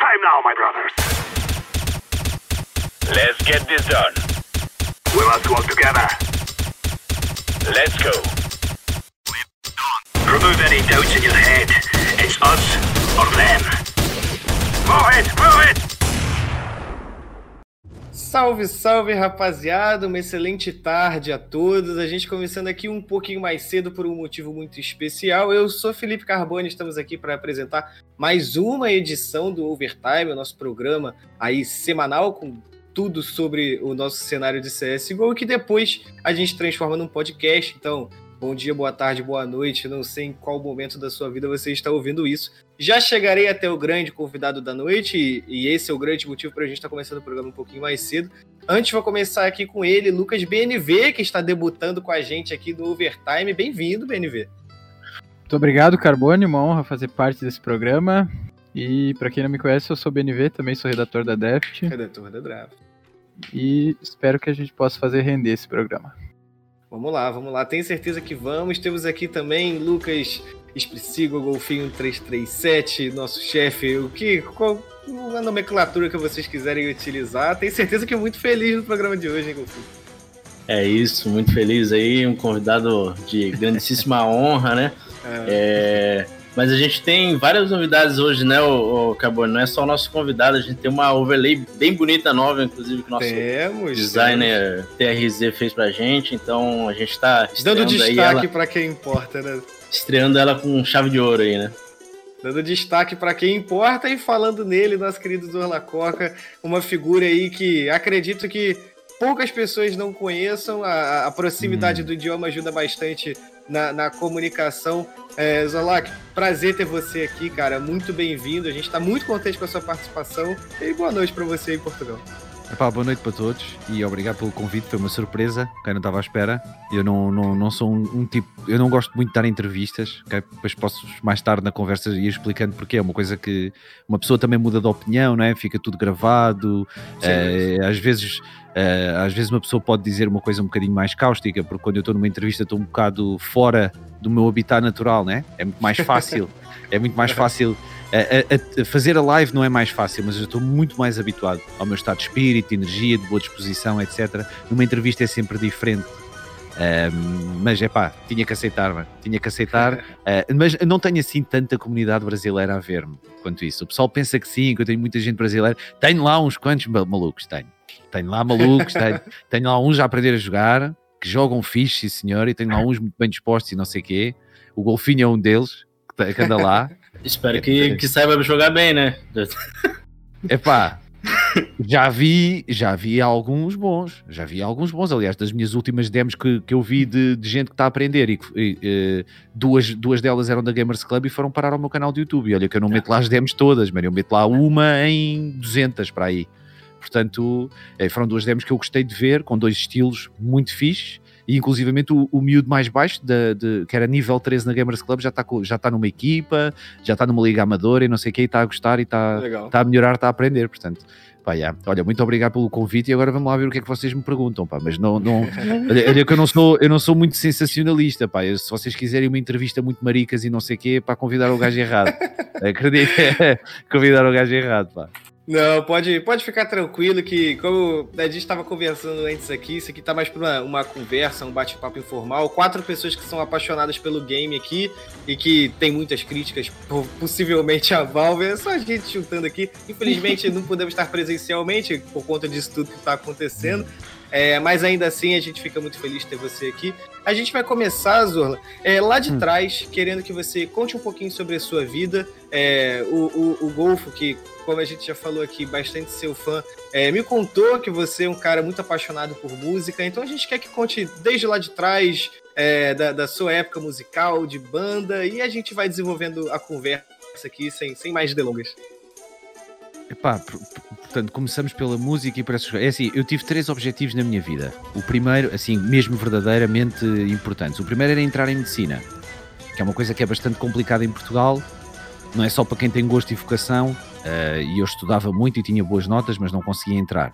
time now, my brothers. Let's get this done. We must work together. Let's go. Remove any doubts in your head. It's us or them. Move it, move it! Salve, salve rapaziada, uma excelente tarde a todos. A gente começando aqui um pouquinho mais cedo por um motivo muito especial. Eu sou Felipe Carbone, estamos aqui para apresentar mais uma edição do Overtime, o nosso programa aí semanal com tudo sobre o nosso cenário de CSGO, que depois a gente transforma num podcast. Então, bom dia, boa tarde, boa noite. Não sei em qual momento da sua vida você está ouvindo isso. Já chegarei até o grande convidado da noite, e, esse é o grande motivo para a gente estar tá começando o programa um pouquinho mais cedo. Antes, vou começar aqui com ele, Lucas BNV, que está debutando com a gente aqui no Overtime. Bem-vindo, BNV. Muito obrigado, Carbone. Uma honra fazer parte desse programa. E para quem não me conhece, eu sou BNV, também sou redator da Draft. Redator da Draft. E espero que a gente possa fazer render esse programa. Vamos lá, vamos lá. Tenho certeza que vamos. Temos aqui também Lucas Expressivo, Golfinho 337, nosso chefe. O que, qual a nomenclatura que vocês quiserem utilizar. Tenho certeza que é muito feliz no programa de hoje, hein, Golfinho? É isso, muito feliz aí. Um convidado de grandíssima honra, né? É. É mas a gente tem várias novidades hoje, né, o, o Carbone? Não é só o nosso convidado, a gente tem uma overlay bem bonita nova, inclusive, que o nosso temos, designer temos. TRZ fez pra gente. Então a gente tá dando destaque para quem importa, né? Estreando ela com chave de ouro aí, né? Dando destaque para quem importa e falando nele, nosso querido Zorla Coca, uma figura aí que acredito que poucas pessoas não conheçam. A, a proximidade hum. do idioma ajuda bastante na, na comunicação. É, Zolak, prazer ter você aqui, cara. Muito bem-vindo. A gente está muito contente com a sua participação. E boa noite para você em Portugal. Epá, boa noite para todos e obrigado pelo convite, foi uma surpresa, quem não estava à espera. Eu não, não, não sou um, um, tipo, eu não gosto muito de dar entrevistas, okay? depois posso mais tarde na conversa ir explicando porque é uma coisa que uma pessoa também muda de opinião, não é? Fica tudo gravado, sim, é, sim. às vezes Uh, às vezes uma pessoa pode dizer uma coisa um bocadinho mais cáustica, porque quando eu estou numa entrevista estou um bocado fora do meu habitat natural, né? É muito mais fácil, é muito mais fácil. Fazer a live não é mais fácil, mas eu estou muito mais habituado ao meu estado de espírito, de energia, de boa disposição, etc. Numa entrevista é sempre diferente. Uh, mas é pá, tinha que aceitar, mano. tinha que aceitar. Uh, mas não tenho assim tanta comunidade brasileira a ver-me quanto isso. O pessoal pensa que sim, que eu tenho muita gente brasileira. Tenho lá uns quantos malucos, tenho tenho lá malucos, tenho, tenho lá uns a aprender a jogar, que jogam fixe, sim senhor, e tenho lá uns muito bem dispostos e não sei o quê. O Golfinho é um deles, que, que anda lá. Espero que, que saiba jogar bem, né? Epá, já vi, já vi alguns bons, já vi alguns bons. Aliás, das minhas últimas demos que, que eu vi de, de gente que está a aprender, e, e, e, duas, duas delas eram da Gamers Club e foram parar ao meu canal de YouTube. E olha que eu não meto lá as demos todas, mas eu meto lá uma em 200 para aí. Portanto, eh, foram duas demos que eu gostei de ver, com dois estilos muito fixes. E inclusivamente o, o miúdo mais baixo, de, de, que era nível 13 na Gamers Club, já está já tá numa equipa, já está numa liga amadora e não sei o que, e está a gostar e está, está a melhorar, está a aprender. Portanto, pá, yeah. olha, muito obrigado pelo convite e agora vamos lá ver o que é que vocês me perguntam, pá, mas não, não olha, que eu não sou, eu não sou muito sensacionalista, pá, eu, se vocês quiserem uma entrevista muito maricas e não sei o quê, para convidar o gajo errado, acredito, convidar o gajo errado, pá. Não, pode, pode ficar tranquilo que, como a gente estava conversando antes aqui, isso aqui tá mais para uma, uma conversa, um bate-papo informal. Quatro pessoas que são apaixonadas pelo game aqui e que tem muitas críticas, possivelmente a Valve. É só a gente juntando aqui. Infelizmente não podemos estar presencialmente por conta disso tudo que está acontecendo. É, mas ainda assim a gente fica muito feliz de ter você aqui. A gente vai começar, Zorla, é, lá de hum. trás, querendo que você conte um pouquinho sobre a sua vida. É, o, o, o Golfo, que como a gente já falou aqui, bastante seu fã, é, me contou que você é um cara muito apaixonado por música, então a gente quer que conte desde lá de trás, é, da, da, sua época musical, de banda, e a gente vai desenvolvendo a conversa aqui sem, sem mais delongas. Epá, portanto, começamos pela música e por essas coisas. É assim, eu tive três objetivos na minha vida. O primeiro, assim, mesmo verdadeiramente importantes. O primeiro era entrar em medicina, que é uma coisa que é bastante complicada em Portugal. Não é só para quem tem gosto e vocação, uh, e eu estudava muito e tinha boas notas, mas não conseguia entrar.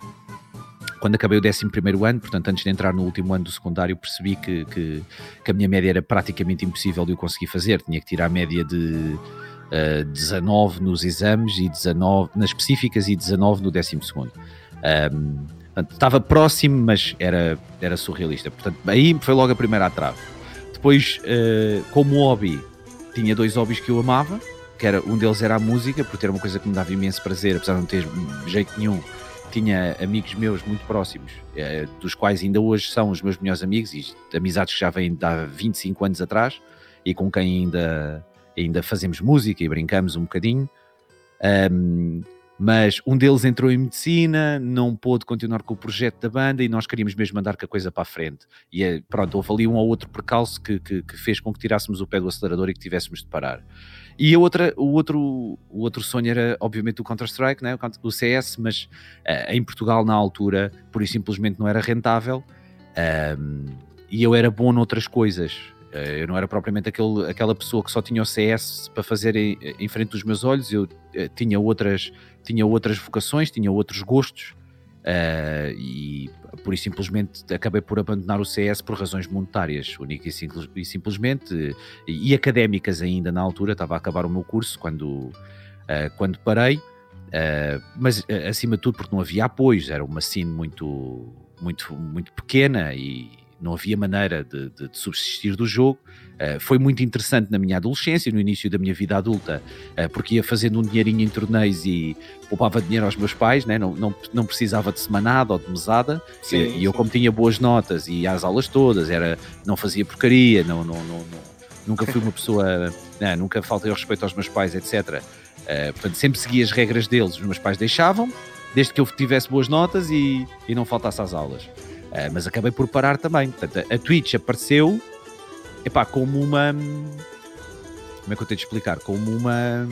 Quando acabei o 11 ano, portanto, antes de entrar no último ano do secundário, percebi que, que, que, a minha média era praticamente impossível de eu conseguir fazer. Tinha que tirar a média de uh, 19 nos exames e 19 nas específicas e 19 no 12 segundo. Um, estava próximo, mas era, era surrealista. Portanto, aí foi logo a primeira trave. Depois, uh, como hobby, tinha dois hobbies que eu amava, que era, um deles era a música, porque era uma coisa que me dava imenso prazer, apesar de não ter jeito nenhum. Tinha amigos meus muito próximos, uh, dos quais ainda hoje são os meus melhores amigos, e amizades que já vêm de há 25 anos atrás, e com quem ainda, ainda fazemos música e brincamos um bocadinho. Um, mas um deles entrou em medicina, não pôde continuar com o projeto da banda e nós queríamos mesmo mandar com a coisa para a frente. E eh, pronto, houve ali um ou outro percalço que, que, que, fez com que tirássemos o pé do acelerador e que tivéssemos de parar. E a outra, o, outro, o outro sonho era, obviamente, o Counter-Strike, né? o CS, mas uh, em Portugal, na altura, por isso simplesmente não era rentável. Um, e eu era bom noutras coisas. Eh, eu não era propriamente aquele, aquela pessoa que só tinha o CS para fazer em, em frente dos meus olhos, eu uh, tinha, outras, tinha outras vocações, tinha outros gostos uh, e por isso simplesmente acabei por abandonar o CS por razões monetárias, única e, simples, e simplesmente, e, e, académicas ainda na altura, estava a acabar o meu curso quando, uh, quando parei, mas acima de tudo porque não havia apoios, era uma cena muito, muito, muito pequena e não havia maneira de, de, de subsistir do jogo. Uh, foi muito interessante na minha adolescência, no início da minha vida adulta, uh, porque ia fazendo um dinheirinho em torneios e poupava dinheiro aos meus pais, né? não, não, não precisava de semanada ou de mesada. Sim, e, sim. eu, como tinha boas notas e às aulas todas, era, não fazia porcaria, não, não, não, não nunca fui uma pessoa, não, nunca faltei ao respeito aos meus pais, etc. Uh, eh, portanto, sempre segui as regras deles, os meus pais deixavam, desde que eu tivesse boas notas e, e não faltasse às aulas. Uh, mas acabei por parar também. Portanto, a, Twitch apareceu epá, como uma. Como é que eu tenho de explicar? Como uma.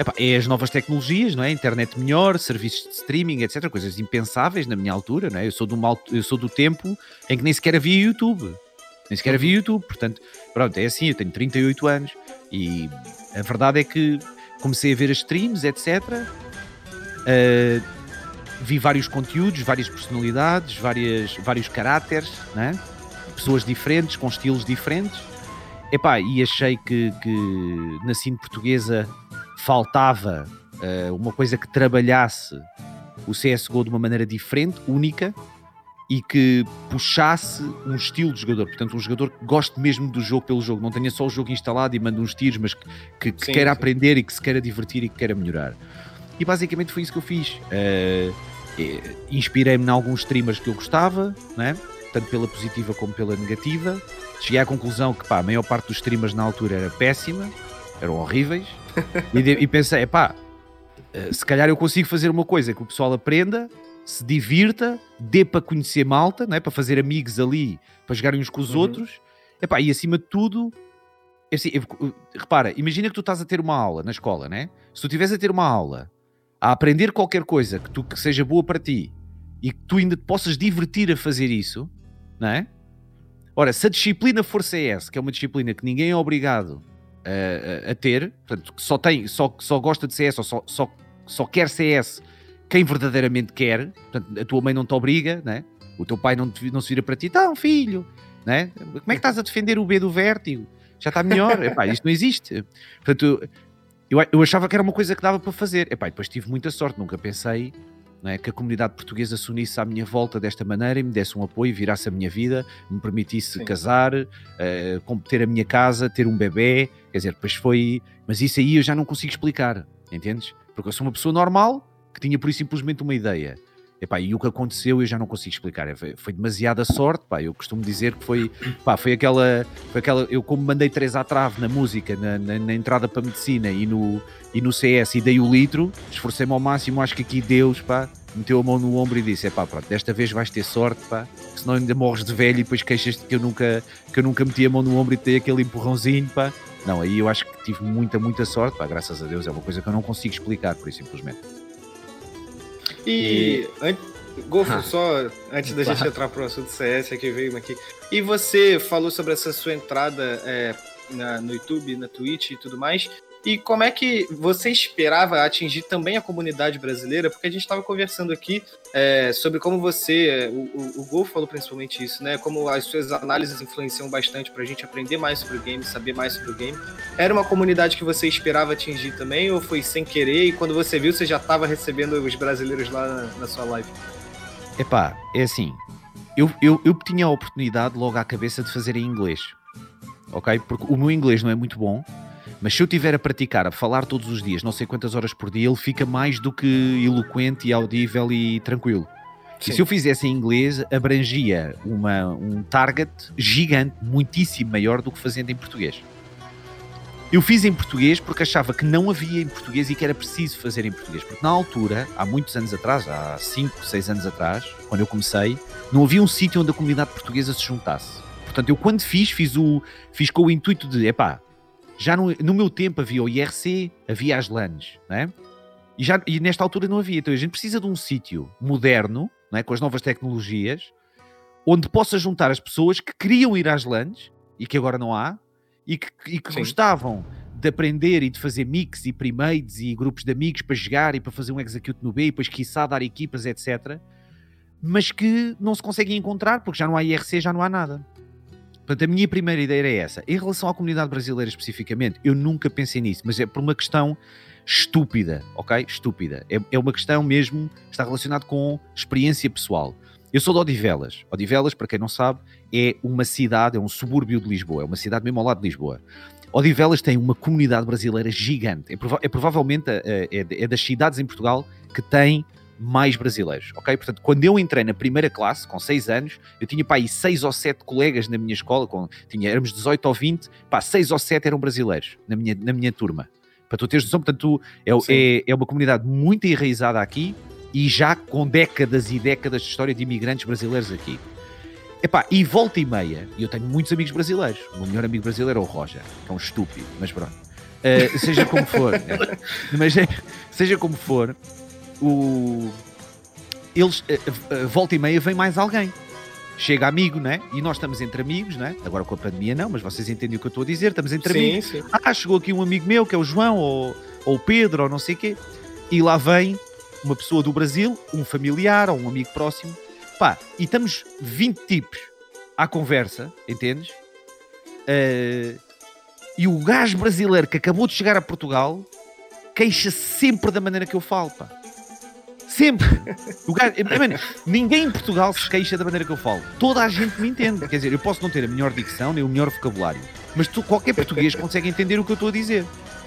Epá, é as novas tecnologias, não é? Internet melhor, serviços de streaming, etc. Coisas impensáveis na minha altura, não é? Eu sou do, mal, eu sou do tempo em que nem sequer havia YouTube. Nem sequer havia YouTube. Portanto, pronto, é assim, eu tenho 38 anos e a verdade é que comecei a ver as streams, etc. Uh, vi vários conteúdos, várias personalidades, várias, vários caráteres, né? pessoas diferentes, com estilos diferentes. Epá, e achei que, que na cine portuguesa faltava uh, uma coisa que trabalhasse o CSGO de uma maneira diferente, única, e que puxasse um estilo de jogador. Portanto, um jogador que goste mesmo do jogo pelo jogo, não tenha só o jogo instalado e manda uns tiros, mas que, que, que sim, queira sim. aprender e que se queira divertir e que queira melhorar. E basicamente foi isso que eu fiz. Uh, Inspirei-me em alguns streamers que eu gostava, né? tanto pela positiva como pela negativa. Cheguei à conclusão que pá, a maior parte dos streamers na altura era péssima, eram horríveis. e, de, e pensei, pá, eh, se calhar eu consigo fazer uma coisa que o pessoal aprenda, se divirta, dê para conhecer malta, né? para fazer amigos ali, para jogarem uns com os uhum. outros. Epá, e acima de tudo, assim, eu, repara, imagina que tu estás a ter uma aula na escola, né? Se tu estiveres a ter uma aula a aprender qualquer coisa que, tu, que seja boa para ti e que tu ainda te possas divertir a fazer isso, não é? Ora, se a disciplina for CS, que é uma disciplina que ninguém é obrigado a, a, a ter, portanto, só, tem, só, só gosta de CS ou só, só, só quer CS quem verdadeiramente quer, portanto, a tua mãe não te obriga, né? o teu pai não, te, não se vira para ti, então, filho, né? como é que estás a defender o B do vértigo? Já está melhor, Epá, isto não existe. Portanto, eu, eu achava que era uma coisa que dava para fazer. Epá, depois tive muita sorte, nunca pensei é, que a comunidade portuguesa se unisse à minha volta desta maneira e me desse um apoio, virasse a minha vida, me permitisse Sim. casar, uh, ter a minha casa, ter um bebê. Quer dizer, depois foi. Mas isso aí eu já não consigo explicar, entendes? Porque eu sou uma pessoa normal que tinha por isso simplesmente uma ideia. Epá, e o que aconteceu eu já não consigo explicar. Foi, foi demasiada sorte. Pá. Eu costumo dizer que foi, pá, foi, aquela, foi aquela. Eu, como mandei três à trave na música, na, na, na, entrada para a medicina e no, e no CS e dei o litro, esforcei-me ao máximo. Acho que aqui Deus pá, meteu a mão no ombro e disse: pá, pronto, desta vez vais ter sorte, pá, senão ainda morres de velho e depois queixas-te que eu nunca, que eu nunca meti a mão no ombro e dei aquele empurrãozinho. Pá. Não, aí eu acho que tive muita, muita sorte. Pá, graças a Deus é uma coisa que eu não consigo explicar, por isso simplesmente. E, e... Golfo, ah, só antes da gente entrar pro assunto CS, que veio aqui. E você falou sobre essa sua entrada é, na, no YouTube, na Twitch e tudo mais. E como é que você esperava atingir também a comunidade brasileira? Porque a gente estava conversando aqui é, sobre como você, o, o, o Gol falou principalmente isso, né? Como as suas análises influenciam bastante para a gente aprender mais sobre o game, saber mais sobre o game. Era uma comunidade que você esperava atingir também, ou foi sem querer? E quando você viu, você já estava recebendo os brasileiros lá na, na sua live? Epá, é assim. Eu, eu, eu tinha a oportunidade logo à cabeça de fazer em inglês. Ok? Porque o meu inglês não é muito bom. Mas se eu tiver a praticar, a falar todos os dias, não sei quantas horas por dia, ele fica mais do que eloquente e audível e tranquilo. Sim. E se eu fizesse em inglês, abrangia uma, um target gigante, muitíssimo maior do que fazendo em português. Eu fiz em português porque achava que não havia em português e que era preciso fazer em português. Porque na altura, há muitos anos atrás, há 5, 6 anos atrás, quando eu comecei, não havia um sítio onde a comunidade portuguesa se juntasse. Portanto, eu quando fiz, fiz, o, fiz com o intuito de, epá, já no, no meu tempo havia o IRC, havia as LANs, né? E, já, e nesta altura não havia. Então a gente precisa de um sítio moderno, né, com as novas tecnologias, onde possa juntar as pessoas que queriam ir às LANs e que agora não há, e que, e que gostavam de aprender e de fazer mix e primeiros e grupos de amigos para jogar e para fazer um execute no B e depois quiçá dar equipas, etc. Mas que não se conseguem encontrar porque já não há IRC, já não há nada. Portanto, a minha primeira ideia era essa. Em relação à comunidade brasileira especificamente, eu nunca pensei nisso, mas é por uma questão estúpida, ok? Estúpida. É, é uma questão mesmo, está relacionado com experiência pessoal. Eu sou de Odivelas. Odivelas, para quem não sabe, é uma cidade, é um subúrbio de Lisboa, é uma cidade mesmo ao lado de Lisboa. Odivelas tem uma comunidade brasileira gigante. É, prova é provavelmente é, é, das cidades em Portugal que tem mais brasileiros, ok? Portanto, quando eu entrei na primeira classe, com 6 anos, eu tinha pá, aí 6 ou 7 colegas na minha escola, com, tinha, éramos 18 ou 20, pá, 6 ou 7 eram brasileiros na minha, na minha turma. Para tu teres noção, portanto, é, é, é uma comunidade muito enraizada aqui e já com décadas e décadas de história de imigrantes brasileiros aqui. Epá, e volta e meia, e eu tenho muitos amigos brasileiros. O meu melhor amigo brasileiro é o Roger, que é um estúpido, mas pronto. Uh, seja como for, né? mas seja como for, o, eles, uh, uh, volta e meia, vem mais alguém. Chega amigo, né? E nós estamos entre amigos, né? Agora com a pandemia não, mas vocês entendem o que eu estou a dizer, estamos entre sim, amigos. Sim. Ah, chegou aqui um amigo meu, que é o João, ou, ou o Pedro, ou não sei o quê. E lá vem uma pessoa do Brasil, um familiar ou um amigo próximo, pá, e estamos 20 tipos à conversa, entendes? Uh, e o gajo brasileiro que acabou de chegar a Portugal queixa sempre da maneira que eu falo, pá. Sempre. O gajo, mano, ninguém em Portugal se queixa da maneira que eu falo. Toda a gente me entende. Quer dizer, eu posso não ter a melhor dicção nem o melhor vocabulário, mas tu, qualquer português consegue entender o que eu estou a dizer.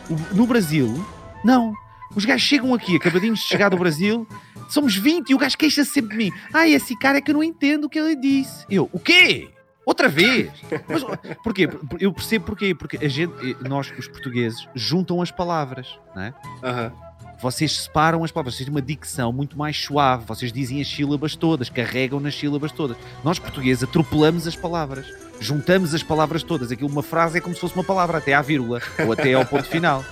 O, no Brasil, não. Os gajos chegam aqui, acabadinhos de chegar do Brasil, somos 20 e o gajo queixa-se sempre de mim. Ah, esse cara é que eu não entendo o que ele disse. Eu, o quê? Outra vez? Mas, porquê? Eu percebo porquê. Porque a gente, nós, os portugueses, juntam as palavras, não é? Uhum. Vocês separam as palavras, vocês têm uma dicção muito mais suave, vocês dizem as sílabas todas, carregam nas sílabas todas. Nós, portugueses, atropelamos as palavras, juntamos as palavras todas. Aquilo, uma frase é como se fosse uma palavra, até à vírgula, ou até ao ponto final.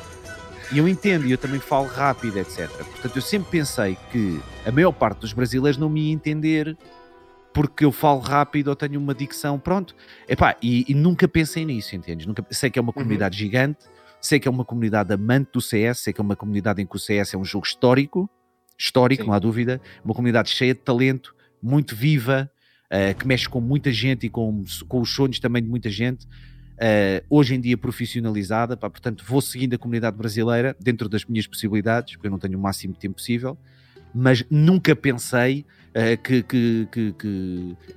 E eu entendo, e eu também falo rápido, etc. Portanto, eu sempre pensei que a maior parte dos brasileiros não me ia entender porque eu falo rápido ou tenho uma dicção, pronto. Epá, e, e nunca pensei nisso, entendes? Nunca, sei que é uma uhum. comunidade uhum. gigante, sei que é uma comunidade amante do CS, sei que é uma comunidade em que o CS é um jogo histórico, histórico, Sim. não há dúvida, uma comunidade cheia de talento, muito viva, uh, que mexe com muita gente e com, com os sonhos também de muita gente uh, hoje em dia profissionalizada, pá, portanto vou seguindo a comunidade brasileira dentro das minhas possibilidades, porque eu não tenho o máximo de tempo possível, mas nunca pensei uh, que, que, que,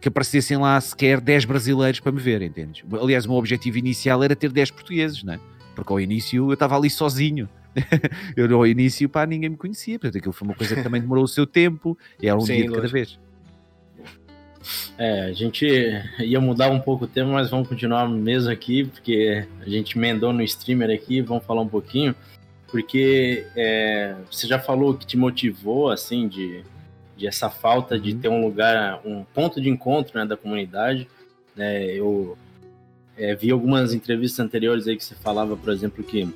que, aparecessem lá sequer 10 brasileiros para me ver, entendes? Aliás, o meu objetivo inicial era ter 10 portugueses, né? Porque ao início eu estava ali sozinho. eu ao início, pá, ninguém me conhecia, portanto aquilo foi uma coisa que também demorou o seu tempo, e era um Sim, dia de cada vez. É, a gente ia mudar um pouco o tema, mas vamos continuar mesmo aqui, porque a gente emendou no streamer aqui, vamos falar um pouquinho, porque é, você já falou que te motivou, assim, de, de essa falta de uhum. ter um lugar, um ponto de encontro né, da comunidade. Né, eu é, vi algumas entrevistas anteriores aí que você falava, por exemplo, que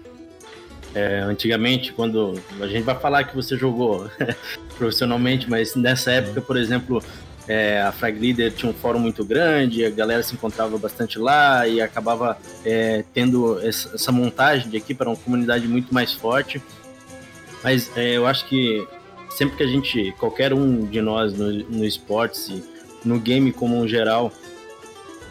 é, antigamente, quando a gente vai falar que você jogou profissionalmente, mas nessa época, por exemplo, é, a Frag Leader tinha um fórum muito grande, a galera se encontrava bastante lá e acabava é, tendo essa, montagem de equipe para uma comunidade muito mais forte. Mas é, eu acho que sempre que a gente, qualquer um de nós no, no esportes e no game como um geral,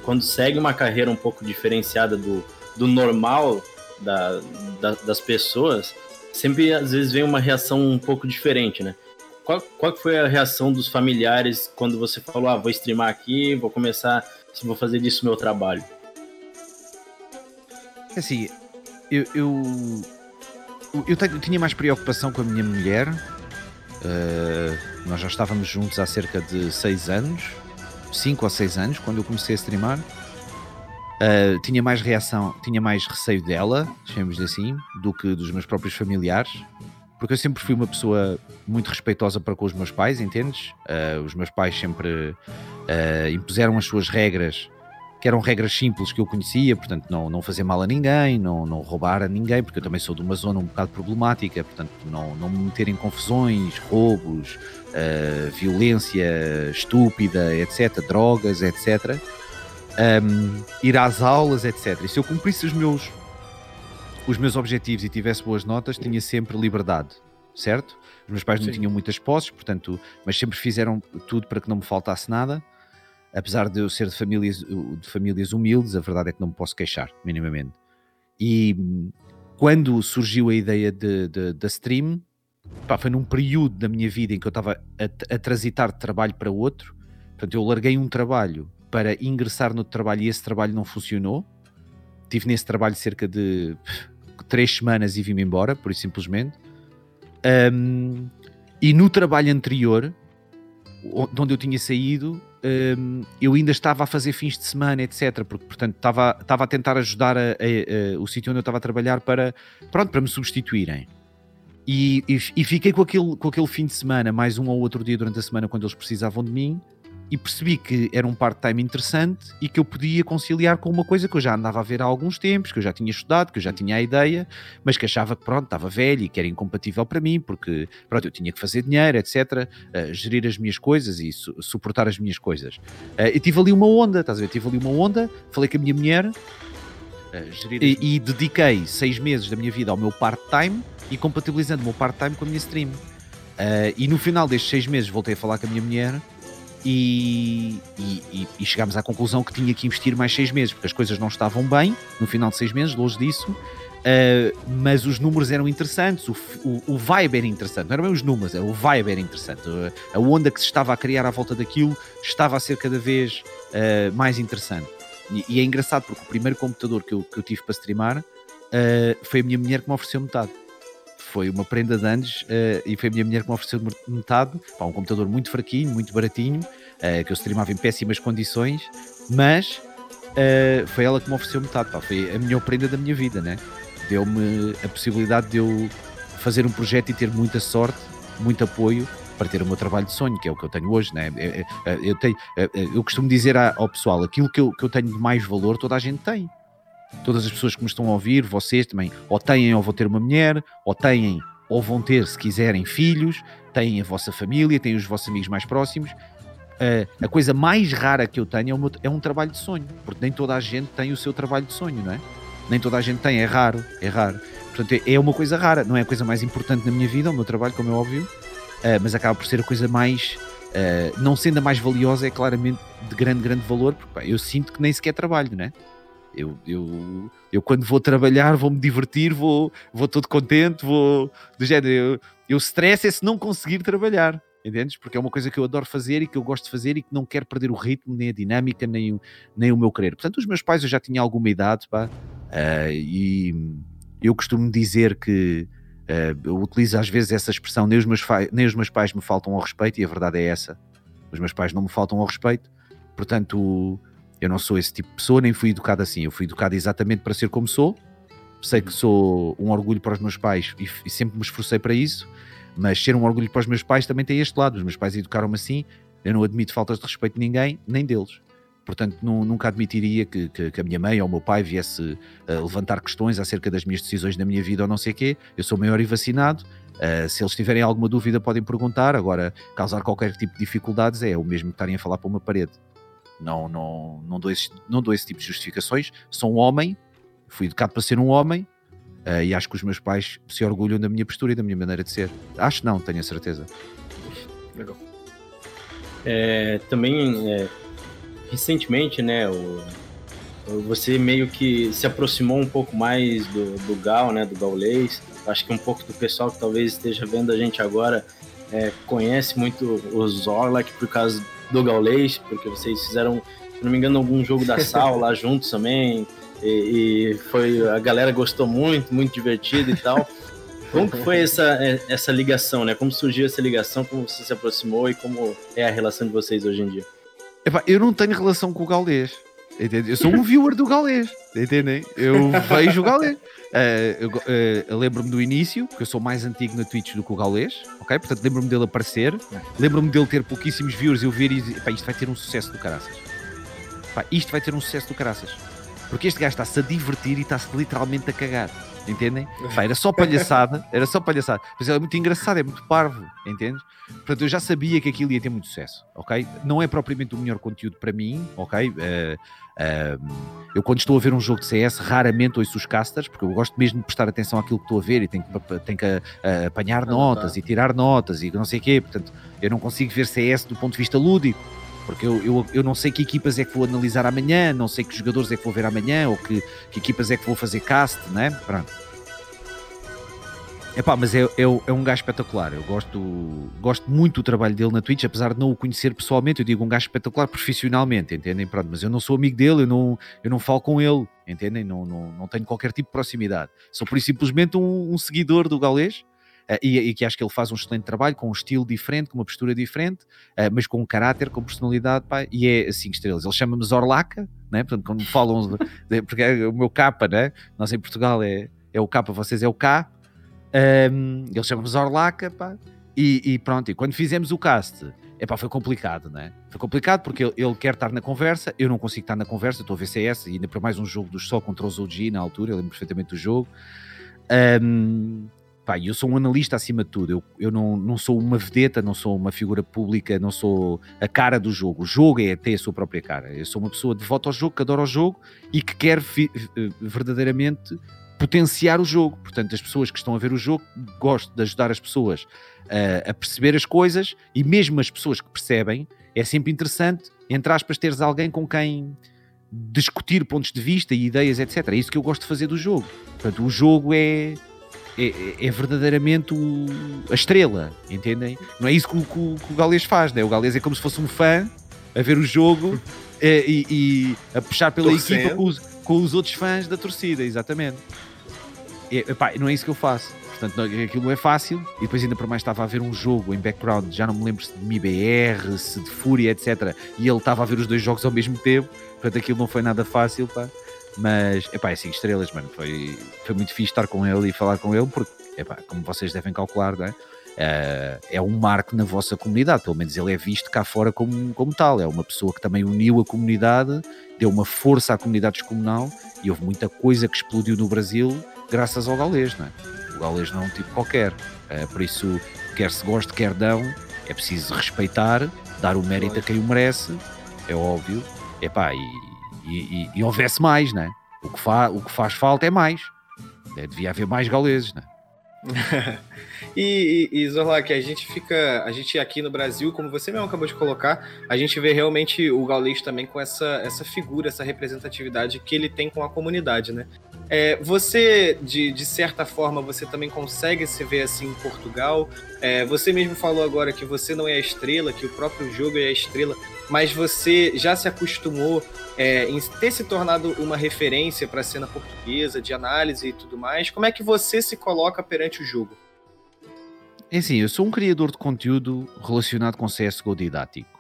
quando segue uma carreira um pouco diferenciada do, do normal da, da, das pessoas, sempre às vezes vem uma reação um pouco diferente, né? Qual, qual foi a reação dos familiares quando você falou, ah, vou streamar aqui, vou começar, vou fazer disso meu trabalho? É assim, eu, eu, eu, eu tinha mais preocupação com a minha mulher. Uh, nós já estávamos juntos há cerca de seis anos, cinco ou seis anos, quando eu comecei a streamar. Uh, tinha mais reação, tinha mais receio dela, chamemos assim, do que dos meus próprios familiares porque eu sempre fui uma pessoa muito respeitosa para com os meus pais, entendes? Uh, os meus pais sempre uh, impuseram as suas regras, que eram regras simples que eu conhecia, portanto, não, não fazer mal a ninguém, não, não roubar a ninguém, porque eu também sou de uma zona um bocado problemática, portanto, não, não me meter em confusões, roubos, uh, violência estúpida, etc., drogas, etc. Um, ir às aulas, etc. E se eu cumprisse os meus os meus objetivos e tivesse boas notas, tinha sempre liberdade, certo? Os meus pais não Sim. tinham muitas posses, portanto, mas sempre fizeram tudo para que não me faltasse nada. Apesar de eu ser de famílias, de famílias humildes, a verdade é que não me posso queixar, minimamente. E quando surgiu a ideia da stream, pá, foi num período da minha vida em que eu estava a, a transitar de trabalho para outro. Portanto, eu larguei um trabalho para ingressar no trabalho e esse trabalho não funcionou. Tive nesse trabalho cerca de três semanas e vim-me embora, por isso simplesmente. Um, e no trabalho anterior, de onde eu tinha saído, um, eu ainda estava a fazer fins de semana, etc. Porque, portanto, estava, estava a tentar ajudar a, a, a, o sítio onde eu estava a trabalhar para, pronto, para me substituírem. E, e, e, fiquei com aquele, com aquele fim de semana, mais um ou outro dia durante a semana, quando eles precisavam de mim, e percebi que era um part-time interessante e que eu podia conciliar com uma coisa que eu já andava a ver há alguns tempos, que eu já tinha estudado, que eu já tinha a ideia, mas que achava que pronto, estava velho e que era incompatível para mim, porque pronto, eu tinha que fazer dinheiro, etc., uh, gerir as minhas coisas e su suportar as minhas coisas. Uh, eu tive ali uma onda, estás a ver? Tive ali uma onda, falei com a minha mulher uh, e, e, dediquei seis meses da minha vida ao meu part-time e compatibilizando o meu part-time com a minha stream. e no final destes seis meses voltei a falar com a minha mulher e, e, e, chegámos à conclusão que tinha que investir mais seis meses, porque as coisas não estavam bem no final de seis meses, longe disso, uh, mas os números eram interessantes, o, o, o, vibe era interessante, não eram bem os números, o vibe era interessante, a onda que se estava a criar à volta daquilo estava a ser cada vez uh, mais interessante. E, e, é engraçado porque o primeiro computador que eu, que eu tive para streamar uh, foi a minha mulher que me ofereceu metade foi uma prenda de anos uh, e foi a minha mulher que me ofereceu metade. Pá, um computador muito fraquinho, muito baratinho, uh, que eu streamava em péssimas condições, mas uh, foi ela que me ofereceu metade. Pá, foi a melhor prenda da minha vida, né? Deu-me a possibilidade de eu fazer um projeto e ter muita sorte, muito apoio para ter o meu trabalho de sonho, que é o que eu tenho hoje, né? Eu, tenho, eu costumo dizer ao pessoal: aquilo que eu, que eu tenho de mais valor, toda a gente tem todas as pessoas que me estão a ouvir, vocês também, ou têm ou vão ter uma mulher, ou têm ou vão ter, se quiserem, filhos, têm a vossa família, têm os vossos amigos mais próximos. Uh, a coisa mais rara que eu tenho é, meu, é, um trabalho de sonho, porque nem toda a gente tem o seu trabalho de sonho, não é? Nem toda a gente tem, é raro, é raro. Portanto, é, é uma coisa rara, não é a coisa mais importante na minha vida, o meu trabalho, como é óbvio, uh, mas acaba por ser a coisa mais, uh, não sendo a mais valiosa, é claramente de grande, grande valor, porque pá, eu sinto que nem sequer trabalho, não é? Eu, eu, eu quando vou trabalhar vou me divertir, vou, vou todo contente, vou do género. Eu, eu stress é se não conseguir trabalhar, entendes? Porque é uma coisa que eu adoro fazer e que eu gosto de fazer e que não quero perder o ritmo, nem a dinâmica, nem o, nem o meu querer. Portanto, os meus pais eu já tinha alguma idade, pá, uh, e eu costumo dizer que uh, eu utilizo às vezes essa expressão, nem os, meus nem os meus pais me faltam ao respeito, e a verdade é essa. Os meus pais não me faltam ao respeito, portanto eu não sou esse tipo de pessoa, nem fui educado assim. Eu fui educado exatamente para ser como sou. Sei que sou um orgulho para os meus pais e, e sempre me esforcei para isso. Mas ser um orgulho para os meus pais também tem este lado. Os meus pais educaram-me assim. Eu não admito faltas de respeito de ninguém, nem deles. Portanto, nunca admitiria que, que, que, a minha mãe ou o meu pai viesse uh, levantar questões acerca das minhas decisões na minha vida ou não sei o quê. Eu sou maior e vacinado. Uh, se eles tiverem alguma dúvida, podem perguntar. Agora, causar qualquer tipo de dificuldades é o mesmo que estarem a falar para uma parede. Não, não, não, dou esse, não dou esse tipo de justificações. Sou um homem, fui educado para ser um homem, Uh, e acho que os meus pais se orgulham da minha postura e da minha maneira de ser. Acho não, tenho a certeza. Legal. É, também, é, recentemente, né, o, você meio que se aproximou um pouco mais do, do Gal, né, do Gaulês. Acho que um pouco do pessoal que talvez esteja vendo a gente agora é, conhece muito o Zorlak por causa do Gaulês, porque vocês fizeram, se não me engano, algum jogo da Sal lá juntos também. E, e, foi a galera gostou muito, muito divertido e tal. Como que foi essa, essa ligação, né? Como surgiu essa ligação, como você se aproximou e como é a relação de vocês hoje em dia? Epá, eu não tenho relação com o Gaulês. Entende? Eu sou um viewer do Gaulês, entendem? Eu vejo o Gaulês. Uh, uh, lembro-me do início, porque eu sou mais antigo na Twitch do que o Gaulês, ok? Portanto, lembro-me dele aparecer, lembro-me dele ter pouquíssimos viewers e eu ver e dizer, isto vai ter um sucesso do caraças. Pá, isto vai ter um sucesso do caraças. Porque este gajo está-se a divertir e está-se literalmente a cagar. Entendem? Pá, era só palhaçada, era só palhaçada. Mas é muito engraçado, é muito parvo, entendes? Portanto, eu já sabia que aquilo ia ter muito sucesso, ok? Não é propriamente o melhor conteúdo para mim, ok? Uh, eu, quando estou a ver um jogo de CS, raramente ouço os casters, porque eu gosto mesmo de prestar atenção àquilo que estou a ver e tenho que, tenho que uh, apanhar notas e tirar notas e não sei o quê. Portanto, eu não consigo ver CS do ponto de vista lúdico porque eu, eu, eu, não sei que equipas é que vou analisar amanhã, não sei que jogadores é que vou ver amanhã, ou que, que equipas é que vou fazer cast, né? Pronto. Epá, mas é, é, é um gajo espetacular. Eu gosto, gosto muito do trabalho dele na Twitch, apesar de não o conhecer pessoalmente. Eu digo um gajo espetacular profissionalmente, entendem? Pronto, mas eu não sou amigo dele, eu não, eu não falo com ele, entendem? Não, não, não tenho qualquer tipo de proximidade. Sou por simplesmente um, um seguidor do galês uh, e, e, que acho que ele faz um excelente trabalho, com um estilo diferente, com uma postura diferente, uh, mas com um caráter, com personalidade, pá, e é 5 estrelas. Ele chama-me Zorlaca, né? Portanto, quando falam, de, porque é o meu capa, né? Nós em Portugal é, é o capa, vocês é o K. Um, ele chama-me Zorlaca, pá, e, e, pronto, e quando fizemos o cast, epá, foi complicado, né? Foi complicado porque ele, ele, quer estar na conversa, eu não consigo estar na conversa, estou a VCS, e ainda para mais um jogo dos só contra os OG na altura, eu lembro perfeitamente do jogo. Um, pá, eu sou um analista acima de tudo. Eu, eu não, não sou uma vedeta, não sou uma figura pública, não sou a cara do jogo. O jogo é ter a sua própria cara. Eu sou uma pessoa devota ao jogo, que adora o jogo e que quer eh, verdadeiramente potenciar o jogo. Portanto, as pessoas que estão a ver o jogo, gosto de ajudar as pessoas a, a perceber as coisas e mesmo as pessoas que percebem, é sempre interessante, entre aspas, teres alguém com quem discutir pontos de vista e ideias, etc. É isso que eu gosto de fazer do jogo. Portanto, o jogo é é, é, verdadeiramente o, a estrela, entendem? Não é isso que o, que, que o Galês faz, né? O Galês é como se fosse um fã a ver o jogo é, e, e, a puxar pela Torcendo. equipa com os, com os, outros fãs da torcida, exatamente. E, epá, não é isso que eu faço. Portanto, não, aquilo não é fácil. E depois, ainda por mais, estava a ver um jogo em background, já não me lembro se de MIBR, se de Fúria, etc. E ele estava a ver os dois jogos ao mesmo tempo. Portanto, aquilo não foi nada fácil, pá. Mas, epá, é 5 estrelas, mano. Foi, foi muito fixe estar com ele e falar com ele, porque, epá, como vocês devem calcular, né? Uh, é um marco na vossa comunidade, pelo menos ele é visto cá fora como, como tal. É uma pessoa que também uniu a comunidade, deu uma força à comunidade descomunal e houve muita coisa que explodiu no Brasil graças ao galês, né? O galês não é um tipo qualquer, uh, por isso, quer se goste, quer não, é preciso respeitar, dar o mérito a quem o merece, é óbvio. Epá, e, e, e, e houvesse mais, né? O que, fa, o que faz falta é mais. É, devia haver mais gauleses, né? e, e, e Zorlak, a gente fica, a gente aqui no Brasil, como você mesmo acabou de colocar, a gente vê realmente o gaulês também com essa, essa figura, essa representatividade que ele tem com a comunidade, né? É, você, de, de certa forma, você também consegue se ver assim em Portugal. É, você mesmo falou agora que você não é a estrela, que o próprio jogo é a estrela, mas você já se acostumou é, em ter se tornado uma referência para a cena portuguesa, de análise e tudo mais. Como é que você se coloca perante o jogo? É assim, eu sou um criador de conteúdo relacionado com CSGO didático.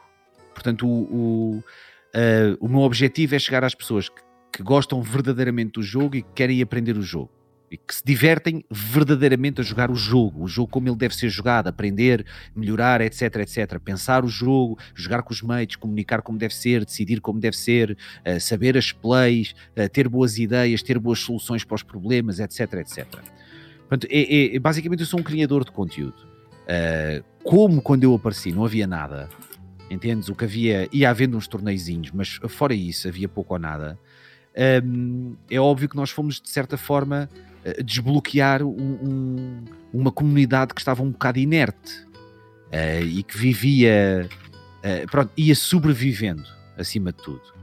Portanto, o, o, uh, o meu objetivo é chegar às pessoas que que gostam verdadeiramente do jogo e que querem aprender o jogo. E que se divertem verdadeiramente a jogar o jogo, o jogo como ele deve ser jogado, aprender, melhorar, etc, etc. Pensar o jogo, jogar com os mates, comunicar como deve ser, decidir como deve ser, uh, saber as plays, uh, ter boas ideias, ter boas soluções para os problemas, etc, etc. Portanto, é, é, basicamente eu sou um criador de conteúdo. Uh, como quando eu apareci não havia nada, entendes? O que havia, ia havendo uns torneizinhos, mas fora isso havia pouco ou nada. Um, é óbvio que nós fomos, de certa forma, desbloquear um, um, uma comunidade que estava um bocado inerte uh, e que vivia, uh, pronto, ia sobrevivendo acima de tudo.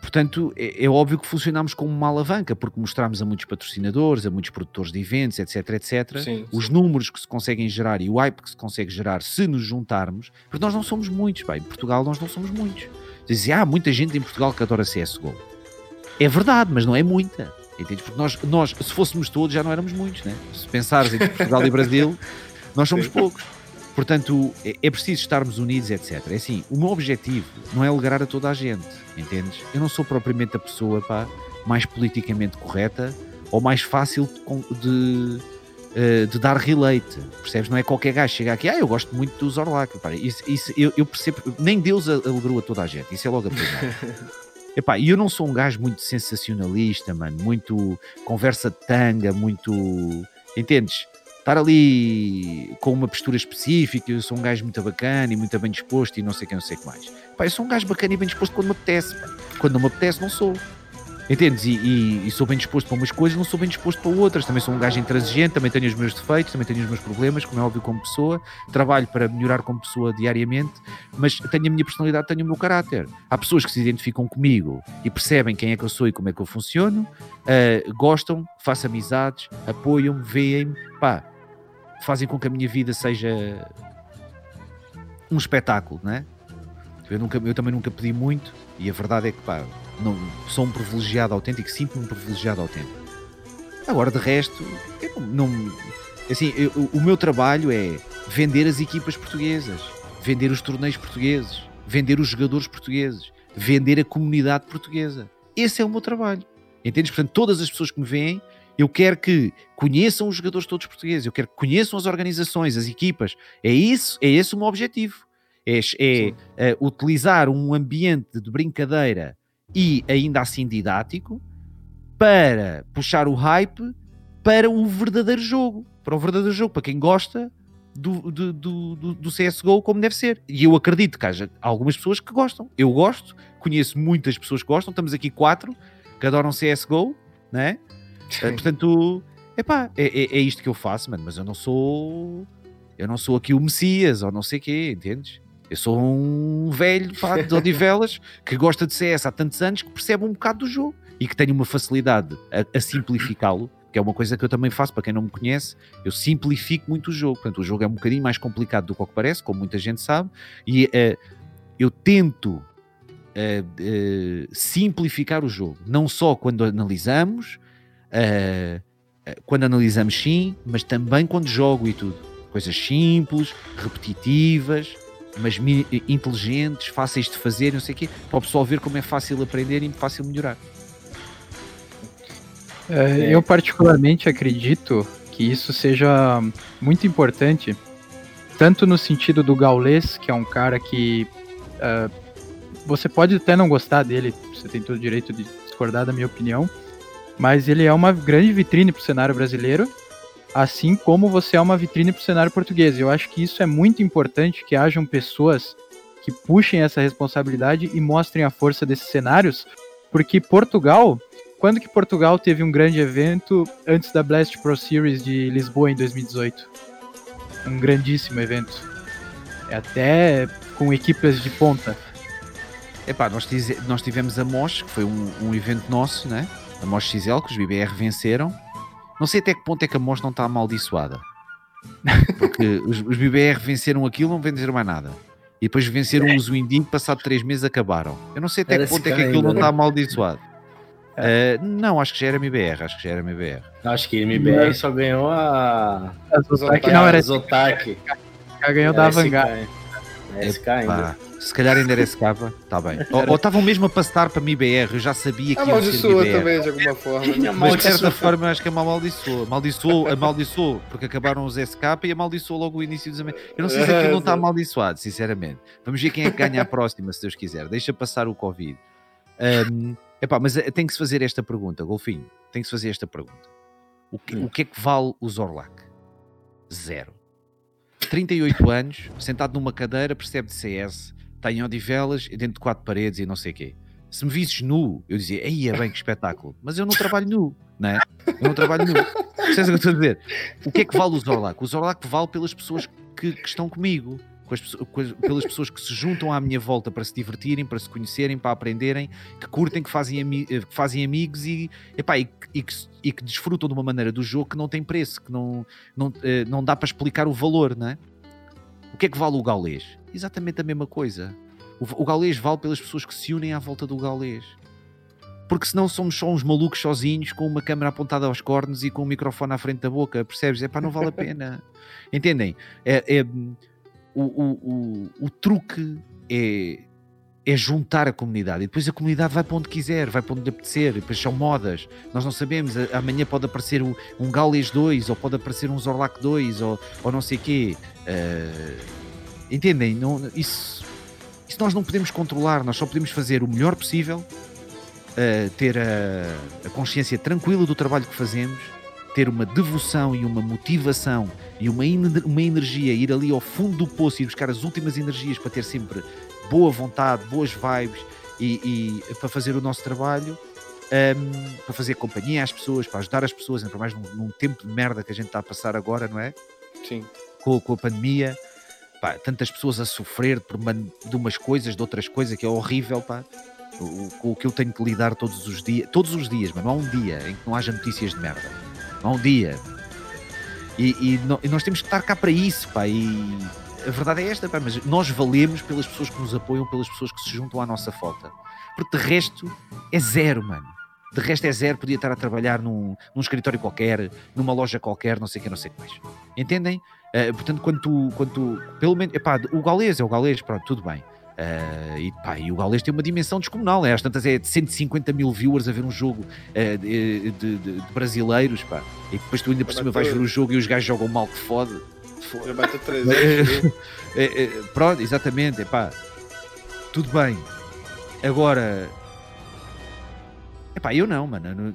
Portanto, é, é, óbvio que funcionámos como uma alavanca, porque mostramos a muitos patrocinadores, a muitos produtores de eventos, etc, etc, sim, os sim. números que se conseguem gerar e o hype que se consegue gerar se nos juntarmos, porque nós não somos muitos, bem, em Portugal nós não somos muitos. Dizem, ah, muita gente em Portugal que adora CSGO. É verdade, mas não é muita. Entendes? Porque nós, nós, se fôssemos todos, já não éramos muitos, né? Se pensares em Portugal e Brasil, nós somos poucos. Portanto, é, é preciso estarmos unidos, etc. É assim, o meu objetivo não é alegrar a toda a gente, entendes? Eu não sou propriamente a pessoa pá, mais politicamente correta ou mais fácil de, de, eh, de dar relate, percebes? Não é qualquer gajo chegar aqui, ah, eu gosto muito do Zorlak, isso, isso, eu, eu percebo, nem Deus alegrou a toda a gente, isso é logo a primeira. Epá, eu não sou um gajo muito sensacionalista, mano, muito conversa de tanga, muito. Entendes? Estar ali com uma postura específica, eu sou um gajo muito bacana e muito bem disposto e não sei quem, não sei o que mais. Epá, eu sou um gajo bacana e bem disposto quando me apetece, mano. Quando não me apetece, não sou. Entendes? E, e, e, sou bem disposto para umas coisas, não sou bem disposto para outras. Também sou um gajo intransigente, também tenho os meus defeitos, também tenho os meus problemas, como é óbvio, como pessoa. Trabalho para melhorar como pessoa diariamente, mas tenho a minha personalidade, tenho o meu caráter. Há pessoas que se identificam comigo e percebem quem é que eu sou e como é que eu funciono, uh, gostam, faço amizades, apoiam-me, veem-me, pá, fazem com que a minha vida seja um espetáculo, não é? Eu, nunca, eu também nunca pedi muito e a verdade é que, pá, não, sou um privilegiado autêntico, sinto-me um privilegiado autêntico. Agora, de resto, eu não, não assim, eu, o meu trabalho é vender as equipas portuguesas, vender os torneios portugueses, vender os jogadores portugueses, vender a comunidade portuguesa. Esse é o meu trabalho. Entendes? Portanto, todas as pessoas que me veem, eu quero que conheçam os jogadores todos portugueses, eu quero que conheçam as organizações, as equipas. É isso, é esse o meu objetivo. É, é, é utilizar um ambiente de brincadeira e ainda assim didático para puxar o hype para o verdadeiro jogo, para o verdadeiro jogo, para quem gosta do, do, do, do, CSGO como deve ser. E eu acredito que haja algumas pessoas que gostam. Eu gosto, conheço muitas pessoas que gostam, estamos aqui quatro que adoram CSGO, né? Uh, portanto, epá, é, é, é isto que eu faço, mano, mas eu não sou. Eu não sou aqui o Messias ou não sei o quê, entendes? Eu sou um velho pá, de Odivelas que gosta de CS há tantos anos que percebe um bocado do jogo e que tem uma facilidade a, a simplificá-lo, que é uma coisa que eu também faço para quem não me conhece. Eu simplifico muito o jogo. Portanto, o jogo é um bocadinho mais complicado do que o que parece, como muita gente sabe, e uh, eu tento uh, uh, simplificar o jogo, não só quando analisamos, quando analisamos sim, mas também quando jogo e tudo. Coisas simples, repetitivas, mas inteligentes, fáceis de fazer, não sei o quê, para o pessoal ver como é fácil aprender e fácil melhorar. É, eu particularmente acredito que isso seja muito importante, tanto no sentido do Gaules, que é um cara que uh, você pode até não gostar dele, você tem todo o direito de discordar da minha opinião, mas ele é uma grande vitrine para o cenário brasileiro assim como você é uma vitrine para o cenário português. Eu acho que isso é muito importante que hajam pessoas que puxem essa responsabilidade e mostrem a força desses cenários, porque Portugal, quando que Portugal teve um grande evento antes da Blast Pro Series de Lisboa em 2018? Um grandíssimo evento. É até com equipes de ponta. Epá, nós, nós tivemos a MOS, que foi um, um evento nosso, né? A MOS XL, que os BBR venceram não sei até que ponto é que a MOS não está amaldiçoada. Porque os, os BBR venceram aquilo, não venceram mais nada. E depois venceram é. os Winding, passado 3 meses acabaram. Eu não sei até Era que ponto é que aquilo não está amaldiçoado. É. Uh, não, acho que já era MBR, acho que já era MBR. Acho que MBR não. só ganhou a. A Zotac não era Zotac. Já ganhou da Vanguard. É SK ainda. Se calhar ainda era SK, está bem. Ou estavam mesmo a passar para mim BR, eu já sabia que ia ser MIBR. também, de alguma forma. Né? Mas de certa forma acho que é amaldiçoou. Amaldiçoou, amaldiçoou, porque acabaram os SK e amaldiçoou logo o início dos Eu não sei se aquilo não está amaldiçoado, sinceramente. Vamos ver quem é que ganha a próxima, se Deus quiser. Deixa passar o Covid. Um, epá, mas eh, tem que se fazer esta pergunta, Golfinho. Tem que se fazer esta pergunta. O que, hum. o que é que vale o Zorlac? Zero. 38 anos, sentado numa cadeira, percebe de CS, tem odivelas dentro de quatro paredes e não sei o quê. Se me visses nu, eu dizia, aí é bem que espetáculo. Mas eu não trabalho nu, não é? Eu não trabalho nu. O que estou a dizer? O que é que vale o Zorlac? O Zorlac vale pelas pessoas que, que estão comigo pelas pessoas que se juntam à minha volta para se divertirem, para se conhecerem, para aprenderem, que curtem, que fazem, ami eh, que fazem amigos e, epá, e, e, que, e que desfrutam de uma maneira do jogo que não tem preço, que não, não, eh, não dá para explicar o valor, não é? O que é que vale o gaulês? Exatamente a mesma coisa. O, o gaulês vale pelas pessoas que se unem à volta do gaulês porque senão somos só uns malucos sozinhos com uma câmera apontada aos cornos e com um microfone à frente da boca, percebes? É pá, não vale a pena. Entendem? É, é, o, o, o, o truque é, é juntar a comunidade e depois a comunidade vai para onde quiser, vai para onde lhe apetecer, depois são modas, nós não sabemos, amanhã pode aparecer um, um Gaules 2 ou pode aparecer um Zorlac 2 ou, ou não sei o quê. Uh, entendem? Não, isso, isso nós não podemos controlar, nós só podemos fazer o melhor possível, uh, ter a, a consciência tranquila do trabalho que fazemos ter uma devoção e uma motivação e uma, uma energia, ir ali ao fundo do poço e buscar as últimas energias para ter sempre boa vontade, boas vibes e, e para fazer o nosso trabalho, um, para fazer companhia às pessoas, para ajudar as pessoas, ainda mais num, num, tempo de merda que a gente está a passar agora, não é? Sim. Com, com a pandemia, pá, tantas pessoas a sofrer por uma, de umas coisas, de outras coisas, que é horrível, pá. Com o que eu tenho que lidar todos os dias, todos os dias, mas não há um dia em que não haja notícias de merda não um dia. E, e, e, nós temos que estar cá para isso, pá. E a verdade é esta, pá, mas nós valemos pelas pessoas que nos apoiam, pelas pessoas que se juntam à nossa falta. Porque de resto é zero, mano. De resto é zero, podia estar a trabalhar num, num escritório qualquer, numa loja qualquer, não sei o que, não sei o que mais. Entendem? Uh, portanto, quando tu, quando tu, pelo menos, epá, o galês é o galês, pronto, tudo bem. Uh, e, pá, e o Gaules tem uma dimensão descomunal, é? às tantas é de 150 mil viewers a ver um jogo uh, de, de, de, brasileiros, pá. e depois tu ainda por cima vais ver o jogo e os gajos jogam mal que fode. Já bate 3 é, é, Pronto, exatamente, pá. tudo bem. Agora, Epá, eu não, mano.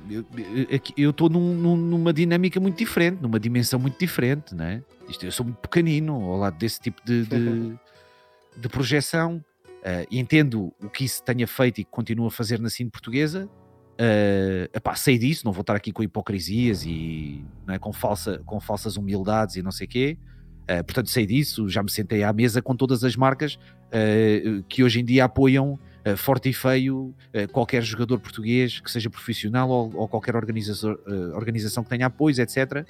Eu estou num, num, numa dinâmica muito diferente, numa dimensão muito diferente, né? Isto, eu sou muito pequenino ao lado desse tipo de, de, de projeção. Uh, entendo o que isso tenha feito e que continua a fazer na cine portuguesa. Uh, epá, sei disso, não vou estar aqui com hipocrisias e é, com, falsa, com falsas humildades e não sei o quê. Uh, portanto, sei disso, já me sentei à mesa com todas as marcas uh, que hoje em dia apoiam forte e feio qualquer jogador português que seja profissional ou, ou qualquer organização, organização que tenha apoios, etc.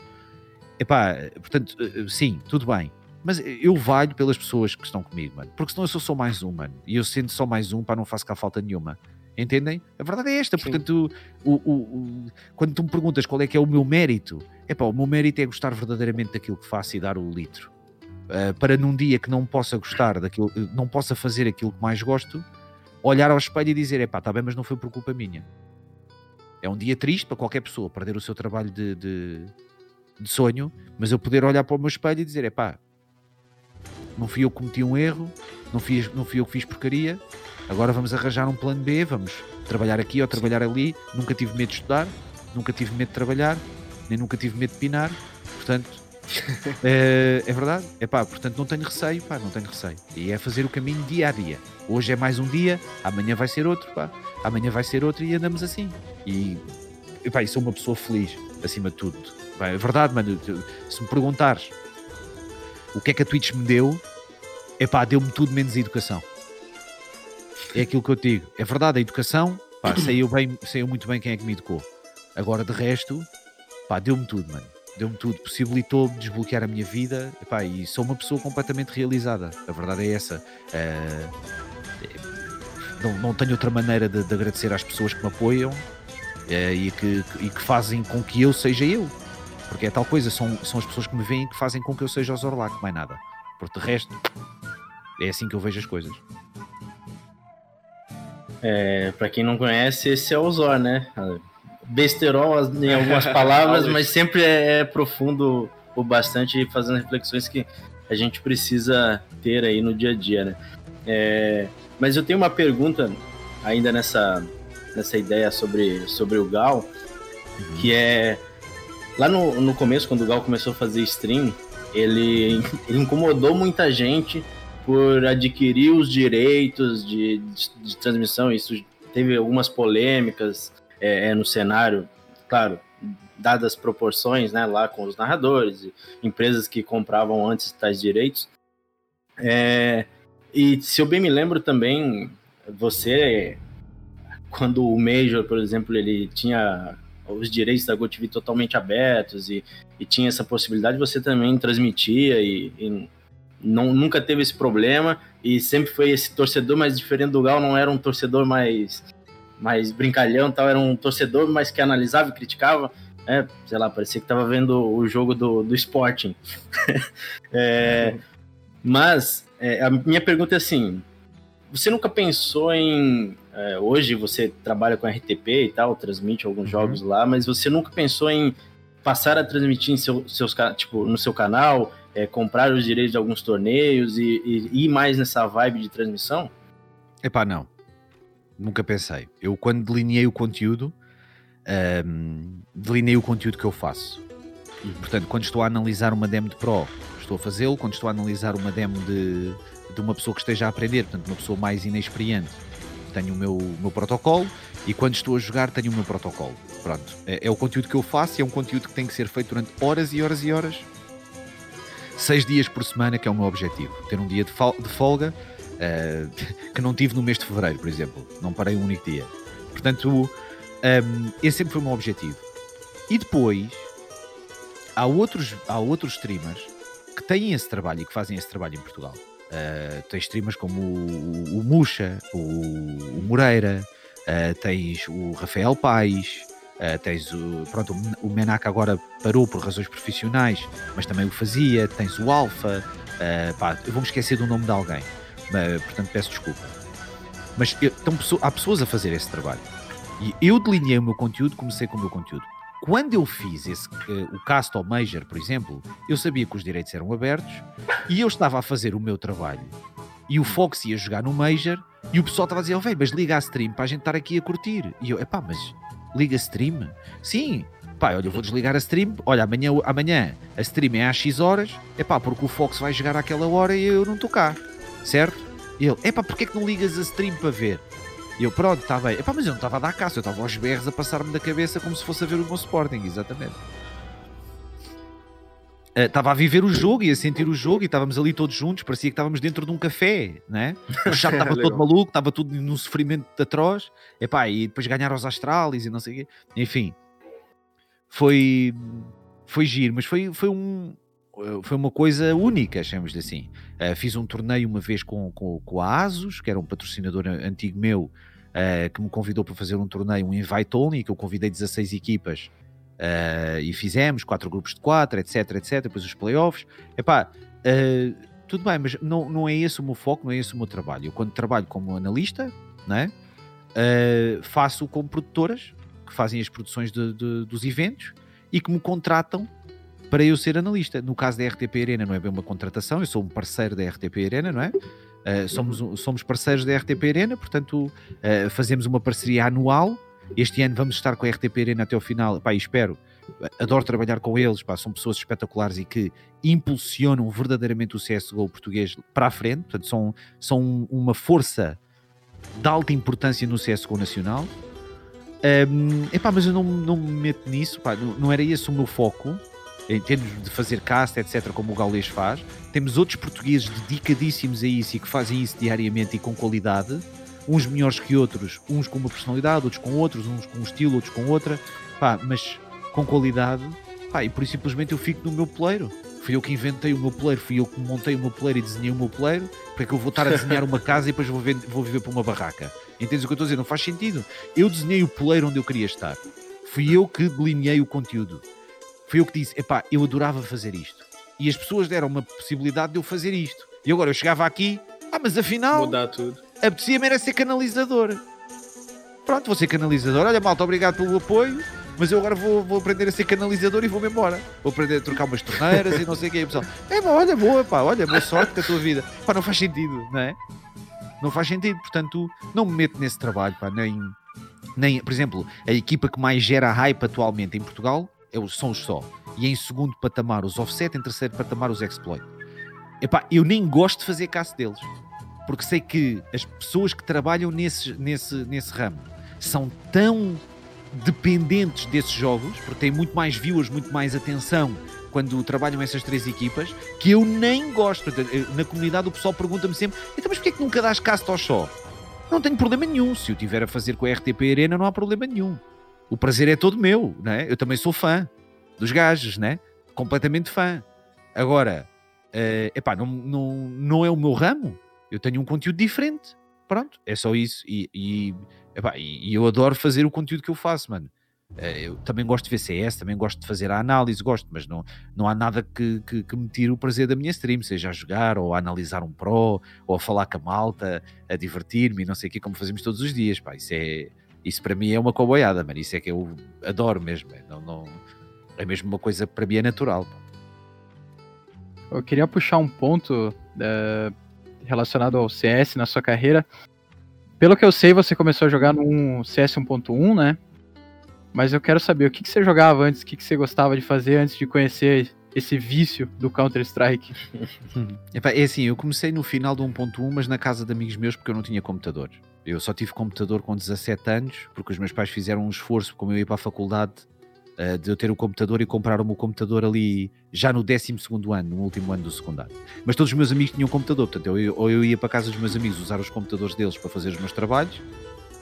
Epá, portanto, sim, tudo bem. Mas eu valho pelas pessoas que estão comigo, mano. Porque senão eu sou só mais um, mano. E eu sendo só mais um, para não faço cá falta nenhuma. Entendem? A verdade é esta. Sim. Portanto, o, o, o, quando tu me perguntas qual é que é o meu mérito, é pá, o meu mérito é gostar verdadeiramente daquilo que faço e dar o litro. Uh, para num dia que não possa gostar daquilo, não possa fazer aquilo que mais gosto, olhar ao espelho e dizer: é pá, está bem, mas não foi por culpa minha. É um dia triste para qualquer pessoa perder o seu trabalho de, de, de sonho, mas eu poder olhar para o meu espelho e dizer: é pá, não fui eu que cometi um erro, não, fiz, não fui eu que fiz porcaria, agora vamos arranjar um plano B, vamos trabalhar aqui ou trabalhar ali, nunca tive medo de estudar, nunca tive medo de trabalhar, nem nunca tive medo de pinar, portanto, é, é, verdade, é pá, portanto não tenho receio, pá, não tenho receio, e é fazer o caminho dia a dia, hoje é mais um dia, amanhã vai ser outro, pá, amanhã vai ser outro e andamos assim, e, pá, e sou uma pessoa feliz, acima de tudo, pá, é verdade, mano, se me perguntares o que é que a Twitch me deu? É pá, deu-me tudo menos educação. É aquilo que eu te digo. É verdade, a educação, pá, saiu, bem, saiu muito bem quem é que me educou. Agora, de resto, pá, deu-me tudo, mano. Deu-me tudo. Possibilitou-me desbloquear a minha vida epá, e sou uma pessoa completamente realizada. A verdade é essa. Uh, não, não tenho outra maneira de, de, agradecer às pessoas que me apoiam uh, e, que, e que fazem com que eu seja eu. Porque é tal coisa, são, são as pessoas que me veem que fazem com que eu seja o Zorlac, mais nada. Porque de resto, É assim que eu vejo as coisas. É, para quem não conhece, esse é o Zor, né? Besterol em algumas palavras, mas sempre é, é profundo o bastante fazendo reflexões que a gente precisa ter aí no dia a dia, né? É, mas eu tenho uma pergunta ainda nessa, nessa ideia sobre, sobre o Gal, uhum. que é lá no, no começo, quando o Gal começou a fazer stream, ele, ele incomodou muita gente por adquirir os direitos de, de, de transmissão. Isso teve algumas polêmicas é, é, no cenário, claro, dadas proporções, né, lá com os narradores, empresas que compravam antes tais direitos. É, e se eu bem me lembro também, você, quando o Major, por exemplo, ele tinha os direitos da GoTV totalmente abertos e, e tinha essa possibilidade, você também transmitia e, e não, nunca teve esse problema e sempre foi esse torcedor mais diferente do Gal, não era um torcedor mais mais brincalhão, tal, era um torcedor mais que analisava e criticava, né? Sei lá, parecia que estava vendo o jogo do, do Sporting. é, mas é, a minha pergunta é assim: você nunca pensou em é, hoje você trabalha com RTP e tal, transmite alguns uhum. jogos lá, mas você nunca pensou em passar a transmitir em seu, seus, tipo, no seu canal, é, comprar os direitos de alguns torneios e, e, ir mais nessa vibe de transmissão? Epá, não. Nunca pensei. Eu, quando delineei o conteúdo, um, delineei o conteúdo que eu faço. E, portanto, quando estou a analisar uma demo de Pro, estou a fazê-lo. Quando estou a analisar uma demo de, de uma pessoa que esteja a aprender, portanto, uma pessoa mais inexperiente, tenho o meu, meu protocolo. E quando estou a jogar, tenho o meu protocolo. Pronto. É, é o conteúdo que eu faço e é um conteúdo que tem que ser feito durante horas e horas e horas seis dias por semana, que é o meu objetivo. Ter um dia de, folga uh, que não tive no mês de fevereiro, por exemplo. Não parei um único dia. Portanto, um, ehm, esse sempre foi o meu objetivo. E depois, há outros, há outros streamers que têm esse trabalho e que fazem esse trabalho em Portugal. Uh, tens streamers como o, o Muxa, o, o Moreira, uh, tens o Rafael Paes, Uh, tens o, pronto, o Menac agora parou por razões profissionais, mas também o fazia. Tens o Alfa. Pá, eu vou me esquecer do nome de alguém, uh, portanto peço desculpa. Mas eu, há pessoas a fazer esse trabalho. E eu delineei o meu conteúdo, comecei com o meu conteúdo. Quando eu fiz esse, o cast ao Major, por exemplo, eu sabia que os direitos eram abertos e eu estava a fazer o meu trabalho. E o Fox ia jogar no Major e o pessoal estava a dizer: oh, velho, mas liga a stream para a gente estar aqui a curtir. E eu, epá, mas liga stream? Sim. Pá, olha, eu vou desligar a stream. Olha, amanhã, amanhã a stream é às X horas. É pá, porque o Fox vai jogar àquela hora e eu não estou cá. Certo? E ele, é pá, porquê que não ligas a stream para ver? E eu, pronto, está bem. É pá, mas eu não estava a dar caça, eu estava aos berros a passar-me da cabeça como se fosse a ver o meu Sporting, exatamente. Eh, estava uh, a viver o jogo e a sentir o jogo e estávamos ali todos juntos, parecia que estávamos dentro de um café, né? O chat estava todo maluco, estava tudo num sofrimento atroz, Epá, e depois ganhar os Astralis e não sei o quê. Enfim, foi, foi giro, mas foi, foi, um, foi uma coisa única, chamamos-lhe assim. Uh, fiz um torneio uma vez com, com, com a Asus, que era um patrocinador antigo meu, uh, que me convidou para fazer um torneio, um invite only, que eu convidei 16 equipas Uh, e fizemos quatro grupos de quatro, etc, etc. Depois os playoffs. Epá, uh, tudo bem, mas não, não é esse o meu foco, não é esse o meu trabalho. Eu, quando trabalho como analista, né, faço com produtoras que fazem as produções de, de, dos eventos e que me contratam para eu ser analista. No caso da RTP Arena, não é bem uma contratação, eu sou um parceiro da RTP Arena, não é? Uh, somos, somos parceiros da RTP Arena, portanto, uh, fazemos uma parceria anual este ano vamos estar com a RTP Arena até o final, pá, espero. Adoro trabalhar com eles, pá, são pessoas espetaculares e que impulsionam verdadeiramente o CSGO português para a frente, portanto, são, são uma força de alta importância no CSGO nacional. Um, epá, mas eu não, não me meto nisso, pá, não, não era esse o meu foco em termos de fazer cast, etc., como o Gaulês faz. Temos outros portugueses dedicadíssimos a isso e que fazem isso diariamente e com qualidade uns melhores que outros, uns com uma personalidade, outros com outros, uns com um estilo, outros com outra, pá, mas com qualidade, pá, e por isso simplesmente eu fico no meu poleiro. Fui eu que inventei o meu poleiro, fui eu que montei o meu poleiro e desenhei o meu poleiro, para que eu vou estar a desenhar uma casa e depois vou, vender, vou viver para uma barraca. Entendes o que eu estou a dizer? Não faz sentido. Eu desenhei o poleiro onde eu queria estar. Fui eu que delineei o conteúdo. Fui eu que disse, epá, eu adorava fazer isto. E as pessoas deram uma possibilidade de eu fazer isto. E agora eu chegava aqui Ah, mas afinal, Mudar tudo. apetecia-me era ser canalizador. Pronto, vou ser canalizador. Olha, malta, obrigado pelo apoio. Mas eu agora vou, vou aprender a ser canalizador e vou-me embora. Vou aprender a trocar umas torneiras e não sei o que. E o pessoal, é, olha, boa, pá, olha, boa sorte com a tua vida. Pá, não faz sentido, não é? Não faz sentido. Portanto, não me meto nesse trabalho, pá, nem, nem. Por exemplo, a equipa que mais gera hype atualmente em Portugal são os só. E em segundo patamar, os offset, em terceiro patamar, os exploit. Epá, eu nem gosto de fazer caso deles. Porque sei que as pessoas que trabalham nesse, nesse, nesse ramo são tão dependentes desses jogos, porque têm muito mais viewers, muito mais atenção quando trabalham essas três equipas, que eu nem gosto. Na comunidade o pessoal pergunta-me sempre, então mas porquê é que nunca dás cast ao show? Não tenho problema nenhum. Se eu tiver a fazer com a RTP Arena, não há problema nenhum. O prazer é todo meu, né? Eu também sou fã dos gajos, né? Completamente fã. Agora, eh, epá, não, não, não é o meu ramo. Eu tenho um conteúdo diferente. Pronto, é só isso. E, e, epá, e- e eu adoro fazer o conteúdo que eu faço, mano. Eh, Eu também gosto de ver CS, também gosto de fazer a análise, gosto, mas não, não há nada que, que, que me tire o prazer da minha stream, seja a jogar, ou a analisar um pro, ou a falar com a malta, a divertir-me não sei o que, como fazemos todos os dias, pá. Isso, é, isso para mim é uma coboiada, mano. Isso é que eu adoro mesmo. é, Não, não, é mesmo uma coisa para mim é natural. Eu queria puxar um ponto eh, relacionado ao CS na sua carreira. Pelo que eu sei, você começou a jogar no CS 1.1, né? Mas eu quero saber o que, que você jogava antes, o que, que você gostava de fazer antes de conhecer esse vício do Counter-Strike. É assim, eu comecei no final do 1.1, mas na casa de amigos meus porque eu não tinha computador. Eu só tive computador com 17 anos, porque os meus pais fizeram um esforço, como eu ia para a faculdade, eh, de eu ter o computador e comprar o meu computador ali já no 12 ano, no último ano do secundário. Mas todos os meus amigos tinham computador, portanto, eu, ou eu ia para a casa dos meus amigos usar os computadores deles para fazer os meus trabalhos,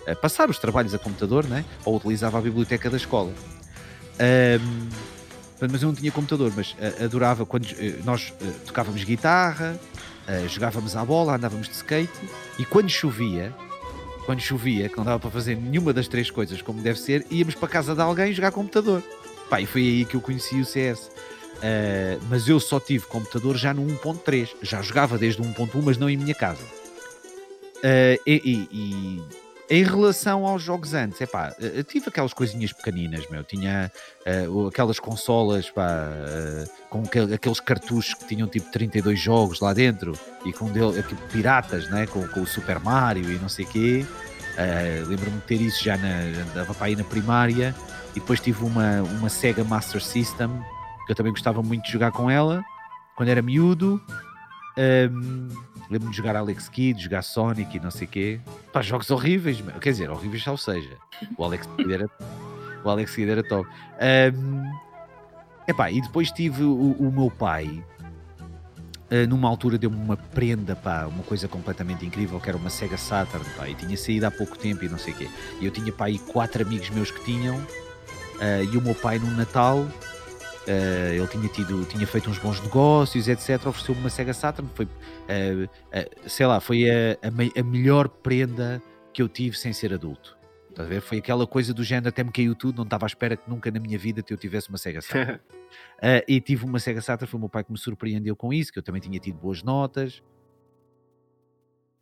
eh, passar os trabalhos a computador, né? ou utilizava a biblioteca da escola. Portanto, mas eu não tinha computador, mas eh, adorava quando nós tocávamos guitarra, jogávamos à bola, andávamos de skate e quando chovia, quando chovia, que não dava para fazer nenhuma das três coisas como deve ser, íamos para casa de alguém jogar computador. Pá, e foi aí que eu conheci o CS. Eh, mas eu só tive computador já no 1.3. Já jogava desde o 1.1, mas não em minha casa. Eh, e, e- e em relação aos jogos antes, é pá, tive aquelas coisinhas pequeninas, meu. Tinha eh, o- aquelas consolas pá, eh, com aquel- aqueles cartuchos que tinham tipo 32 jogos lá dentro e com dele, tipo, piratas, né? com, com o Super Mario e não sei o quê. Eh, Lembro-me de ter isso já na, andava para aí na primária e depois tive uma, uma Sega Master System que eu também gostava muito de jogar com ela quando era miúdo. Lembro-me de jogar Alex Kidd, jogar Sonic e não sei o quê. Pá, jogos horríveis, quer dizer, horríveis ou seja. O Alex Kidd era, o Alex Kidd era top. Ahm, epá, e depois tive o, o meu pai, ah, numa altura deu-me uma prenda, pá, uma coisa completamente incrível, que era uma Sega Saturn, pá, e tinha saído há pouco tempo e não sei o quê. E eu tinha, pá, aí quatro amigos meus que tinham, ah, e o meu pai no Natal, ah, ele tinha, tido, tinha feito uns bons negócios, etc, ofereceu-me uma Sega Saturn, foi, ah, ah, sei lá, foi a, a a melhor prenda que eu tive sem ser adulto. Estás a ver? Foi aquela coisa do género, até me caiu tudo, não estava à espera que nunca na minha vida eu tivesse uma Sega Saturn. Uh, e tive uma Sega Saturn, foi o meu pai que me surpreendeu com isso, que eu também tinha tido boas notas.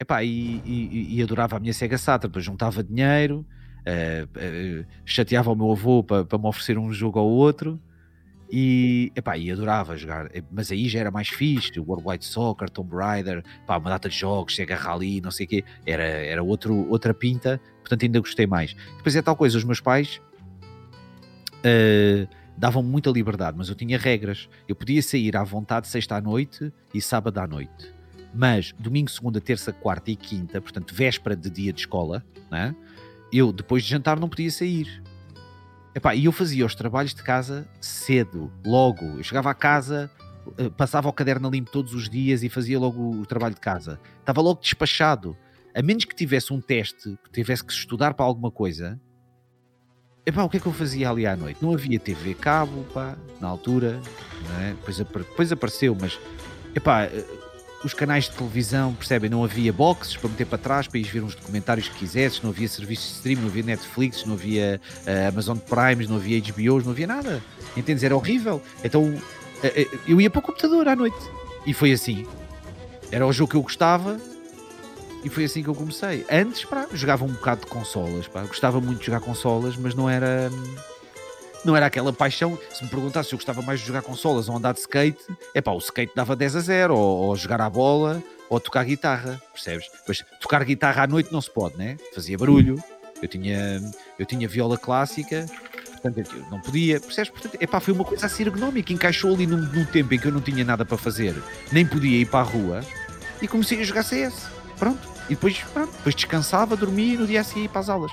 Epá, e, e- e adorava a minha Sega Saturn, depois juntava dinheiro, uh, uh, chateava o meu avô para me oferecer um jogo ao outro. E, epá, e adorava jogar, Eh, mas aí já era mais fixe, World Wide Soccer, Tomb Raider, pá, uma data de jogos, Sega Rally, não sei o quê, era, era outro, outra pinta, portanto ainda gostei mais. Depois é tal coisa, os meus pais uh, davam muita liberdade, mas eu tinha regras. Eu podia sair à vontade sexta à noite e sábado à noite. Mas domingo, segunda, terça, quarta e quinta, portanto véspera de dia de escola, né? eu depois de jantar não podia sair. Epá, e eu fazia os trabalhos de casa cedo, logo. Eu chegava à casa, eh, passava o caderno a limpo todos os dias e fazia logo o trabalho de casa. Estava logo despachado. A menos que tivesse um teste, que tivesse que estudar para alguma coisa, Epá, o que é que eu fazia ali à noite? Não havia TV cabo, pá, na altura, é? depois, depois apareceu, mas epá, eh, os canais de televisão, percebem? Não havia boxes para meter para trás para ir ver uns documentários que quisesses, não havia serviços de streaming, não havia Netflix, não havia eh, Amazon Primes, não havia HBOs, não havia nada. Entendes? Era horrível. Então eh, eu ia para o computador à noite e foi assim. Era o jogo que eu gostava E foi assim que eu comecei. Antes, pá, jogava um bocado de consolas, pá. Gostava muito de jogar consolas, mas não era. Não era aquela paixão. Se me perguntasse se eu gostava mais de jogar consolas ou andar de skate, é pá, o skate dava 10 a 0, ou, ou jogar a bola, ou tocar guitarra, percebes? Mas tocar guitarra à noite não se pode, né? Fazia barulho. Eu tinha, eu tinha viola clássica, portanto eu não podia, percebes? Portanto, epá, foi uma coisa assim ergonómica, encaixou ali num, num tempo em que eu não tinha nada para fazer, nem podia ir para a rua, e comecei a jogar CS. Pronto. E depois, pronto, depois descansava, dormia e no dia a seguir ia para as aulas.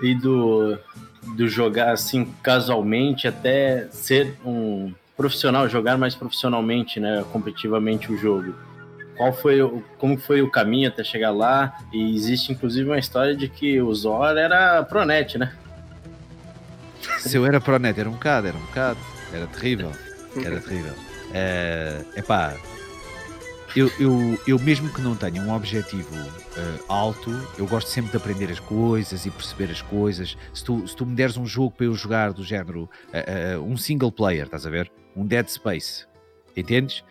E do, do jogar assim casualmente até ser um profissional, jogar mais profissionalmente, né, competitivamente o jogo. Qual foi o, como foi o caminho até chegar lá? E existe inclusive uma história de que o Zor era pronet, né? Se eu era pronet, era um bocado, era um bocado, era terrível, era terrível. É, epá, eu, eu, eu mesmo que não tenha um objetivo uh, alto, eu gosto sempre de aprender as coisas e perceber as coisas. Se tu, se tu me deres um jogo para eu jogar do género uh, uh, um single player, estás a ver? Um Dead Space, entendes?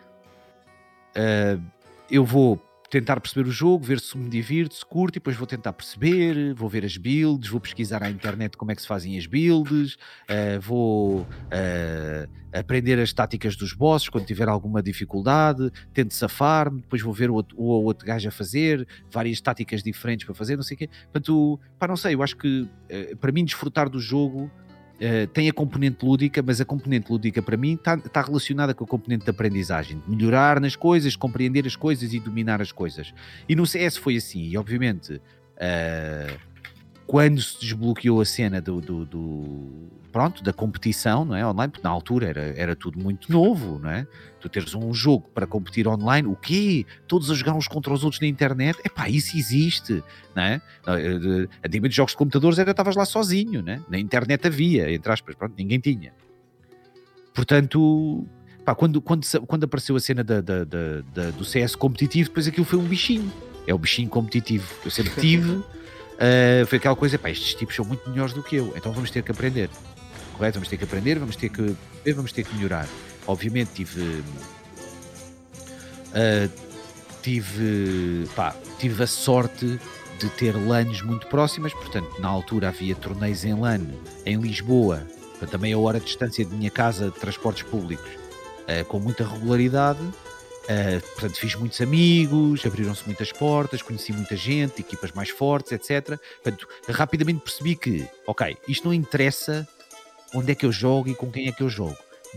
eu vou tentar perceber o jogo, ver se me divirto, se curto, e depois vou tentar perceber, vou ver as builds, vou pesquisar na internet como é que se fazem as builds, uh, vou uh, aprender as táticas dos bosses quando tiver alguma dificuldade, tento safar-me, depois vou ver o outro, o outro gajo a fazer, várias táticas diferentes para fazer, não sei o quê. Portanto, pá, não sei, eu acho que uh, para mim desfrutar do jogo Uh, tem a componente lúdica, mas a componente lúdica para mim está tá relacionada com a componente de aprendizagem, de melhorar nas coisas, compreender as coisas e dominar as coisas. E no CS foi assim, e obviamente uh, quando se desbloqueou a cena do, do, do, pronto, da competição, não é, online, porque na altura era, era tudo muito novo, não é? Tu teres um jogo para competir online, o quê? Todos a jogar uns contra os outros na internet? É pá, isso existe, não é? Eh, antigamente jogos de computadores era estavas lá sozinho, né? Na internet havia, entre aspas, pronto, ninguém tinha. Portanto, pá, quando, quando, quando apareceu a cena da, da, da, do CS competitivo, depois aquilo foi um bichinho. É o bichinho competitivo que eu sempre tive. Uh, foi aquela coisa, pá, estes tipos são muito melhores do que eu, então vamos ter que aprender. Correto? Vamos ter que aprender, vamos ter que, vamos ter que melhorar. Obviamente tive. Uh, tive, pá, tive a sorte de ter LANs muito próximas, portanto, na altura havia torneios em LAN em Lisboa, também a hora de distância de minha casa de transportes públicos, uh, com muita regularidade Uh, portanto, fiz muitos amigos, abriram-se muitas portas, conheci muita gente, equipas mais fortes, etc. Portanto, rapidamente percebi que, ok, isto não interessa onde é que eu jogo e com quem é que eu jogo.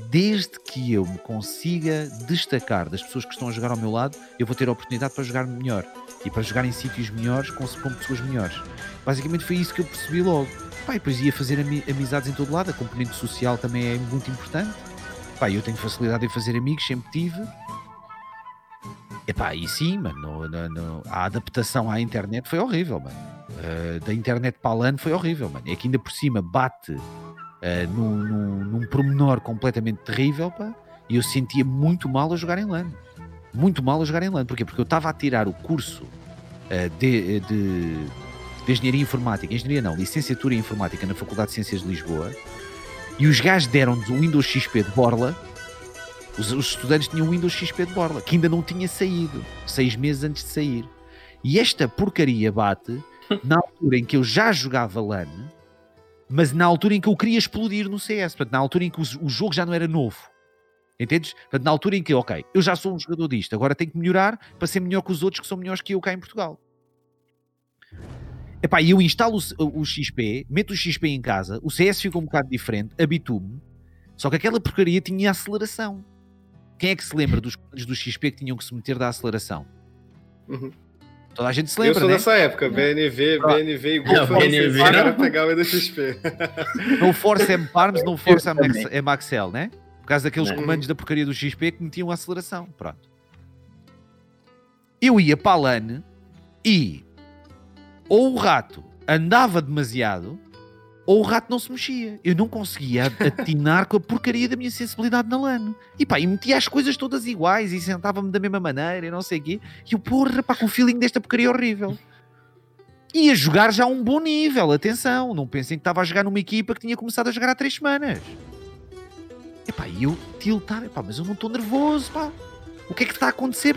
Desde que eu me consiga destacar das pessoas que estão a jogar ao meu lado, eu vou ter a oportunidade para jogar melhor e para jogar em sítios melhores com, com pessoas melhores. Basicamente foi isso que eu percebi logo. Pá, e depois ia fazer amizades em todo lado, a componente social também é muito importante. Pá, eu tenho facilidade em fazer amigos, sempre tive Epá, e sim, mano, no, no, a adaptação à internet foi horrível, mano. Uh, da internet para a LAN foi horrível, mano. É que ainda por cima bate uh, num, num, num pormenor completamente terrível, pá, e eu sentia muito mal a jogar em LAN. Muito mal a jogar em LAN. Porquê? Porque eu estava a tirar o curso uh, de, de, de Engenharia Informática, Engenharia não, Licenciatura em Informática na Faculdade de Ciências de Lisboa, e os gajos deram-nos o Windows XP de borla os, os estudantes tinham o Windows XP de borla, que ainda não tinha saído, seis meses antes de sair. E esta porcaria bate na altura em que eu já jogava LAN, mas na altura em que eu queria explodir no CS, portanto, na altura em que o, o jogo já não era novo. Entendes? Portanto, na altura em que, ok, eu já sou um jogador disto, agora tenho que melhorar para ser melhor que os outros que são melhores que eu cá em Portugal. Epá, eu instalo o, o XP, meto o XP em casa, o CS fica um bocado diferente, habituo-me, só que aquela porcaria tinha aceleração. Quem é que se lembra dos comandos do XP que tinham que se meter da aceleração? Uhum. Toda a gente se lembra, Eu sou né? dessa época, BNV, BNV e Google foi BNV, para pegar o XP. No Force M Parms, no Force M Axel, né? Por causa daqueles comandos da porcaria do XP que metiam a aceleração. Pronto. Eu ia para a LAN e ou o rato andava demasiado ou o rato não se mexia. Eu não conseguia atinar com a porcaria da minha sensibilidade na LAN. E pá, e metia as coisas todas iguais e sentava-me da mesma maneira e não sei o quê. E eu, porra, pá, com o feeling desta porcaria horrível. E a jogar já a um bom nível, atenção. Não pensem que estava a jogar numa equipa que tinha começado a jogar há três semanas. Epá, e eu tiltava, epá, mas eu não estou nervoso, pá. O que é que está a acontecer?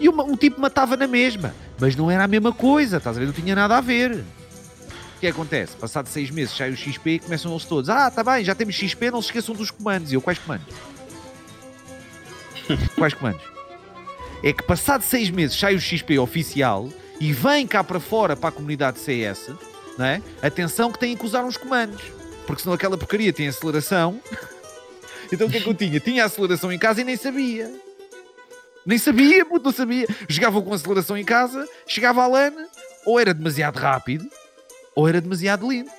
E uma, um tipo matava na mesma, mas não era a mesma coisa, estás a ver? Não tinha nada a ver. O que acontece? Passado seis meses sai o XP e começam eles todos. Ah, tá bem, já temos XP, não se esqueçam dos comandos. E eu, quais comandos? quais comandos? É que passado seis meses sai o XP oficial e vem cá para fora para a comunidade CS, não é? Atenção que têm que usar uns comandos. Porque senão aquela porcaria tem aceleração. então o que é que eu tinha? Tinha aceleração em casa e nem sabia. Nem sabia, puto, não sabia. Jogava com aceleração em casa, chegava à LAN, ou era demasiado rápido, ou era demasiado lento.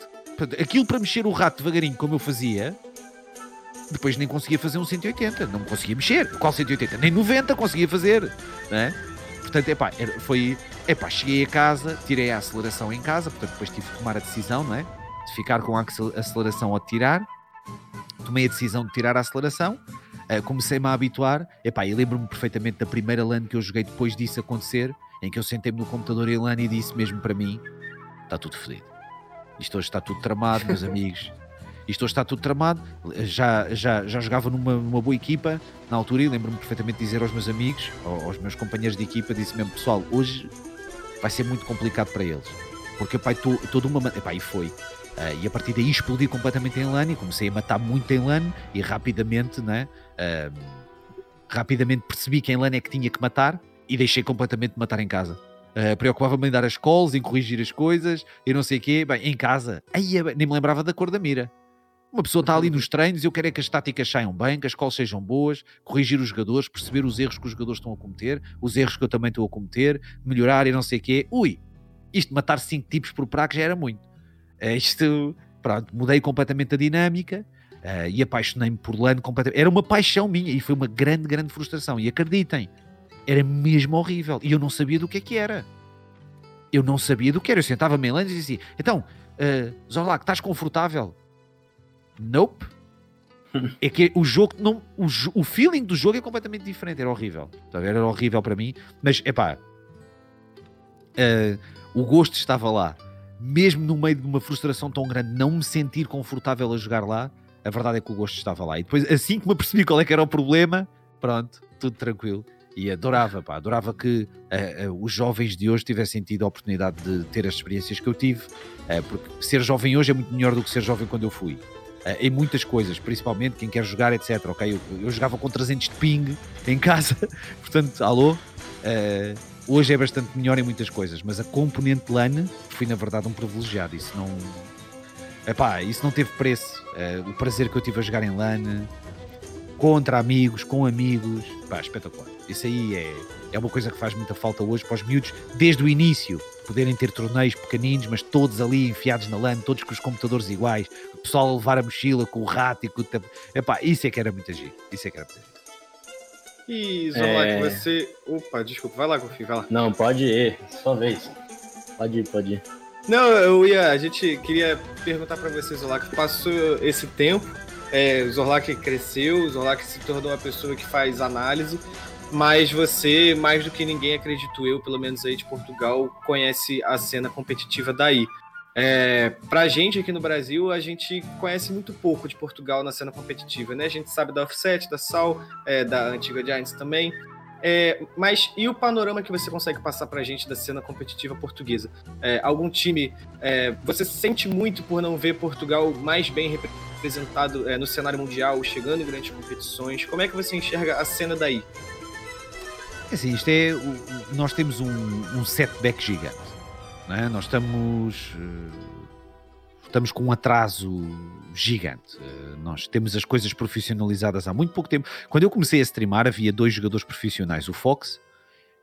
Aquilo para mexer o rato devagarinho, como eu fazia, depois nem conseguia fazer um 180, não conseguia mexer. Qual 180? Nem 90 conseguia fazer, né? Portanto, epá, foi. Epá, cheguei a casa, tirei a aceleração em casa, portanto, depois tive que tomar a decisão, não é? De ficar com a aceleração ou de tirar. Tomei a decisão de tirar a aceleração uh, comecei-me a habituar. Epá, e lembro-me perfeitamente da primeira LAN que eu joguei depois disso acontecer, em que eu sentei-me no computador em LAN e disse mesmo para mim: está tudo fodido. Isto hoje está tudo tramado, meus amigos. Isto hoje está tudo tramado. Já, já, já jogava numa, numa boa equipa na altura e lembro-me perfeitamente de dizer aos meus amigos, aos meus companheiros de equipa, disse mesmo: pessoal, hoje vai ser muito complicado para eles. Porque, pai, toda uma. Epá, e foi. Uh, e a partir daí explodi completamente em LAN e comecei a matar muito em LAN e rapidamente, né, uh, rapidamente percebi que em LAN é que tinha que matar e deixei completamente de matar em casa. Uh, Preocupava-me em dar as calls, em corrigir as coisas e não sei o quê. Bem, em casa, aí, nem me lembrava da cor da mira. Uma pessoa está ali nos treinos e eu quero é que as táticas saiam bem, que as calls sejam boas, corrigir os jogadores, perceber os erros que os jogadores estão a cometer, os erros que eu também estou a cometer, melhorar e não sei o quê. Ui, isto matar 5 tipos por prazo já era muito. Uh, isto, pronto, mudei completamente a dinâmica uh, e apaixonei-me por LAN completamente. Era uma paixão minha e foi uma grande, grande frustração. E acreditem, era mesmo horrível. E eu não sabia do que é que era. Eu não sabia do que era. Eu sentava-me em LAN e dizia então, uh, Zorlac, estás confortável? Nope. é que o jogo não o, o feeling do jogo é completamente diferente era horrível tá era horrível para mim mas é pá uh, o gosto estava lá mesmo no meio de uma frustração tão grande, não me sentir confortável a jogar lá, a verdade é que o gosto estava lá. E depois, assim que me apercebi qual é que era o problema, pronto, tudo tranquilo. E adorava, pá, adorava que uh, uh, os jovens de hoje tivessem tido a oportunidade de ter as experiências que eu tive, uh, porque ser jovem hoje é muito melhor do que ser jovem quando eu fui. em muitas coisas, principalmente quem quer jogar, etc. Ok, eu, eu jogava com 300 de ping em casa, portanto, alô. Hoje é bastante melhor em muitas coisas, mas a componente LAN fui na verdade um privilegiado. Isso não. Epá, isso não teve preço. O prazer que eu tive a jogar em LAN, contra amigos, com amigos, pá, espetacular. Isso aí é, é uma coisa que faz muita falta hoje para os miúdos, desde o início, poderem ter torneios pequeninos, mas todos ali enfiados na LAN, todos com os computadores iguais, o pessoal a levar a mochila com o rato e com o. Epá, isso é que era muito giro. Isso é que era muito giro. E Zolac, é... você. Opa, desculpa, vai lá, Gofi, vai lá. Não, pode ir, sua vez. Pode ir, pode ir. Não, eu ia. A gente queria perguntar para você, Zolac, passou esse tempo, é, o Zorlak cresceu, o Zorlak se tornou uma pessoa que faz análise, mas você, mais do que ninguém, acredito eu, pelo menos aí de Portugal, conhece a cena competitiva daí. É, pra gente aqui no Brasil, a gente conhece muito pouco de Portugal na cena competitiva, né? A gente sabe da Offset, da Sal, é, da antiga Giants também. É, mas e o panorama que você consegue passar pra gente da cena competitiva portuguesa? É, algum time, é, você sente muito por não ver Portugal mais bem representado é, no cenário mundial, chegando em grandes competições? Como é que você enxerga a cena daí? É assim, isto é. Nós temos um, um setback gigante é? Nós estamos, eh, estamos com um atraso gigante. Eh, nós temos as coisas profissionalizadas há muito pouco tempo. Quando eu comecei a streamar, havia dois jogadores profissionais: o Fox,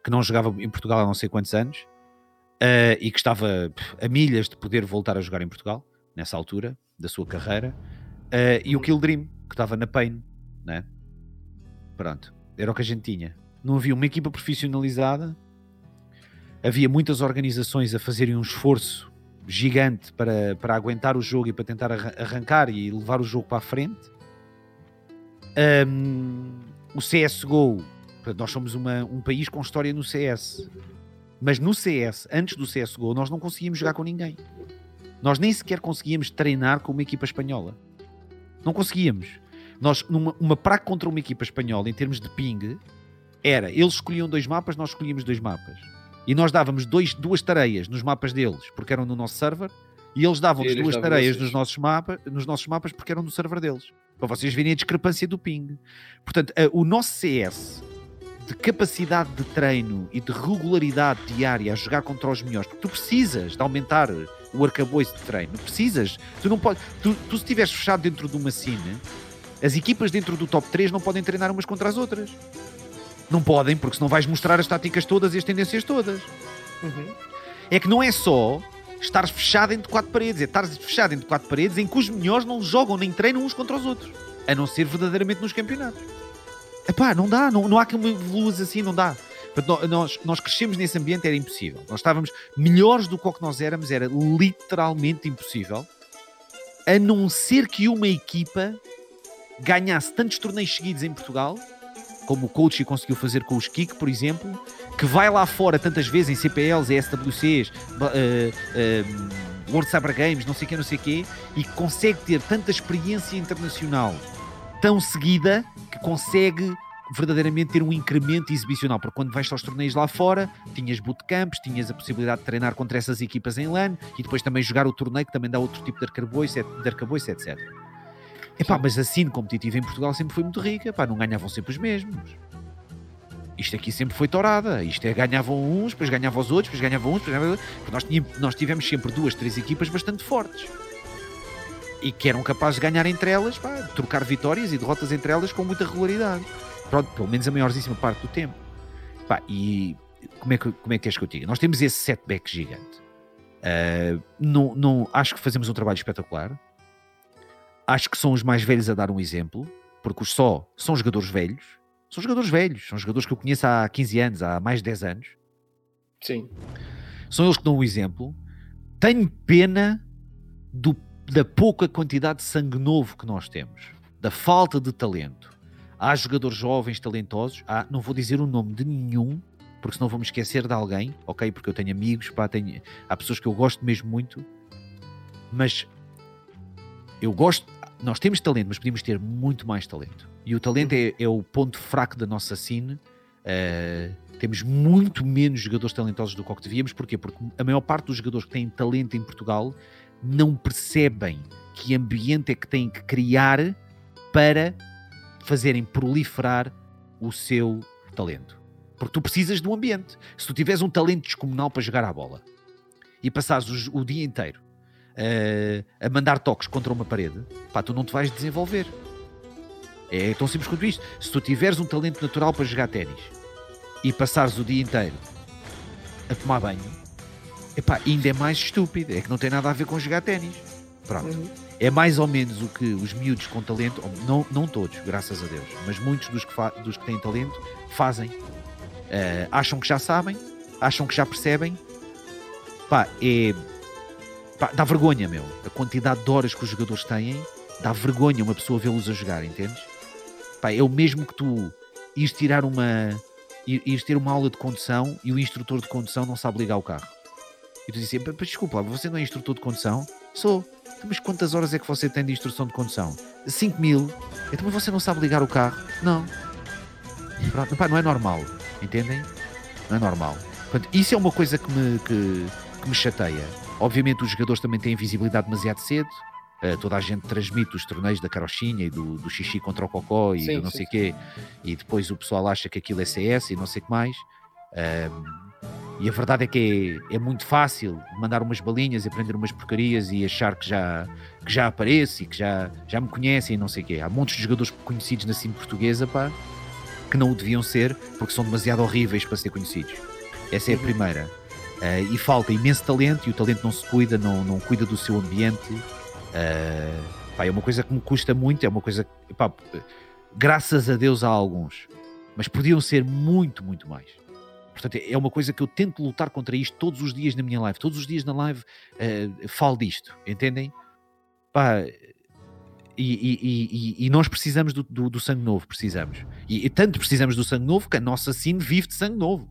que não jogava em Portugal há não sei quantos anos, uh, e que estava a milhas de poder voltar a jogar em Portugal, nessa altura da sua carreira, e o Kill Dream, que estava na Pain. Né? Pronto, era o que a gente tinha. Não havia uma equipa profissionalizada havia muitas organizações a fazerem um esforço gigante para, para aguentar o jogo e para tentar arrancar e levar o jogo para a frente. Um, o CSGO, nós somos uma, um país com história no CS, mas no CS, antes do CSGO, nós não conseguíamos jogar com ninguém. Nós nem sequer conseguíamos treinar com uma equipa espanhola. Não conseguíamos. Nós, numa uma praga contra uma equipa espanhola, em termos de ping, era, eles escolhiam dois mapas, nós escolhíamos dois mapas. E nós dávamos dois, duas tareias nos mapas deles, porque eram no nosso server, e eles davam-nos duas tareias nos nossos, mapa, nos nossos mapas, porque eram no server deles. Para vocês verem a discrepância do ping. Portanto, o nosso CS de capacidade de treino e de regularidade diária a jogar contra os melhores, porque tu precisas de aumentar o arcabouço de treino, precisas. Tu não podes. Tu, tu se estiveres fechado dentro de uma cine, as equipas dentro do top 3 não podem treinar umas contra as outras. Não podem, porque senão vais mostrar as táticas todas e as tendências todas. Uhum. É que não é só estar fechado entre quatro paredes, é estar fechado entre quatro paredes em que os melhores não jogam nem treinam uns contra os outros, a não ser verdadeiramente nos campeonatos. Epá, não dá, não, não há que luz assim, não dá. Nós, nós crescemos nesse ambiente, era impossível. Nós estávamos melhores do que o que nós éramos, era literalmente impossível, a não ser que uma equipa ganhasse tantos torneios seguidos em Portugal como o coach conseguiu fazer com os Kik, por exemplo, que vai lá fora tantas vezes em CPLs, SWCs, uh, uh, World Cyber Games, não sei que, não sei o quê, e consegue ter tanta experiência internacional tão seguida que consegue verdadeiramente ter um incremento exibicional, porque quando vais aos torneios lá fora, tinhas bootcamps, tinhas a possibilidade de treinar contra essas equipas em LAN e depois também jogar o torneio, que também dá outro tipo de arcabouço, de arcabouço etc. Epá, mas a cena competitiva em Portugal sempre foi muito rica, epá, não ganhavam sempre os mesmos. Isto aqui sempre foi torada. Isto é, ganhavam uns, depois ganhavam os outros, depois ganhavam uns, depois ganhavam outros. Nós, tínhamos, nós tivemos sempre duas, três equipas bastante fortes. E que eram capazes de ganhar entre elas, pá, trocar vitórias e derrotas entre elas com muita regularidade. Pronto, pelo menos a maioríssima parte do tempo. Pá, e como é, que, como é que és que eu diga? Nós temos esse setback gigante. Uh, não, não, acho que fazemos um trabalho espetacular acho que são os mais velhos a dar um exemplo, porque os só são jogadores velhos. São jogadores velhos, são jogadores que eu conheço há 15 anos, há mais de 10 anos. Sim. São eles que dão o um exemplo. Tenho pena do, da pouca quantidade de sangue novo que nós temos, da falta de talento. Há jogadores jovens, talentosos, há, não vou dizer o nome de nenhum, porque senão me esquecer de alguém, ok? Porque eu tenho amigos, pá, tenho, há pessoas que eu gosto mesmo muito, mas eu gosto, nós temos talento, mas podíamos ter muito mais talento. E o talento é, é o ponto fraco da nossa cine. Uh, temos muito menos jogadores talentosos do que o que devíamos. Porquê? Porque a maior parte dos jogadores que têm talento em Portugal não percebem que ambiente é que têm que criar para fazerem proliferar o seu talento. Porque tu precisas de um ambiente. Se tu tiveres um talento descomunal para jogar à bola e passares o, o dia inteiro uh, a mandar toques contra uma parede, pá, tu não te vais desenvolver. É tão simples quanto isto. Se tu tiveres um talento natural para jogar ténis e passares o dia inteiro a tomar banho, epá, ainda é mais estúpido. É que não tem nada a ver com jogar ténis. Pronto. Uhum. É mais ou menos o que os miúdos com talento, não, não todos, graças a Deus, mas muitos dos que, dos que têm talento fazem. Uh, acham que já sabem, acham que já percebem. Pá, é Pá, dá vergonha, meu. A quantidade de horas que os jogadores têm, dá vergonha uma pessoa vê-los a jogar, entendes? Pá, é o mesmo que tu ires tirar uma. ires ter uma aula de condução e o instrutor de condução não sabe ligar o carro. E tu dizes assim, desculpa, você não é instrutor de condução? Sou. Então, mas quantas horas é que você tem de instrução de condução? 5 mil. Então, você não sabe ligar o carro? Não. Pá, não é normal. Entendem? Não é normal. Portanto, isso é uma coisa que me, que, que me chateia Obviamente os jogadores também têm visibilidade demasiado cedo. Uh, toda a gente transmite os torneios da carochinha e do, do xixi contra o cocó e sim, do não sim, sei o quê. E depois o pessoal acha que aquilo é CS e não sei o que mais. e a verdade é que é, é, muito fácil mandar umas balinhas e aprender umas porcarias e achar que já, que já aparece e que já, já me conhecem e não sei o quê. Há muitos de jogadores conhecidos na cima portuguesa, pá, que não o deviam ser porque são demasiado horríveis para ser conhecidos. Essa é a uhum. primeira. Uh, e falta imenso talento e o talento não se cuida, não, não cuida do seu ambiente. Uh, pá, é uma coisa que me custa muito, é uma coisa que, pá, graças a Deus há alguns, mas podiam ser muito, muito mais. Portanto, é uma coisa que eu tento lutar contra isto todos os dias na minha live. Todos os dias na live uh, falo disto, entendem? Pá, e, e, e, e, nós precisamos do, do, do, sangue novo, precisamos. E, tanto precisamos do sangue novo que a nossa sim vive de sangue novo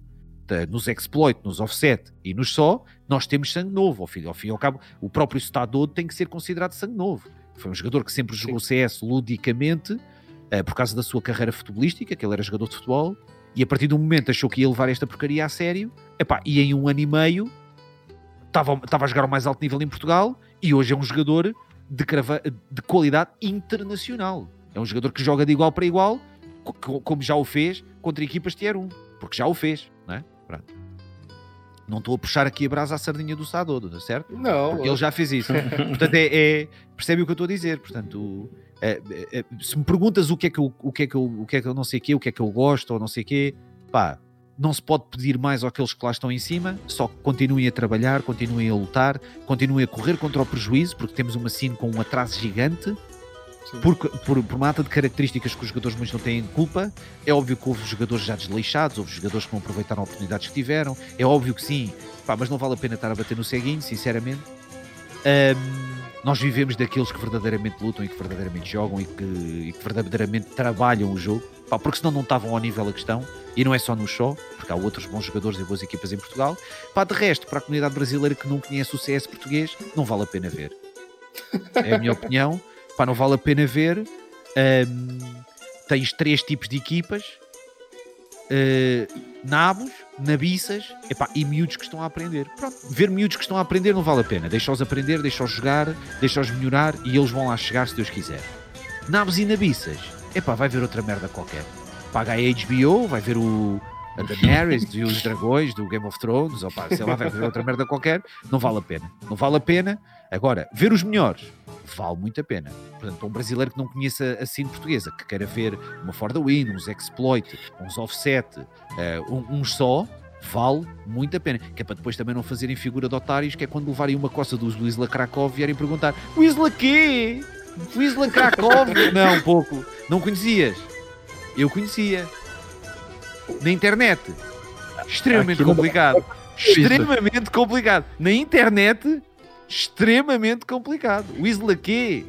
nos exploit, nos offset e nos só, nós temos sangue novo. Ao fim, ao fim e ao cabo, o próprio Stadod tem que ser considerado sangue novo. Foi um jogador que sempre jogou. CS ludicamente, uh, por causa da sua carreira futebolística, que ele era jogador de futebol, e a partir do momento achou que ia levar esta porcaria a sério, epá, e em um ano e meio estava, estava a jogar ao mais alto nível em Portugal e hoje é um jogador de, crava, de qualidade internacional. É um jogador que joga de igual para igual, como já o fez contra equipas Tier 1, porque já o fez, não estou a puxar aqui a brasa à sardinha do Sadodo, certo? Não. Porque ele já fez isso. Portanto, é, é, percebe o que eu estou a dizer. Portanto, é, é, é, se me perguntas o que é que eu, o que é que eu, o que é que eu não sei quê, o que é que eu gosto ou não sei quê, pá, não se pode pedir mais àqueles que lá estão em cima, só que continuem a trabalhar, continuem a lutar, continuem a correr contra o prejuízo, porque temos uma cena com um atraso gigante por, por, por mata de características que os jogadores muitos não têm culpa. É óbvio que houve jogadores já desleixados, houve jogadores que não aproveitaram oportunidades que tiveram. É óbvio que sim, pá, mas não vale a pena estar a bater no ceguinho, sinceramente. Um, nós vivemos daqueles que verdadeiramente lutam e que verdadeiramente jogam e que, e que verdadeiramente trabalham o jogo, pá, porque senão não estavam ao nível da questão. E não é só no show, porque há outros bons jogadores e boas equipas em Portugal. Pá, de resto, para a comunidade brasileira que não conhece o CS português, não vale a pena ver. É a minha opinião pá, não vale a pena ver. Um, tens três tipos de equipas: uh, nabos, nabiças epá, e miúdos que estão a aprender. Pronto, ver miúdos que estão a aprender não vale a pena. Deixa-os aprender, deixa-os jogar, deixa-os melhorar e eles vão lá chegar se Deus quiser. Nabos e nabiças, epá, vai ver outra merda qualquer. Paga a HBO, vai ver o, a Daenerys e os dragões do Game of Thrones, ou pá, sei lá, vai ver outra merda qualquer, não vale a pena. Não vale a pena. Agora, ver os melhores, vale muito a pena. Portanto, para um brasileiro que não conheça a cena portuguesa, que queira ver uma For the Win, uns Exploit, uns Offset, uh, uns só, vale muito a pena. Que é para depois também não fazerem figura de otários, que é quando levarem uma coça dos Wisla Krakow vierem perguntar: Wisla quê? Wisla Krakow? não, um pouco. Não conhecias? Eu conhecia na internet. Extremamente complicado. Extremamente complicado. Na internet, extremamente complicado. O Isla quê?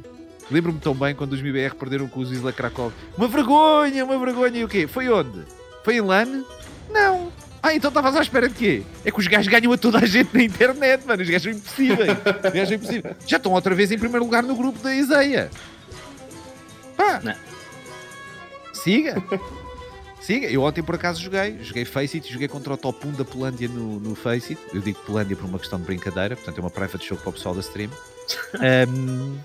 Lembro-me tão bem quando os MIBR perderam com os Isla Krakow. Uma vergonha, uma vergonha. E o quê? Foi onde? Foi em LAN? Não. Ah, então estavas à espera de quê? É que os gajos ganham a toda a gente na internet, mano. Os gajos são impossíveis. Os gajos são impossíveis. Já estão outra vez em primeiro lugar no grupo da Iseia. Pá. Não. Siga. Siga, eu ontem por acaso joguei, joguei Faceit, joguei contra o top 1 da Polândia no, no Faceit. Eu digo Polândia por uma questão de brincadeira, portanto é uma private show para o pessoal da stream. Um,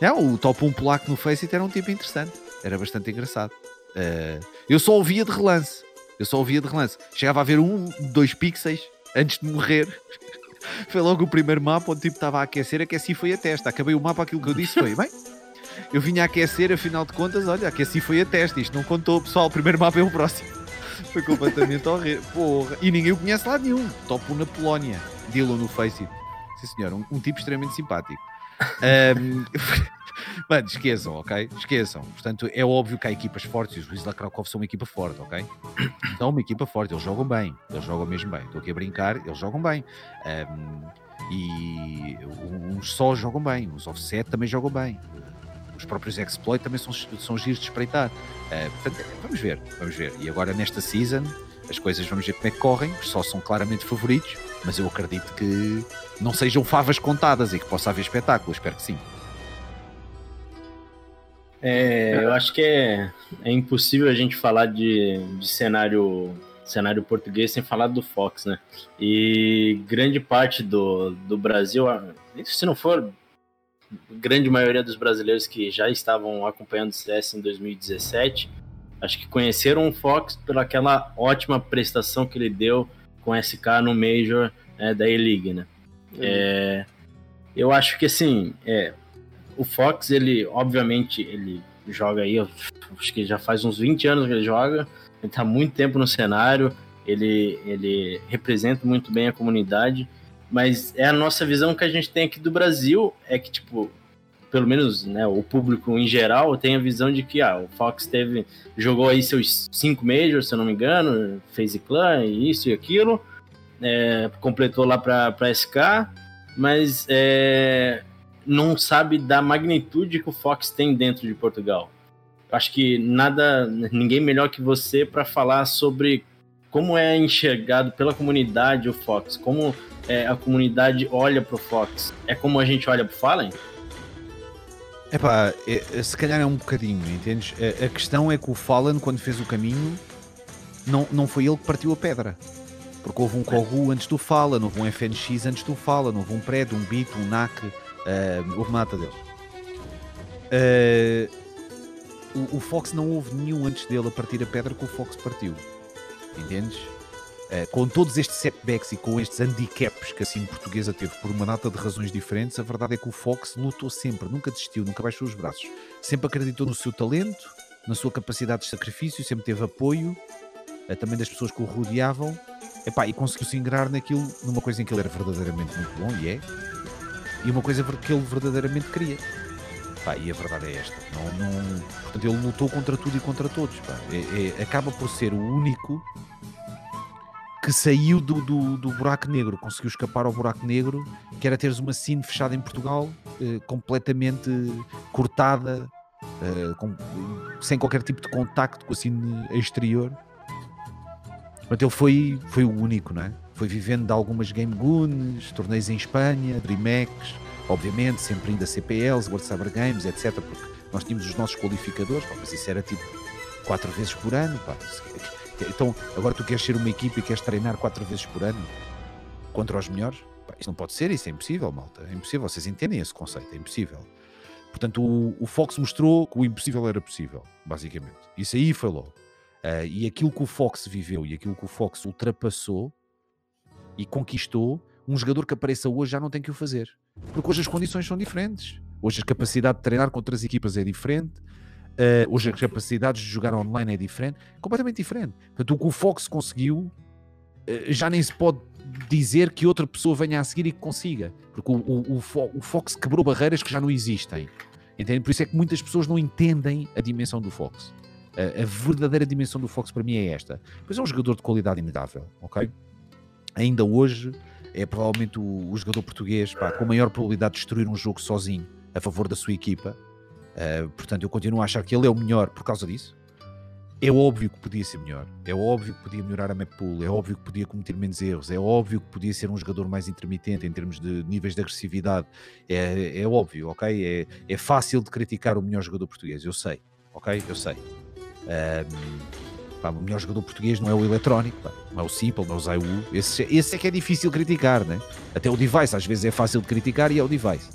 não, o top 1 polaco no Faceit era um tipo interessante, era bastante engraçado. Uh, eu só ouvia de relance, eu só ouvia de relance. Chegava a ver um, dois pixels antes de morrer. foi logo o primeiro mapa onde tipo estava a aquecer, aqueci foi a testa. Acabei o mapa, aquilo que eu disse foi, bem, eu vinha a aquecer, afinal de contas, olha, aqueci foi a teste. Isto não contou, pessoal. O primeiro mapa é o próximo. Foi completamente horrível. Porra. E ninguém o conhece lá nenhum. Top 1 na Polónia. Dylan no Face. Sim, senhor. Um, um tipo extremamente simpático. Um... Mano, esqueçam, ok? Esqueçam. Portanto, é óbvio que há equipas fortes e os Wisla Krakow são uma equipa forte, ok? São uma equipa forte, eles jogam bem, eles jogam mesmo bem. Estou aqui a brincar, eles jogam bem. Um, e uns só jogam bem, os offset também jogam bem os próprios exploit também são, são giros de espreitar. Uh, portanto, vamos ver, vamos ver. E agora nesta season, as coisas vamos ver como é que correm, só são claramente favoritos, mas eu acredito que não sejam favas contadas e que possa haver espetáculo, espero que sim. É, eu acho que é, é impossível a gente falar de, de cenário cenário português sem falar do Fox, né? E grande parte do, do Brasil, se não for grande maioria dos brasileiros que já estavam acompanhando o CS em 2017, acho que conheceram o Fox pelaquela ótima prestação que ele deu com SK no Major né, da E-League, né? Uhum. É, eu acho que assim, é, o Fox, ele obviamente ele joga aí, acho que já faz uns 20 anos que ele joga, ele tá muito tempo no cenário, ele, ele representa muito bem a comunidade mas é a nossa visão que a gente tem aqui do Brasil, é que, tipo, pelo menos né, o público em geral tem a visão de que ah, o Fox teve, jogou aí seus cinco majors, se eu não me engano, fez clã, isso e aquilo, é, completou lá para SK, mas é, não sabe da magnitude que o Fox tem dentro de Portugal. Acho que nada, ninguém melhor que você para falar sobre como é enxergado pela comunidade o Fox, como é, a comunidade olha pro Fox? É como a gente olha pro Fallen? Epá, é, se calhar é um bocadinho, entendes? A, a, questão é que o Fallen, quando fez o caminho, não, não foi ele que partiu a pedra. Porque houve um Kogu antes do não houve um FNX antes do não houve um Pred, um Bit, um NAC, uh, houve uma data deles. Uh, o, o, Fox não houve nenhum antes dele a partir a pedra que o Fox partiu. Entendes? Uh, com todos estes setbacks e com estes handicaps que assim portuguesa teve por uma data de razões diferentes, a verdade é que o Fox lutou sempre, nunca desistiu, nunca baixou os braços. Sempre acreditou no seu talento, na sua capacidade de sacrifício, sempre teve apoio uh, também das pessoas que o rodeavam epá, e conseguiu se ingrar naquilo, numa coisa em que ele era verdadeiramente muito bom, e é, e uma coisa que ele verdadeiramente queria. E a verdade é esta. Não, não... Portanto, ele lutou contra tudo e contra todos. É, é, acaba por ser o único que saiu do, do, do, buraco negro, conseguiu escapar ao buraco negro, que era teres uma cine fechada em Portugal, eh, completamente cortada, eh, com, sem qualquer tipo de contacto com a cine exterior. Portanto, ele foi, foi o único, não é? Foi vivendo de algumas Game Goons, torneios em Espanha, DreamHack, obviamente, sempre ainda CPLs, World Cyber Games, etc. Porque nós tínhamos os nossos qualificadores, pá, mas isso era tipo quatro vezes por ano. Pá. Então, agora tu queres ser uma equipa e queres treinar quatro vezes por ano contra os melhores? Isso não pode ser, isso é impossível, malta. É impossível, vocês entendem esse conceito, é impossível. Portanto, o, o Fox mostrou que o impossível era possível, basicamente. Isso aí foi logo. Uh, e aquilo que o Fox viveu e aquilo que o Fox ultrapassou e conquistou, um jogador que apareça hoje já não tem que o fazer. Porque hoje as condições são diferentes. Hoje a capacidade de treinar com outras equipas é diferente. Uh, hoje as capacidades de jogar online é diferente. Completamente diferente. Portanto, o que o Fox conseguiu uh, já nem se pode dizer que outra pessoa venha a seguir e que consiga. Porque o, o, o, Fox quebrou barreiras que já não existem. Entende? Por isso é que muitas pessoas não entendem a dimensão do Fox. A, a verdadeira dimensão do Fox para mim é esta. Pois é um jogador de qualidade inegável, ok? Ainda hoje é provavelmente o, o jogador português pá, com maior probabilidade de destruir um jogo sozinho a favor da sua equipa. Uh, portanto, eu continuo a achar que ele é o melhor por causa disso. É óbvio que podia ser melhor, é óbvio que podia melhorar a map pool, é óbvio que podia cometer menos erros, é óbvio que podia ser um jogador mais intermitente em termos de níveis de agressividade. É, é óbvio, ok? É, é fácil de criticar o melhor jogador português, eu sei, ok? Eu sei. Um, Pá, o melhor jogador português não é o eletrónico, pá, não é o Simple, não é o Zaiwu. Esse, esse é que é difícil criticar, né? Até o device, às vezes é fácil de criticar e é o device.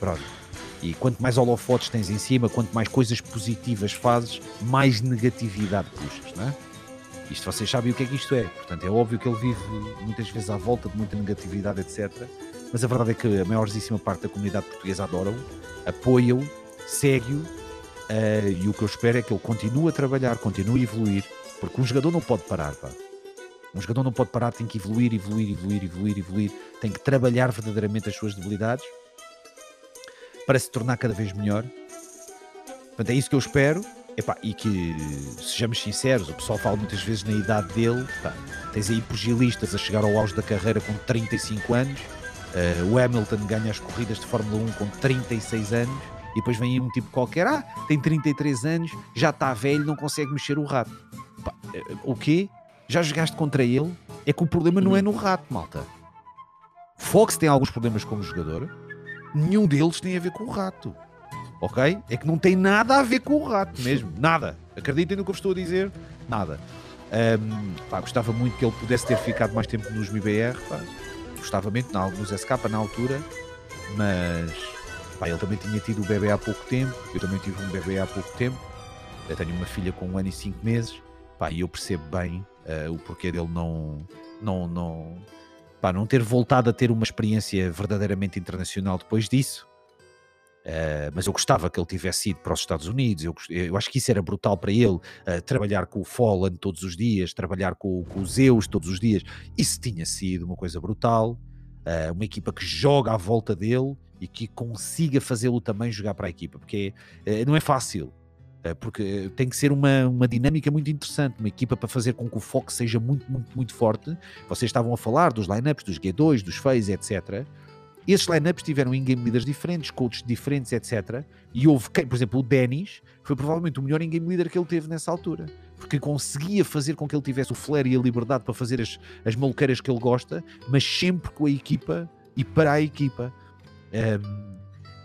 Pronto. E quanto mais holofotes tens em cima, quanto mais coisas positivas fazes, mais negatividade puxas, não é? Isto vocês sabem o que é que isto é. Portanto, é óbvio que ele vive muitas vezes à volta de muita negatividade, etc. Mas a verdade é que a maiorzíssima parte da comunidade portuguesa adora-o, apoia-o, segue-o Uh, e o que eu espero é que ele continue a trabalhar, continue a evoluir, porque um jogador não pode parar, pá. Um jogador não pode parar, tem que evoluir, evoluir, evoluir, evoluir, evoluir, tem que trabalhar verdadeiramente as suas debilidades para se tornar cada vez melhor. Portanto, é isso que eu espero. E que sejamos sinceros, o pessoal fala muitas vezes na idade dele. Pá, tens aí pugilistas a chegar ao auge da carreira com 35 anos. Uh, o Hamilton ganha as corridas de Fórmula 1 com 36 anos e depois vem um tipo qualquer, ah, tem 33 anos, já está velho, não consegue mexer o rato. Eh, o quê? Já jogaste contra ele? É que o problema não é no rato, malta. Fox tem alguns problemas como jogador, nenhum deles tem a ver com o rato. Ok? É que não tem nada a ver com o rato mesmo. Nada. Acreditem no que eu estou a dizer? Nada. Um, pá, gostava muito que ele pudesse ter ficado mais tempo nos MIBR. Pá. Gostava muito, nos SK na altura, mas Pá, ele também tinha tido o bebê há pouco tempo, eu também tive um bebê há pouco tempo. Eu tenho uma filha com um ano e cinco meses. Pá, e eu percebo bem uh, o porquê dele não, não, não, pá, não ter voltado a ter uma experiência verdadeiramente internacional depois disso. Uh, mas eu gostava que ele tivesse ido para os Estados Unidos. Eu, eu acho que isso era brutal para ele. Uh, trabalhar com o Fallen todos os dias, trabalhar com, com os Zeus todos os dias. Isso tinha sido uma coisa brutal. Uh, uma equipa que joga à volta dele e que consiga fazê-lo também jogar para a equipa, porque é, não é fácil. É, porque tem que ser uma, uma dinâmica muito interessante, uma equipa para fazer com que o foco seja muito, muito, muito forte. Vocês estavam a falar dos lineups, dos G2, dos FaZe, etc. Esses lineups tiveram in-game leaders diferentes, coaches diferentes, etc. E houve quem, por exemplo, o Dennis foi provavelmente o melhor in-game leader que ele teve nessa altura. Porque conseguia fazer com que ele tivesse o flare e a liberdade para fazer as, as maluqueiras que ele gosta, mas sempre com a equipa e para a equipa. Um,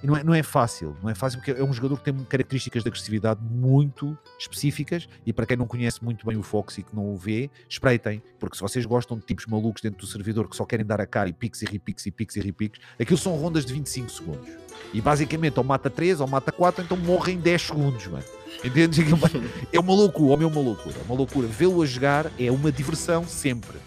E não é, não é fácil, não é fácil porque é um jogador que tem características de agressividade muito específicas e para quem não conhece muito bem o Fox e que não o vê, espreitem, porque se vocês gostam de tipos malucos dentro do servidor que só querem dar a cara e piques e repiques e piques e repiques, aquilo são rondas de 25 segundos. E basicamente ou mata 3 ou mata 4, então morre em 10 segundos, mano. Entendes? É uma loucura, homem, é uma loucura. É uma loucura. Vê-lo a jogar é uma diversão sempre.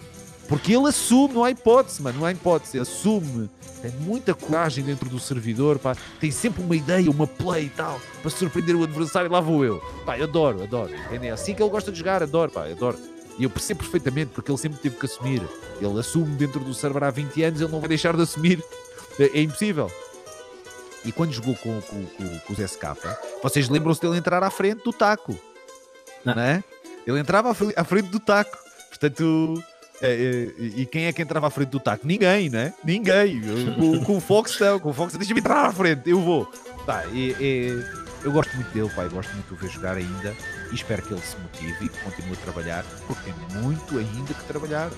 Porque ele assume, não há hipótese, mano, não há hipótese. Assume tem muita coragem dentro do servidor, pá. Tem sempre uma ideia, uma play e tal, para surpreender o adversário e lá vou eu. Pá, eu adoro, adoro. É assim que ele gosta de jogar, adoro, pá, adoro. E eu percebo perfeitamente, porque ele sempre teve que assumir. Ele assume dentro do server há 20 anos, ele não vai deixar de assumir. É, é impossível. E quando jogou com, com, com, com os SK, vocês lembram-se dele entrar à frente do taco. Não, não é? Ele entrava à frente do taco. Portanto, é, é, e quem é que entrava à frente do taco? Ninguém, né? Ninguém. Com, com o Fox não, com o Fox deixa-me entrar à frente, eu vou. Tá, e, e, eu gosto muito dele, pai, gosto muito de o ver jogar ainda e espero que ele se motive e continue a trabalhar, porque tem muito ainda que trabalhar.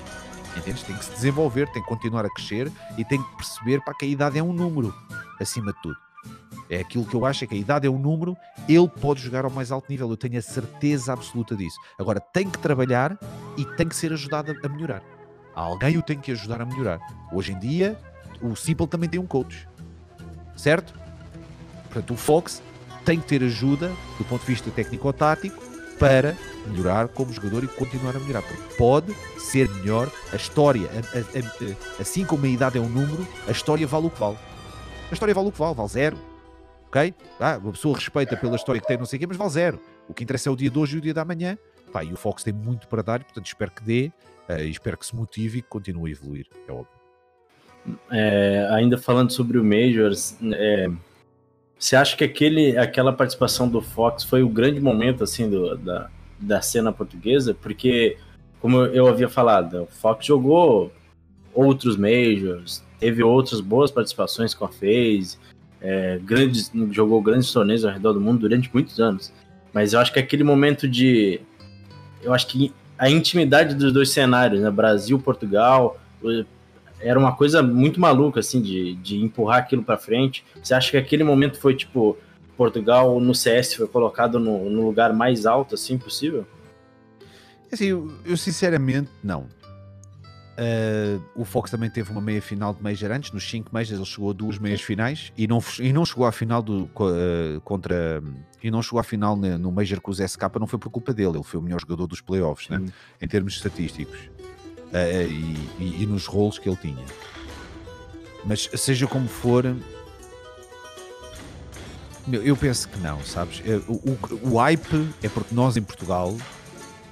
Entendes? Tem que se desenvolver, tem que continuar a crescer e tem que perceber para que a idade é um número, acima de tudo. É aquilo que eu acho, é que a idade é um número, ele pode jogar ao mais alto nível, eu tenho a certeza absoluta disso. Agora, tem que trabalhar e tem que ser ajudado a melhorar. Alguém o tem que ajudar a melhorar. Hoje em dia, o Simple também tem um coach, certo? Portanto, o Fox tem que ter ajuda do ponto de vista técnico-tático para melhorar como jogador e continuar a melhorar, porque pode ser melhor. A história, a, a, a, assim como a idade é um número, a história vale o que vale. A história vale o que vale, vale zero, ok? Ah, uma pessoa respeita pela história que tem, não sei o quê, mas vale zero. O que interessa é o dia de hoje e o dia da manhã. Pá, e o Fox tem muito para dar, portanto espero que dê uh, espero que se motive e que continue a evoluir, é óbvio. É, ainda falando sobre o Majors, é, você acha que aquele, aquela participação do Fox foi o grande momento assim do, da, da cena portuguesa? Porque, como eu havia falado, o Fox jogou outros Majors, teve outras boas participações com a FaZe, é, grandes, jogou grandes torneios ao redor do mundo durante muitos anos. Mas eu acho que aquele momento de. Eu acho que a intimidade dos dois cenários, né? Brasil, Portugal, era uma coisa muito maluca, assim, de, de empurrar aquilo para frente. Você acha que aquele momento foi tipo. Portugal no CS foi colocado no, no lugar mais alto, assim, possível? Assim, eu, eu sinceramente não. Uh, o Fox também teve uma meia final de Major antes, nos 5 Majors ele chegou a duas meias finais e não, e não chegou à final do, uh, contra e não chegou à final no Major com os SK, não foi por culpa dele, ele foi o melhor jogador dos playoffs, né? em termos estatísticos uh, e, e, e, nos roles que ele tinha. Mas seja como for, eu penso que não, sabes? O, o, o hype é porque nós em Portugal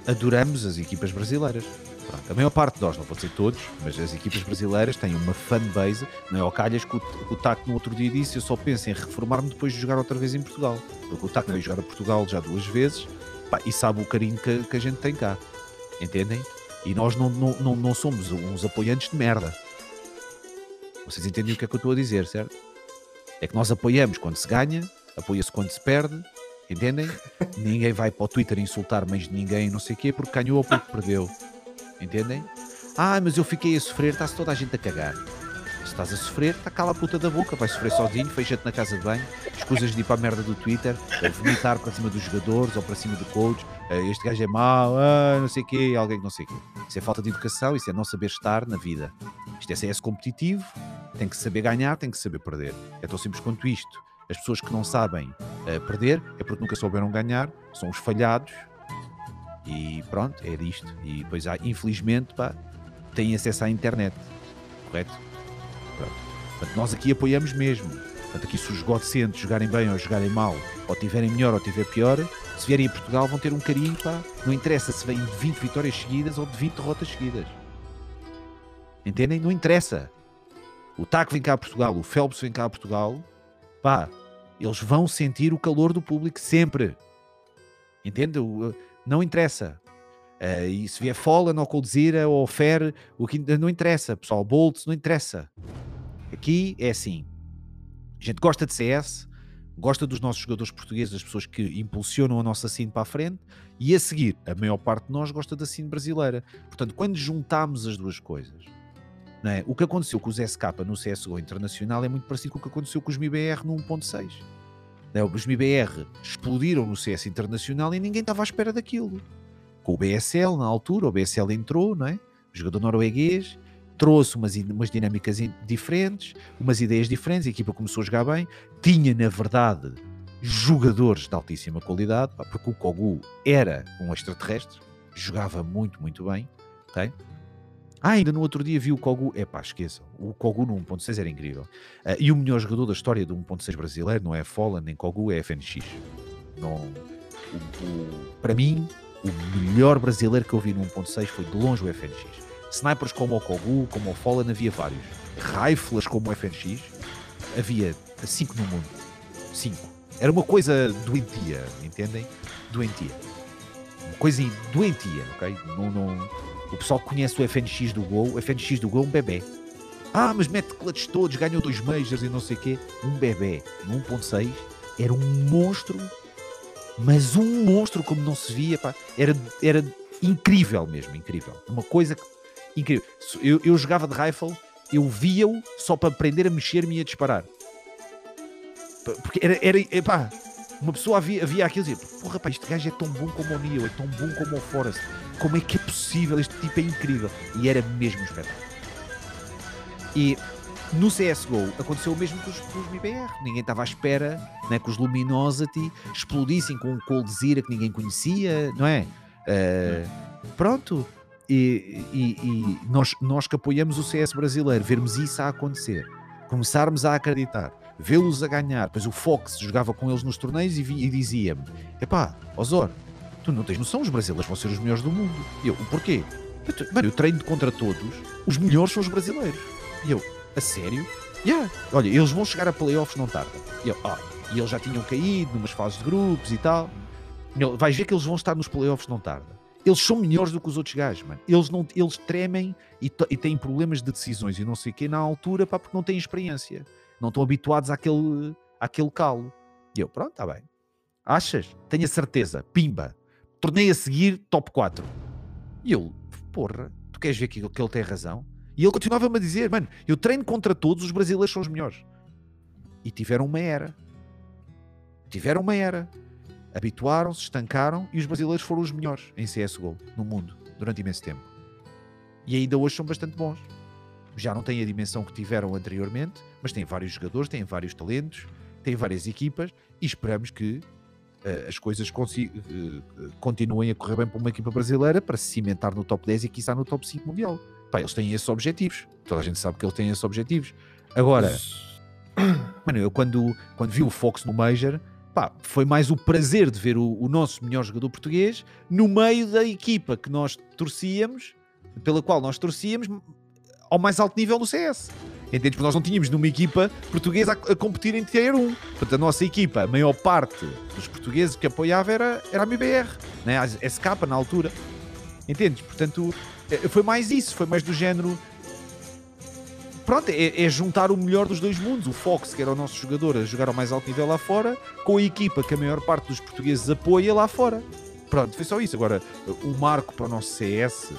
adoramos as equipas brasileiras Pronto, a maior parte de nós, não pode ser todos, mas as equipas brasileiras têm uma fanbase, não é ao calhas que o, o TAC no outro dia disse, eu só penso em reformar-me depois de jogar outra vez em Portugal. Porque o TAC veio jogar a Portugal já duas vezes pá, e sabe o carinho que, que, a gente tem cá. Entendem? E nós não, não, não, não somos uns apoiantes de merda. Vocês entendem o que é que eu estou a dizer, certo? É que nós apoiamos quando se ganha, apoia-se quando se perde, entendem? ninguém vai para o Twitter insultar mais de ninguém, não sei o quê, porque ganhou ou porque perdeu. Entendem? Ah, mas eu fiquei a sofrer, está-se toda a gente a cagar. Se estás a sofrer, está cala a puta da boca, vai sofrer sozinho, fecha-te na casa de banho, escusas de ir para a merda do Twitter, a vomitar para cima dos jogadores ou para cima do coach, ah, este gajo é mau, ah, não sei o quê, alguém que não sei o quê. Isso é falta de educação, isso é não saber estar na vida. Isto é CS competitivo, tem que saber ganhar, tem que saber perder. É tão simples quanto isto. As pessoas que não sabem uh, perder é porque nunca souberam ganhar, são os falhados, e pronto, é disto. E depois há, infelizmente, pá, têm acesso à internet. Correto? Pronto. Portanto, nós aqui apoiamos mesmo. Portanto, aqui se os godcentes jogarem bem ou jogarem mal, ou tiverem melhor ou tiver pior, se vierem a Portugal vão ter um carinho, pá. Não interessa se vêm de 20 vitórias seguidas ou de 20 derrotas seguidas. Entendem? Não interessa. O TAC vem cá a Portugal, o Phelps vem cá a Portugal, pá, eles vão sentir o calor do público sempre. Entende? Não interessa. Uh, e se vier Fallen ou Coldzera ou Fer, o que não interessa, pessoal. Bolts não interessa. Aqui é assim: a gente gosta de CS, gosta dos nossos jogadores portugueses, das pessoas que impulsionam a nossa cena para a frente, e a seguir, a maior parte de nós gosta da cena brasileira. Portanto, quando juntamos as duas coisas, é? O que aconteceu com os SK no CSGO Internacional é muito parecido com o que aconteceu com os MIBR no 1.6. Não é? Os MIBR explodiram no CS Internacional e ninguém estava à espera daquilo. Com o BSL na altura, o BSL entrou, não é? O jogador norueguês trouxe umas, umas dinâmicas diferentes, umas ideias diferentes, a equipa começou a jogar bem, tinha na verdade jogadores de altíssima qualidade, porque o Kogu era um extraterrestre, jogava muito, muito bem, ok? Ah, ainda no outro dia vi o Kogu, é pá, esqueçam, o Kogu no 1.6 era incrível. Uh, e o melhor jogador da história do 1.6 brasileiro não é Fallen nem Kogu, é FNX. Não, o, o, para mim, o melhor brasileiro que eu vi no 1.6 foi de longe o FNX. Snipers como o Kogu, como o Fallen, havia vários. Rifles como o FNX, havia 5 no mundo. 5. Era uma coisa doentia, entendem? Doentia. Uma coisa doentia, ok? Não, não... O pessoal conhece o FNX do Gol. O FNX do Gol é um bebê. Ah, mas mete clutches todos, ganhou dois majors e não sei o quê. Um bebê no 1.6 era um monstro, mas um monstro como não se via, pá. Era, era incrível mesmo, incrível. Uma coisa incrível. Eu, eu jogava de rifle, eu via-o só para aprender a mexer-me e a disparar. Porque era, era epá, uma pessoa havia, havia aquilo e dizia, porra, rapaz, este gajo é tão bom como o Neo, é tão bom como o Forrest. Como é que é possível? Este tipo é incrível. E era mesmo espetáculo. E no CSGO aconteceu o mesmo com os, com os MIBR. Ninguém estava à espera né, que os Luminosity explodissem com um Cold Zero que ninguém conhecia, não é? Uh, pronto. E, e, e, nós, nós que apoiamos o CS brasileiro, vermos isso a acontecer, começarmos a acreditar vê-los a ganhar. Pois o Fox jogava com eles nos torneios e, e dizia-me: Epá, Osor, tu não tens noção, os brasileiros vão ser os melhores do mundo. E eu, o porquê? Mano, eu treino contra todos, os melhores são os brasileiros. E eu, a sério? Yeah. Olha, eles vão chegar a playoffs não tarda. E eu, ah, e eles já tinham caído numas fases de grupos e tal. E eu, vais ver que eles vão estar nos playoffs não tarda. Eles são melhores do que os outros gajos, mano. Eles, não, eles tremem e, e têm problemas de decisões e não sei o quê na altura, pá, porque não têm experiência não estão habituados àquele, àquele calo. E eu, pronto, está bem. Achas? Tenho certeza. Pimba. Tornei a seguir top 4. E eu, porra, tu queres ver que, que ele tem razão? E ele continuava-me a dizer, mano, eu treino contra todos, os brasileiros são os melhores. E tiveram uma era. Tiveram uma era. Habituaram-se, estancaram e os brasileiros foram os melhores em CSGO no mundo durante imenso tempo. E ainda hoje são bastante bons já não têm a dimensão que tiveram anteriormente, mas têm vários jogadores, têm vários talentos, têm várias equipas e esperamos que uh, as coisas uh, continuem a correr bem para uma equipa brasileira para se cimentar no top 10 e quiçá no top 5 mundial. Pá, eles têm esses objetivos. Toda a gente sabe que eles têm esses objetivos. Agora, mano, eu quando, quando vi o Fox no Major, pá, foi mais o prazer de ver o, o nosso melhor jogador português no meio da equipa que nós torcíamos, pela qual nós torcíamos, ao mais alto nível no CS. Entendes? Porque nós não tínhamos numa equipa portuguesa a, a competir em Tier 1. Portanto, a nossa equipa, a maior parte dos portugueses que apoiava era, era a MBR, né? a SK na altura. Entendes? Portanto, é, foi mais isso, foi mais do género. Pronto, é, é, juntar o melhor dos dois mundos. O Fox, que era o nosso jogador, a jogar ao mais alto nível lá fora, com a equipa que a maior parte dos portugueses apoia lá fora. Pronto, foi só isso. Agora, o marco para o nosso CS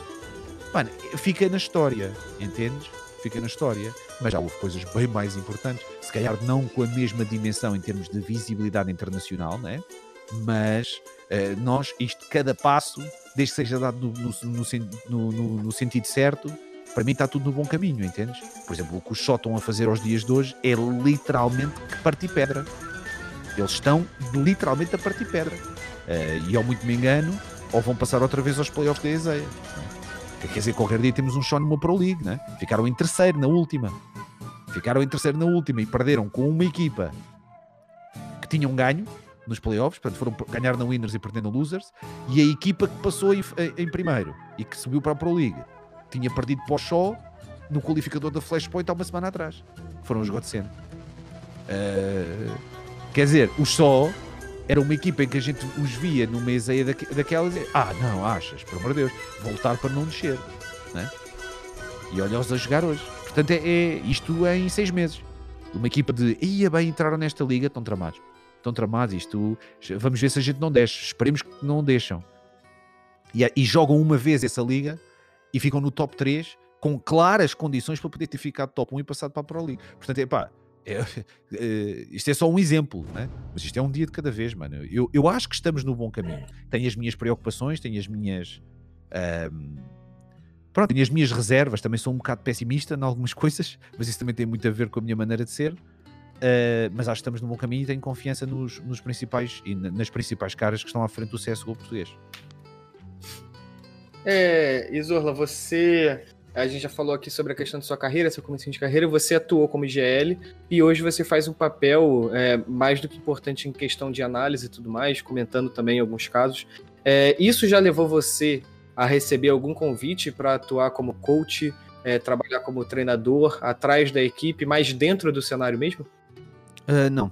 Mano, fica na história, entendes? Fica na história. Mas já houve coisas bem mais importantes. Se calhar não com a mesma dimensão em termos de visibilidade internacional, né? Mas uh, nós, isto, cada passo, desde que seja dado no, no, no, no, sentido certo, para mim está tudo no bom caminho, entendes? Por exemplo, o que os só estão a fazer aos dias de hoje é literalmente partir pedra. Eles estão literalmente a partir pedra. Uh, e ao muito me engano, ou vão passar outra vez aos playoffs da ESEA. Quer dizer, qualquer dia temos um show numa Pro League, né? Ficaram em terceiro na última. Ficaram em terceiro na última e perderam com uma equipa que tinham ganho nos playoffs, portanto foram ganhar na Winners e perder na Losers, e a equipa que passou em, em primeiro e que subiu para a Pro League tinha perdido para o Shaw no qualificador da Flashpoint há uma semana atrás. Foram os Godsend. Uh, quer dizer, o Shaw era uma equipa em que a gente os via numa ideia daquelas e ah, não, achas, por amor de Deus, voltar para não descer. Né? E olha-os a jogar hoje. Portanto, é, é, isto é em seis meses. Uma equipa de ia bem, entraram nesta liga, estão tramados. Estão tramados, isto vamos ver se a gente não desce. Esperemos que não deixam. E, e jogam uma vez essa liga e ficam no top 3 com claras condições para poder ter ficado top 1 e passado para a Pro League. Portanto, é pá, é, é, isto é só um exemplo, né? mas isto é um dia de cada vez, mano. Eu, eu acho que estamos no bom caminho. Tenho as minhas preocupações, tenho as minhas. Pronto, tenho as minhas reservas. Também sou um bocado pessimista em algumas coisas, mas isso também tem muito a ver com a minha maneira de ser. Uh, mas acho que estamos no bom caminho e tenho confiança nos, nos principais e nas principais caras que estão à frente do CSGO português. É, Isorla, você a gente já falou aqui sobre a questão da sua carreira, seu começo de carreira. Você atuou como IGL e hoje você faz um papel é, mais do que importante em questão de análise e tudo mais, comentando também alguns casos. É, isso já levou você a receber algum convite para atuar como coach, é, trabalhar como treinador, atrás da equipe, mais dentro do cenário mesmo? Uh, não.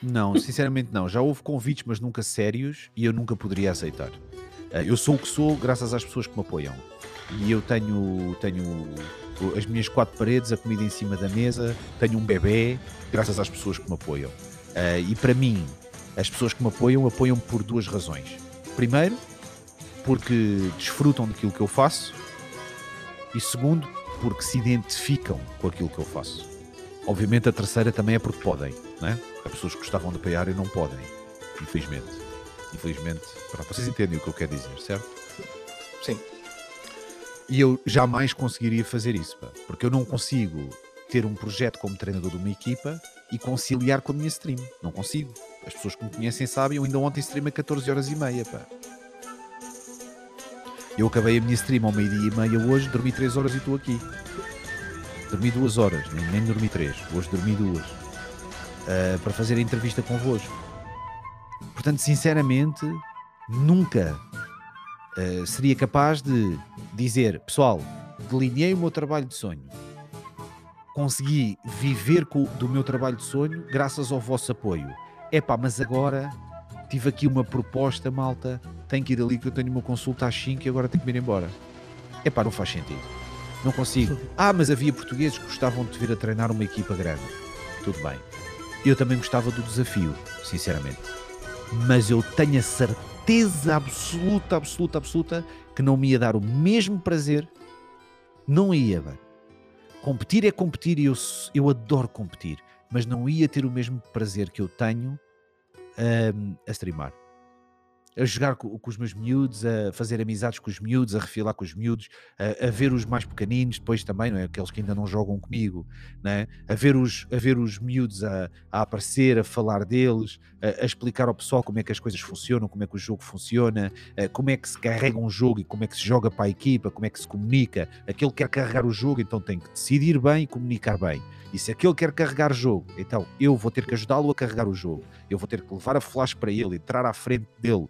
Não, sinceramente não. Já houve convites, mas nunca sérios, e eu nunca poderia aceitar. Eh, eu sou o que sou graças às pessoas que me apoiam. E eu tenho, tenho as minhas quatro paredes, a comida em cima da mesa, tenho um bebê, graças às pessoas que me apoiam. Uh, e para mim, as pessoas que me apoiam, apoiam por duas razões. Primeiro, porque desfrutam daquilo que eu faço. E segundo, porque se identificam com aquilo que eu faço. Obviamente a terceira também é porque podem, né? Há pessoas que gostavam de apoiar e não podem, infelizmente. Infelizmente, pronto, vocês entendem o que eu quero dizer, certo? Sim. E eu jamais conseguiria fazer isso, pá, porque eu não consigo ter um projeto como treinador de uma equipa e conciliar com a minha stream. Não consigo. As pessoas que me conhecem sabem, eu ainda ontem stream a 14 horas e meia, pá. Eu acabei a minha stream ao meio-dia e meia hoje, dormi 3 horas e estou aqui. Dormi 2 horas, nem, nem dormi 3, hoje dormi 2. Uh, ah, para fazer a entrevista convosco. Portanto, sinceramente, nunca uh, seria capaz de dizer, pessoal, delineei o meu trabalho de sonho, consegui viver com, do meu trabalho de sonho graças ao vosso apoio. Epá, mas agora tive aqui uma proposta, malta, tenho que ir ali que eu tenho uma consulta às 5 e agora tenho que ir embora. Epá, não faz sentido. Não consigo. Ah, mas havia portugueses que gostavam de vir a treinar uma equipa grande. Tudo bem. Eu também gostava do desafio, sinceramente mas eu tenho a certeza absoluta, absoluta, absoluta que não me ia dar o mesmo prazer. Não ia, mano. Competir é competir e eu, eu adoro competir, mas não ia ter o mesmo prazer que eu tenho um, a streamar a jogar com, com, os meus miúdos, a fazer amizades com os miúdos, a refilar com os miúdos, a, a, ver os mais pequeninos depois também, não é? Aqueles que ainda não jogam comigo, não é? a, ver os, a ver os miúdos a, a aparecer, a falar deles, a, a, explicar ao pessoal como é que as coisas funcionam, como é que o jogo funciona, como é que se carrega um jogo e como é que se joga para a equipa, como é que se comunica. Aquele que quer carregar o jogo, então tem que decidir bem e comunicar bem. E se aquele quer carregar jogo, então eu vou ter que ajudá-lo a carregar o jogo. Eu vou ter que levar a flash para ele, entrar à frente dele, uh,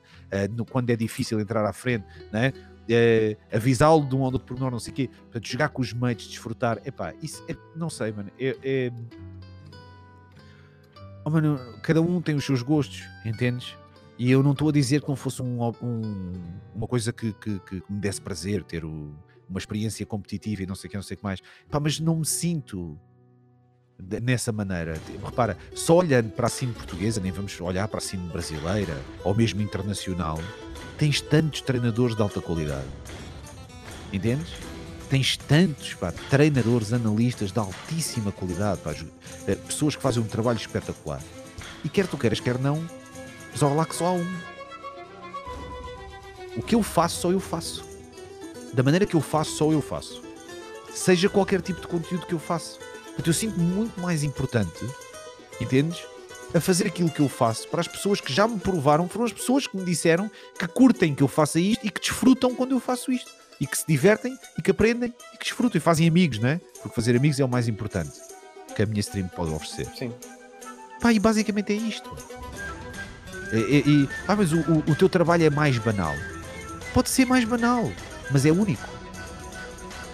no, quando é difícil entrar à frente, né? Uh, avisá-lo de um ou pormenor, não sei o quê. Portanto, jogar com os mates, desfrutar. Epá, isso é, não sei, mano. É, é... Oh, mano, cada um tem os seus gostos, entendes? E eu não estou a dizer que não fosse um, um, uma coisa que, que, que, me desse prazer ter o, uma experiência competitiva e não sei o que, não sei o que mais. Pá, mas não me sinto nessa maneira. Repara, só olhando para a cine portuguesa, nem vamos olhar para a cine brasileira ou mesmo internacional, tens tantos treinadores de alta qualidade. Entendes? Tens tantos pá, treinadores, analistas de altíssima qualidade, pá, eh, pessoas que fazem um trabalho espetacular. E quer tu queiras, quer não, só lá que só há um. O que eu faço, só eu faço. Da maneira que eu faço, só eu faço. Seja qualquer tipo de conteúdo que eu faço. Portanto, eu sinto muito mais importante, entendes? A fazer aquilo que eu faço para as pessoas que já me provaram, foram as pessoas que me disseram que curtem que eu faça isto e que desfrutam quando eu faço isto. E que se divertem e que aprendem e que desfrutam e fazem amigos, não é? Porque fazer amigos é o mais importante que a minha stream pode oferecer. Sim. Pá, e basicamente é isto. E, e, e ah, mas o, o, o teu trabalho é mais banal. Pode ser mais banal, mas é único.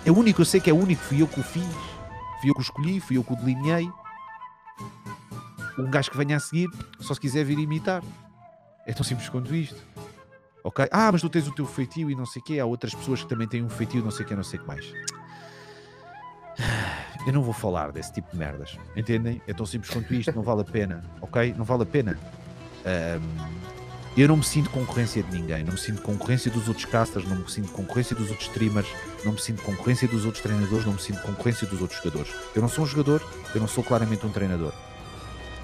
É único, eu sei que é único, fui eu que o fiz. Fui eu que o escolhi, fui eu que o delineei. Um gajo que venha a seguir, só se quiser vir imitar. É tão simples quanto isto. Ok? Ah, mas tu tens o teu feitio e não sei o quê. Há outras pessoas que também têm um feitio, não sei o quê, não sei o que mais. Eu não vou falar desse tipo de merdas. Entendem? É tão simples quanto isto. Não vale a pena. Ok? Não vale a pena. Um, Eu não me sinto concorrência de ninguém, não me sinto concorrência dos outros casters, não me sinto concorrência dos outros streamers, não me sinto concorrência dos outros treinadores, não me sinto concorrência dos outros jogadores. Eu não sou um jogador, eu não sou claramente um treinador.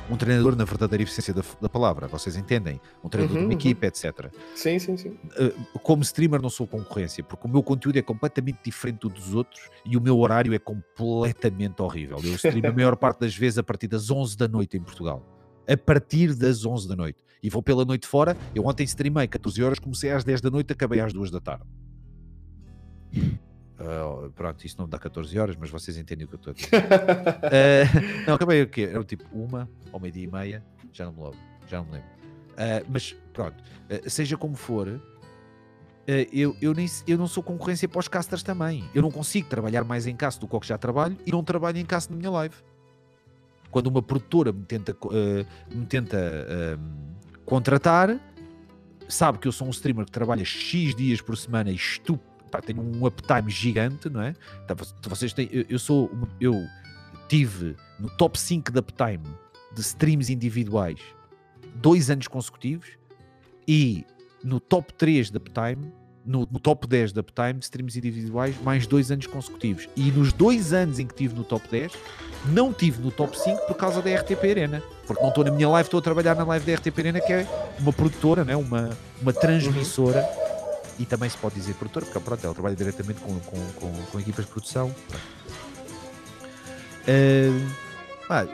Um treinador na verdadeira essência da, da palavra, vocês entendem? Um treinador Uhum, de uma uhum. equipa, etc. Sim, sim, sim. Uh, como streamer não sou concorrência, porque o meu conteúdo é completamente diferente do dos outros e o meu horário é completamente horrível. Eu streamo a maior parte das vezes a partir das 11 da noite em Portugal. A partir das 11 da noite. E vou pela noite fora. Eu ontem streamei 14 horas, comecei às 10 da noite, acabei às 2 da tarde. Uh, pronto, isto não dá 14 horas, mas vocês entendem o que eu estou a dizer. Uh, não, acabei o quê? Era tipo uma ou meio-dia e meia, já não me lembro. Já não me lembro. Uh, mas pronto, seja como for, eu, eu, nem, eu não sou concorrência para os casters também. Eu não consigo trabalhar mais em casa do que que já trabalho e não trabalho em casa na minha live. Quando uma produtora me tenta, me tenta contratar, sabe que eu sou um streamer que trabalha X dias por semana e pá, tenho um uptime gigante, não é? Tá, vo- Vocês têm, eu, eu sou, eu tive no top 5 de uptime de streams individuais dois anos consecutivos e no top 3 de uptime, no, no top 10 de uptime streams individuais, mais dois anos consecutivos. E nos dois anos em que tive no top 10, não tive no top 5 por causa da RTP Arena. Porque não estou na minha live, estou a trabalhar na live da RTP Arena, que é uma produtora, né? uma, uma transmissora. E também se pode dizer produtora, porque pronto, ela trabalha diretamente com, com, com, com equipas de produção. Ah, pá,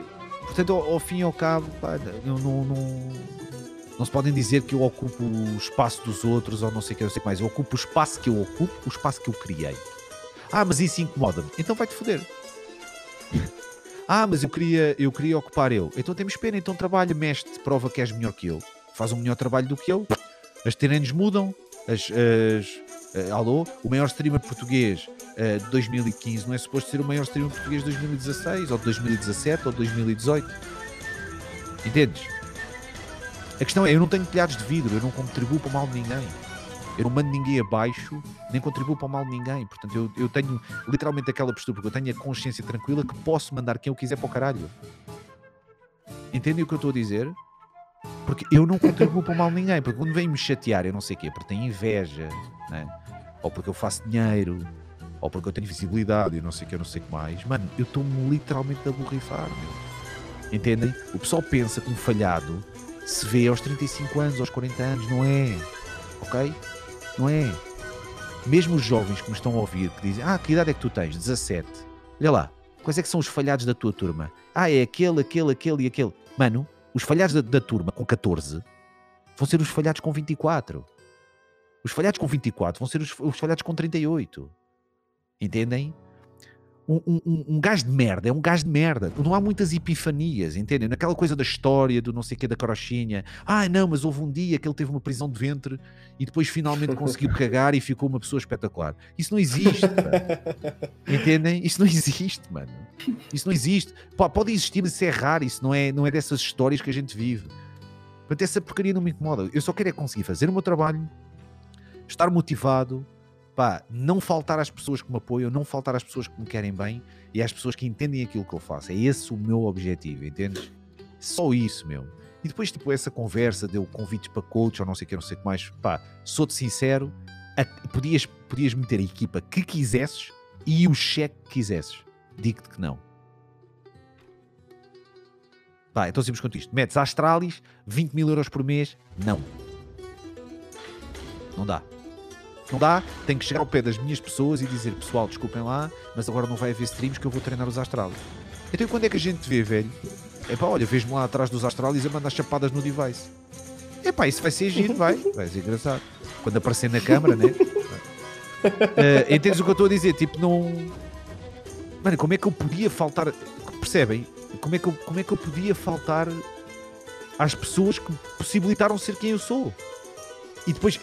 portanto, ao, ao fim e ao cabo, pá, não, não, não se podem dizer que eu ocupo o espaço dos outros ou não sei o que, eu sei o que mais. Eu ocupo o espaço que eu ocupo, o espaço que eu criei. Ah, mas isso incomoda-me. Então vai-te foder. Ah, mas eu queria, eu queria ocupar eu. Então temos pena, então trabalha, mexe-te, prova que és melhor que eu. Faz um melhor trabalho do que eu. As treinos mudam. As, as, eh, alô? O maior streamer português eh, de 2015 não é suposto ser o maior streamer português de 2016, ou de 2017, ou de 2018. Entendes? A questão é, eu não tenho telhados de vidro, eu não contribuo para o mal de ninguém. Eu não mando ninguém abaixo, nem contribuo para o mal de ninguém. Portanto, eu, eu tenho literalmente aquela postura, porque eu tenho a consciência tranquila que posso mandar quem eu quiser para o caralho. Entendem o que eu estou a dizer? Porque eu não contribuo para o mal de ninguém. Porque quando vem me chatear, eu não sei o quê, porque tem inveja, né? ou porque eu faço dinheiro, ou porque eu tenho visibilidade, eu não sei o que, eu não sei o que mais. Mano, eu estou-me literalmente a borrifar, meu. Entendem? O pessoal pensa que um falhado se vê aos 35 anos, aos 40 anos, não é? Ok? Não é? Mesmo os jovens que me estão a ouvir, que dizem, ah, que idade é que tu tens? 17. Olha lá, quais é que são os falhados da tua turma? Ah, é aquele, aquele, aquele e aquele. Mano, os falhados da, da turma com 14 vão ser os falhados com 24. Os falhados com 24 vão ser os, os falhados com 38. Entendem? Um, um, um- gajo de merda é um gajo de merda. Não há muitas epifanias, entendem? Naquela coisa da história, do não sei o que, da carochinha. Ah, não, mas houve um dia que ele teve uma prisão de ventre e depois finalmente conseguiu cagar e ficou uma pessoa espetacular. Isso não existe, mano. Entendem? Isso não existe, mano. Isso não existe. Pá, Pode existir, mas isso é raro. Isso não é, não é dessas histórias que a gente vive. Portanto, essa porcaria não me incomoda. Eu só quero é conseguir fazer o meu trabalho, estar motivado, pá, não faltar às pessoas que me apoiam, não faltar às pessoas que me querem bem e às pessoas que entendem aquilo que eu faço. É esse o meu objetivo, entendes? Só isso, meu. E depois, tipo, essa conversa, deu convites para coach ou não sei o que, não sei o que mais. Pá, sou-te sincero, a- podias, podias meter a equipa que quisesses e o cheque que quisesses. Digo-te que não. Pá, então simples quanto isto. Metes Astralis, 20 mil euros por mês, não. Não dá. Não dá, tenho que chegar ao pé das minhas pessoas e dizer, pessoal, desculpem lá, mas agora não vai haver streams que eu vou treinar os Astralis. Então quando é que a gente vê, velho? É pá, olha, vejo-me lá atrás dos Astralis a mandar chapadas no device. É pá, isso vai ser giro, vai. Vai ser engraçado. Quando aparecer na câmara, né? Eh, entendes o que eu estou a dizer? Tipo, não. Mano, como é que eu podia faltar. Percebem? Como é que eu, como é que eu podia faltar às pessoas que me possibilitaram ser quem eu sou? E depois,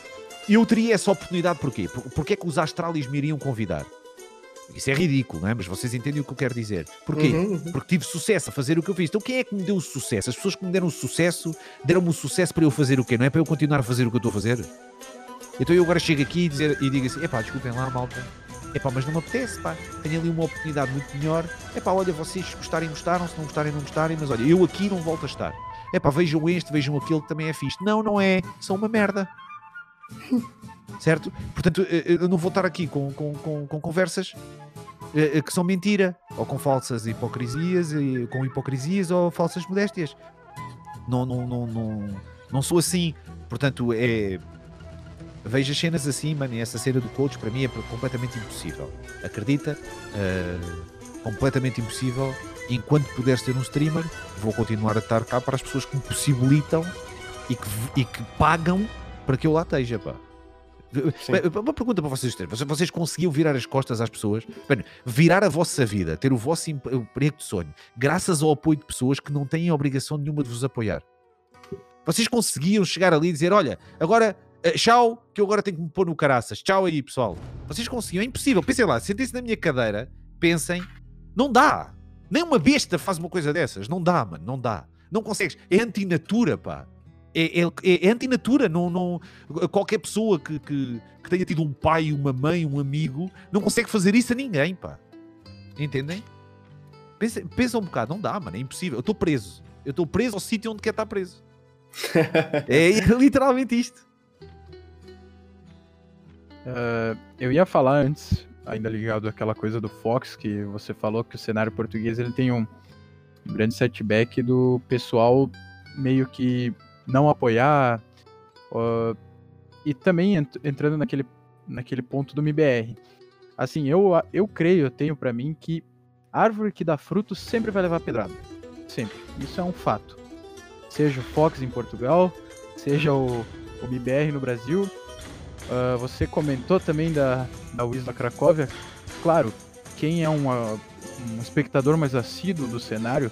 eu teria essa oportunidade porquê? Por, porque é que os Astralis me iriam convidar? Isso é ridículo, não é? Mas vocês entendem o que eu quero dizer. Porquê? Uhum, uhum. Porque tive sucesso a fazer o que eu fiz. Então quem é que me deu o sucesso? As pessoas que me deram o sucesso, deram-me o sucesso para eu fazer o quê? Não é para eu continuar a fazer o que eu estou a fazer? Então eu agora chego aqui e, dizer, e digo assim, epá, desculpem lá, malta. Epá, mas não me apetece, pá. Tenho ali uma oportunidade muito melhor. Epá, olha, vocês gostarem, gostaram. Se não gostarem, não gostarem. Mas olha, eu aqui não volto a estar. é pá, vejam este, vejam aquele que também é fixe. Não, não é. São uma merda. certo? Portanto, eh, eh, eu não vou estar aqui com, com, com, com conversas eh, que são mentira, ou com falsas hipocrisias, com hipocrisias ou falsas modéstias. Não, não, não, não, não sou assim. Portanto, é. Vejo as cenas assim, mano, e essa cena do coach para mim é completamente impossível. Acredita? Uh, completamente impossível. Enquanto puder ser um streamer, vou continuar a estar cá para as pessoas que me possibilitam e que, e que pagam para que eu lá esteja, pá. Sim. Uma pergunta para vocês três. Vocês conseguiam virar as costas às pessoas? Bem, virar a vossa vida, ter o vosso emprego de sonho, graças ao apoio de pessoas que não têm obrigação nenhuma de vos apoiar. Vocês conseguiam chegar ali e dizer: Olha, agora Uh, tchau, que eu agora tenho que me pôr no caraças. Tchau aí, pessoal. Vocês conseguiam? É impossível. Pensem lá, sentem-se na minha cadeira, pensem. Não dá. Nem uma besta faz uma coisa dessas. Não dá, mano. Não dá. Não consegues. É antinatura, pá. É, é, é, é antinatura. Não, não, qualquer pessoa que, que, que, tenha tido um pai, uma mãe, um amigo, não consegue fazer isso a ninguém, pá. Entendem? Pensa, pensa um bocado. Não dá, mano. É impossível. Eu estou preso. Eu estou preso ao sítio onde quer estar preso. é literalmente isto. Uh, eu ia falar antes, ainda ligado àquela coisa do Fox, que você falou que o cenário português ele tem um grande setback do pessoal meio que não apoiar, uh, e também ent entrando naquele, naquele ponto do MBR. Assim, eu, eu creio, eu tenho para mim que árvore que dá fruto sempre vai levar pedrada. Sempre. Isso é um fato. Seja o Fox em Portugal, seja o, o MBR no Brasil, Uh, você comentou também da, da Wisla Cracóvia. Claro, quem é uma, um espectador mais assíduo do cenário,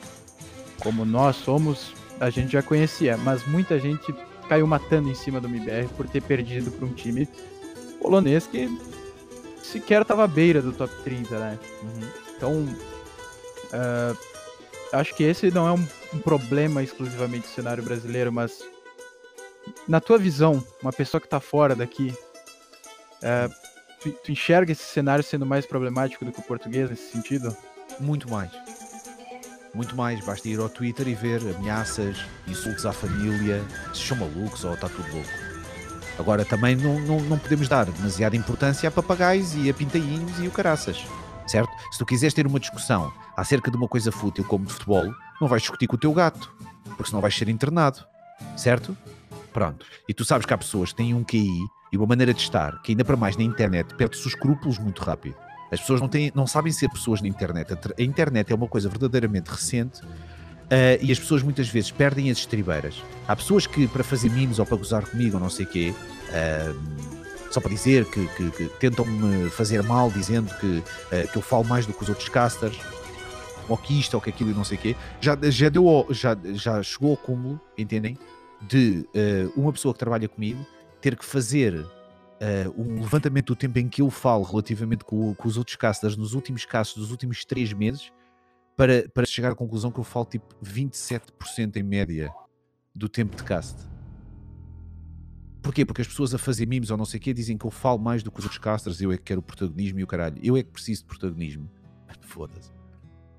como nós somos, a gente já conhecia, mas muita gente caiu matando em cima do MBR por ter perdido para um time polonês que sequer estava à beira do top 30, né? Uhum. Então, uh, acho que esse não é um, um problema exclusivamente do cenário brasileiro, mas na tua visão, uma pessoa que está fora daqui, é, tu, tu, enxerga esse cenário sendo mais problemático do que o português nesse sentido? Muito mais. Muito mais. Basta ir ao Twitter e ver ameaças, insultos à família, se são malucos ou está tudo louco. Agora também não, não, não podemos dar demasiada importância a papagaios e a pintainhos e o caraças. Certo? Se tu quiseres ter uma discussão acerca de uma coisa fútil como de futebol, não vais discutir com o teu gato, porque senão vais ser internado. Certo? Pronto. E tu sabes que há pessoas que têm um QI e uma maneira de estar que, ainda para mais na internet, perde-se os escrúpulos muito rápido. As pessoas não, têm, não sabem ser pessoas na internet. A, internet é uma coisa verdadeiramente recente uh, e as pessoas muitas vezes perdem as estribeiras. Há pessoas que, para fazer memes ou para gozar comigo ou não sei o quê, uh, só para dizer que, que, que tentam-me fazer mal, dizendo que, uh, que eu falo mais do que os outros casters, ou que isto ou que aquilo e não sei o quê, já, já, deu, já, já chegou ao cúmulo, entendem? De uma pessoa que trabalha comigo ter que fazer uh, levantamento do tempo em que eu falo relativamente com, com os outros casters nos últimos casos dos últimos três meses para, para chegar à conclusão que eu falo tipo 27% em média do tempo de cast. Porquê? Porque as pessoas a fazer memes ou não sei o quê dizem que eu falo mais do que os outros casters, eu é que quero protagonismo e o caralho. Eu é que preciso de protagonismo. Foda-se.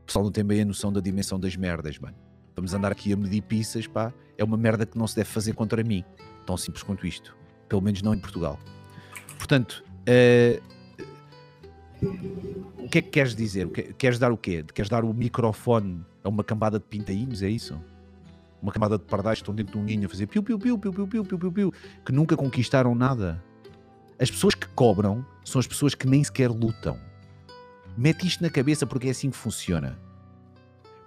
O pessoal não tem bem a noção da dimensão das merdas, mano. Vamos andar aqui a medir pizzas, pá. É uma merda que não se deve fazer contra mim. Tão simples quanto isto pelo menos não em Portugal. Portanto, uh, o que é que queres dizer? Queres dar o quê? Queres dar o microfone a uma cambada de pintainhos? É isso? Uma camada de pardais que estão dentro de um ninho a fazer piu, piu, piu, piu, piu, piu, piu, piu, piu, que nunca conquistaram nada. As pessoas que cobram são as pessoas que nem sequer lutam. Mete isto na cabeça porque é assim que funciona.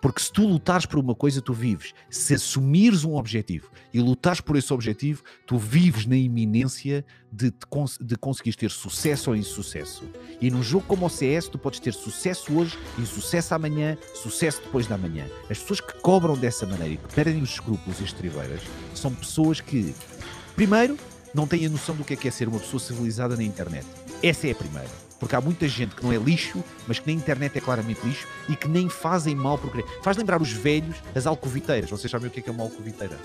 Porque se tu lutares por uma coisa, tu vives. Se assumires um objetivo e lutares por esse objetivo, tu vives na iminência de, cons de conseguires ter sucesso ou insucesso. E num jogo como o CS, tu podes ter sucesso hoje, insucesso amanhã, sucesso depois da manhã. As pessoas que cobram dessa maneira e que perdem os escrúpulos e as tribeiras são pessoas que, primeiro, não têm a noção do que é, que é ser uma pessoa civilizada na internet. Essa é a primeira. Porque há muita gente que não é lixo, mas que na internet é claramente lixo e que nem fazem mal por querer. Faz lembrar os velhos, as alcoviteiras. Vocês sabem o que é, que é uma alcoviteira?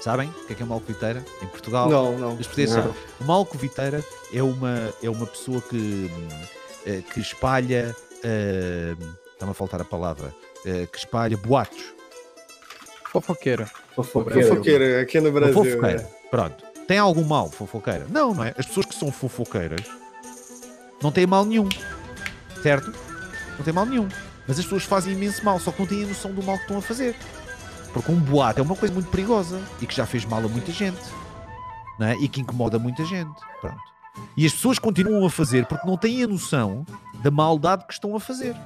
Sabem o que é, que é uma alcoviteira? Em Portugal? Não, não. As pessoas sabem. Uma alcoviteira é uma, é uma pessoa que, eh, que espalha. Uh, Está-me a faltar a palavra. Uh, que espalha boatos. Fofoqueira. Fofoqueiro. Fofoqueira, aqui no Brasil. fofoqueira. né? Pronto. Tem algum mal, fofoqueira? Não, não é? As pessoas que são fofoqueiras não têm mal nenhum. Certo? Não tem mal nenhum. Mas as pessoas fazem imenso mal, só que não têm a noção do mal que estão a fazer. Porque um boato é uma coisa muito perigosa e que já fez mal a muita gente. Não é? E que incomoda muita gente. Pronto. E as pessoas continuam a fazer porque não têm a noção da maldade que estão a fazer.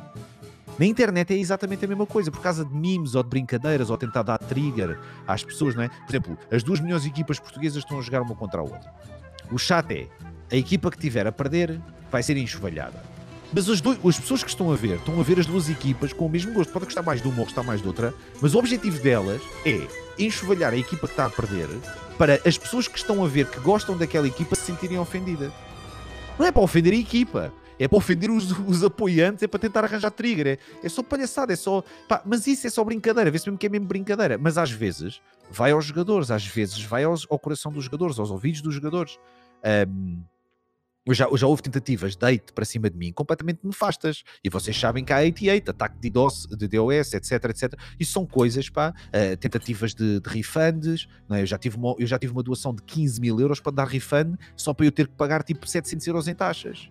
Na internet é exatamente a mesma coisa, por causa de memes ou de brincadeiras ou tentar dar trigger às pessoas, não é? Por exemplo, as duas melhores equipas portuguesas estão a jogar uma contra a outra. O chat é a equipa que tiver a perder vai ser enxovalhada. Mas as, dois- as pessoas que estão a ver estão a ver as duas equipas com o mesmo gosto. Pode gostar mais de uma ou gostar mais de outra, mas o objetivo delas é enxovalhar a equipa que está a perder para as pessoas que estão a ver que gostam daquela equipa se sentirem ofendidas. Não é para ofender a equipa, é para ofender os, os apoiantes, é para tentar arranjar trigger. É, é só palhaçada, é só. pá, mas isso é só brincadeira, vê-se mesmo que é mesmo brincadeira. Mas às vezes vai aos jogadores, às vezes vai aos- ao coração dos jogadores, aos ouvidos dos jogadores. Eu já, já houve tentativas de hate para cima de mim completamente nefastas. E vocês sabem que há 88, ataque de DOS, de DOS, etc, etc. Isso são coisas, pá, ah, tentativas de, de refunds. é? eu, já tive uma, eu já tive uma doação de 15 mil euros para dar refund só para eu ter que pagar tipo 700 euros em taxas.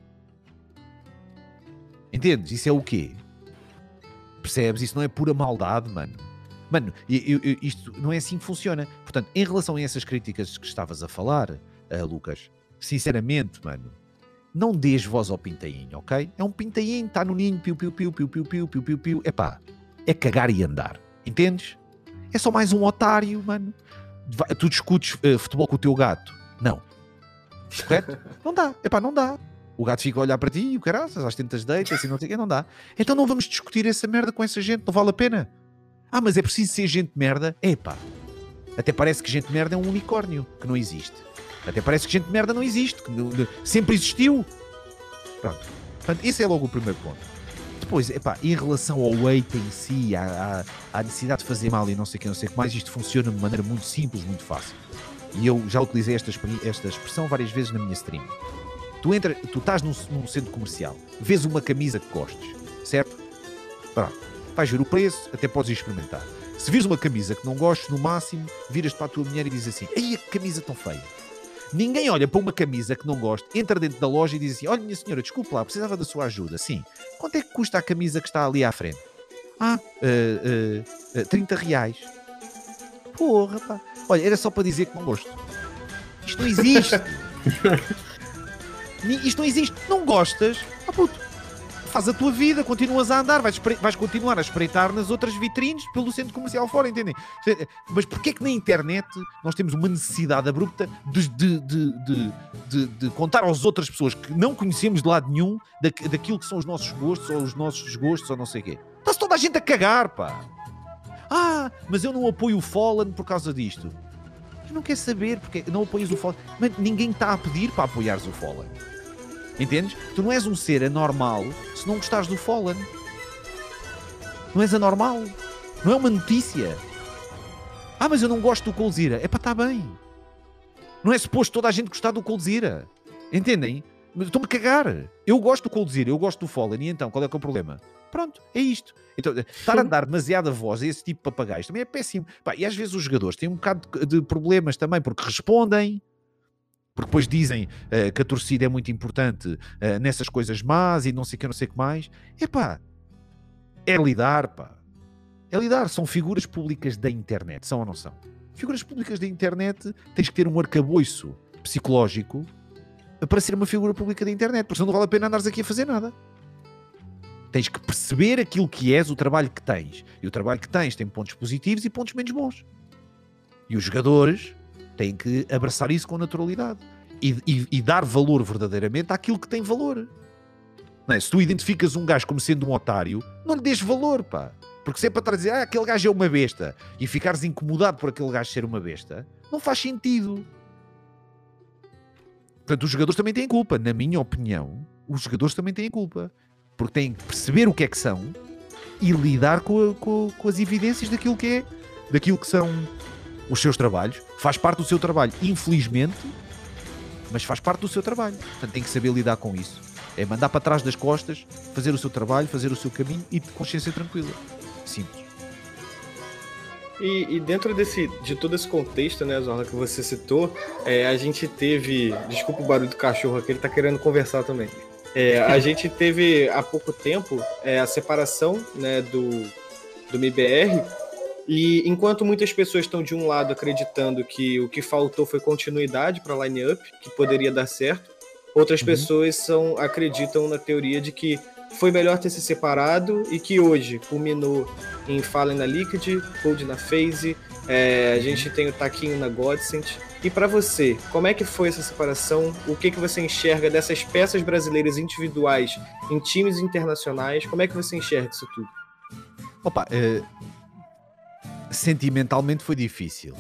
Entendes? Isso é o quê? Percebes? Isso não é pura maldade, mano. Mano, eu- eu- isto não é assim que funciona. Portanto, em relação a essas críticas que estavas a falar, ah, Lucas, sinceramente, mano, não dês voz ao pintainho, ok? É um pintainho, está no ninho, piu, piu, piu, piu, piu, piu, piu, piu, piu. Epá, é cagar e andar. Entendes? É só mais um otário, mano. Tu discutes eh, futebol com o teu gato. Não. Correto? não dá. Epá, não dá. O gato fica a olhar para ti e o caraças, às tentas deitas e não sei o quê, não dá. Então não vamos discutir essa merda com essa gente, não vale a pena. Ah, mas é preciso ser gente merda? Epá. Até parece que gente merda é um unicórnio, que não existe. Até parece que gente merda não existe, que sempre existiu. Pronto. Portanto, esse é logo o primeiro ponto. Depois, epá, em relação ao hate em si, à, à, à necessidade de fazer mal e não sei o que, não sei o que mais, isto funciona de maneira muito simples, muito fácil. E eu já utilizei esta, esta expressão várias vezes na minha stream. Tu, entra, tu estás num, num centro comercial, vês uma camisa que gostes, certo? Pronto. Vais ver o preço, até podes experimentar. Se vires uma camisa que não gostes, no máximo, viras para a tua mulher e dizes assim: Ei, que camisa tão feia. Ninguém olha para uma camisa que não gosta, entra dentro da loja e diz assim: Olha, minha senhora, desculpe lá, precisava da sua ajuda. Sim. Quanto é que custa a camisa que está ali à frente? Ah, eh, eh, eh, 30 reais. Porra, pá. Olha, era só para dizer que não gosto. Isto não existe. Isto não existe. Não gostas? Ah, puto. Faz a tua vida, continuas a andar, vais, vais continuar a espreitar nas outras vitrines pelo centro comercial fora, entendem? Mas porquê é que na internet nós temos uma necessidade abrupta de, de, de, de, contar às outras pessoas que não conhecemos de lado nenhum da, daquilo que são os nossos gostos ou os nossos desgostos ou não sei o quê? Está-se toda a gente a cagar, pá! Ah, mas eu não apoio o Fallen por causa disto. Mas não quer saber porque não apoias o Fallen. Mas ninguém está a pedir para apoiares o Fallen. Entendes? Tu não és um ser anormal se não gostares do Fallen. Não és anormal. Não é uma notícia. Ah, mas eu não gosto do Coldzera. É para estar bem. Não é suposto toda a gente gostar do Coldzera. Entendem? Estou-me a cagar. Eu gosto do Coldzera, eu gosto do Fallen. E então, qual é que é o problema? Pronto, é isto. Então, estar a dar demasiada voz a esse tipo de papagaios também é péssimo. Pá, e às vezes os jogadores têm um bocado de problemas também, porque respondem, porque depois dizem eh, que a torcida é muito importante eh, nessas coisas más e não sei o que, não sei o que mais. Epá, é lidar, pá. É lidar. São figuras públicas da internet, são ou não são? Figuras públicas da internet tens que ter um arcabouço psicológico para ser uma figura pública da internet, porque senão não vale a pena andares aqui a fazer nada. Tens que perceber aquilo que és, o trabalho que tens. E o trabalho que tens tem pontos positivos e pontos menos bons. E os jogadores têm que abraçar isso com naturalidade e, e- e dar valor verdadeiramente àquilo que tem valor. É? Se tu identificas um gajo como sendo um otário, não lhe dês valor, pá. Porque se é para dizer, ah, aquele gajo é uma besta, e ficares incomodado por aquele gajo ser uma besta, não faz sentido. Portanto, os jogadores também têm culpa. Na minha opinião, os jogadores também têm culpa. Porque têm que perceber o que é que são e lidar com, a- com- com as evidências daquilo que é, daquilo que são os seus trabalhos. Faz parte do seu trabalho, infelizmente, mas faz parte do seu trabalho. Portanto, tem que saber lidar com isso. É mandar para trás das costas, fazer o seu trabalho, fazer o seu caminho e de consciência tranquila. Simples. E, e, dentro desse, de todo esse contexto, né, Zorla, que você citou, é, a gente teve. Desculpa o barulho do cachorro aqui, ele tá querendo conversar também. É, a gente teve há pouco tempo é, a separação né, do, do MBR. E enquanto muitas pessoas estão de um lado acreditando que o que faltou foi continuidade para a line-up, que poderia dar certo, outras uhum. pessoas são, acreditam na teoria de que foi melhor ter se separado e que hoje culminou em Fallen na Liquid, Cold na FaZe, é, a gente tem o Taquinho na Godsend. E para você, como é que foi essa separação? O que, que você enxerga dessas peças brasileiras individuais em times internacionais? Como é que você enxerga isso tudo? Opa, é... sentimentalmente foi difícil.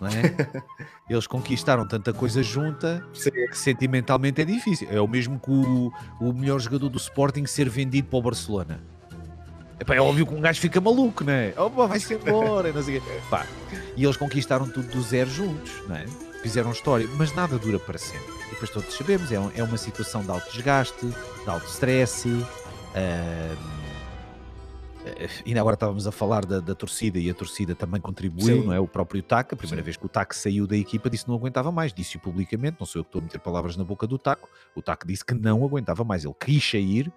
Não é? Eles conquistaram tanta coisa junta Sim. que sentimentalmente é difícil. É o mesmo que o, o melhor jogador do Sporting ser vendido para o Barcelona. Epá, é óbvio que um gajo fica maluco, não é? Opa, vai-se embora, não sei o quê. e eles conquistaram tudo do zero juntos, não é? Fizeram história, mas nada dura para sempre. E depois todos sabemos, é, um, é uma situação de alto desgaste, de alto stress. Uh, ainda agora estávamos a falar da, da, torcida e a torcida também contribuiu, Sim. não é? O próprio TAC, a primeira Sim. vez que o TAC saiu da equipa, disse que não aguentava mais, disse-o publicamente, não sou eu que estou a meter palavras na boca do TAC, o TAC disse que não aguentava mais, ele quis sair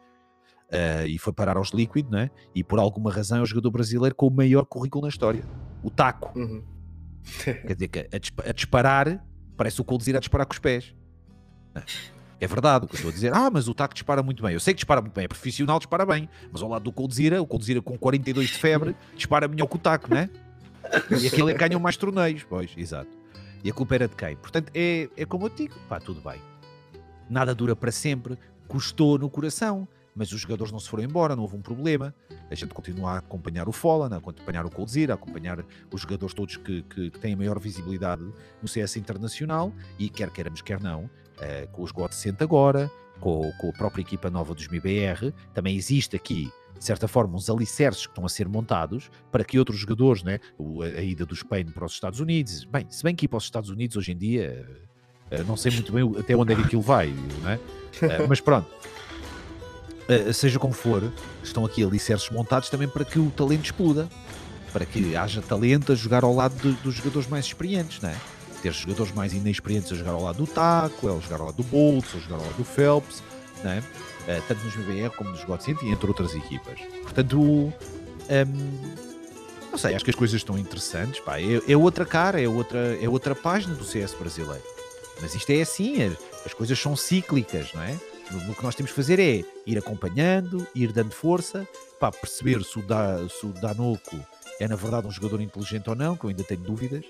uh, e foi parar aos Liquid, não é? E por alguma razão é o jogador brasileiro com o maior currículo na história, o Taco. Uhum. Quer dizer que a, a disparar, parece o Coldzera a disparar com os pés. É verdade o que eu estou a dizer. Ah, mas o Taco dispara muito bem. Eu sei que dispara muito bem, é profissional, dispara bem. Mas ao lado do Coldzera, o Coldzera com 42 de febre, dispara melhor que o Taco, né? E aquele é ganham mais torneios. Pois, exato. E a culpa era de quem? Portanto, é, é como eu digo, pá, tudo bem. Nada dura para sempre, custou no coração, mas os jogadores não se foram embora, não houve um problema. A gente continua a acompanhar o Fallen, a acompanhar o Coldzera, a acompanhar os jogadores todos que, que, que, têm maior visibilidade no CS internacional e quer queiramos, quer não, uh, com os Godsent agora, com, com, a própria equipa nova dos MIBR, também existe aqui, de certa forma, uns alicerces que estão a ser montados para que outros jogadores, né, a, ida do Spain para os Estados Unidos, bem, se bem que ir para os Estados Unidos hoje em dia, uh, não sei muito bem até onde é que aquilo vai, né? Mas pronto. seja como for, estão aqui alicerces montados também para que o talento exploda, para que haja talento a jogar ao lado de, dos jogadores mais experientes, não é? Ter jogadores mais inexperientes a jogar ao lado do Taco, a jogar ao lado do Boltz, a jogar ao lado do Phelps, né? Uh, tanto nos BBR como nos Godsent e entre outras equipas. Portanto, um, não sei, acho que as coisas estão interessantes. Pá. É, é, outra cara, é outra, é outra página do CS brasileiro. Mas isto é assim, as, as coisas são cíclicas, não é? O que nós temos que fazer é ir acompanhando, ir dando força, para perceber se o, da, se o Danoco é na verdade um jogador inteligente ou não, que eu ainda tenho dúvidas.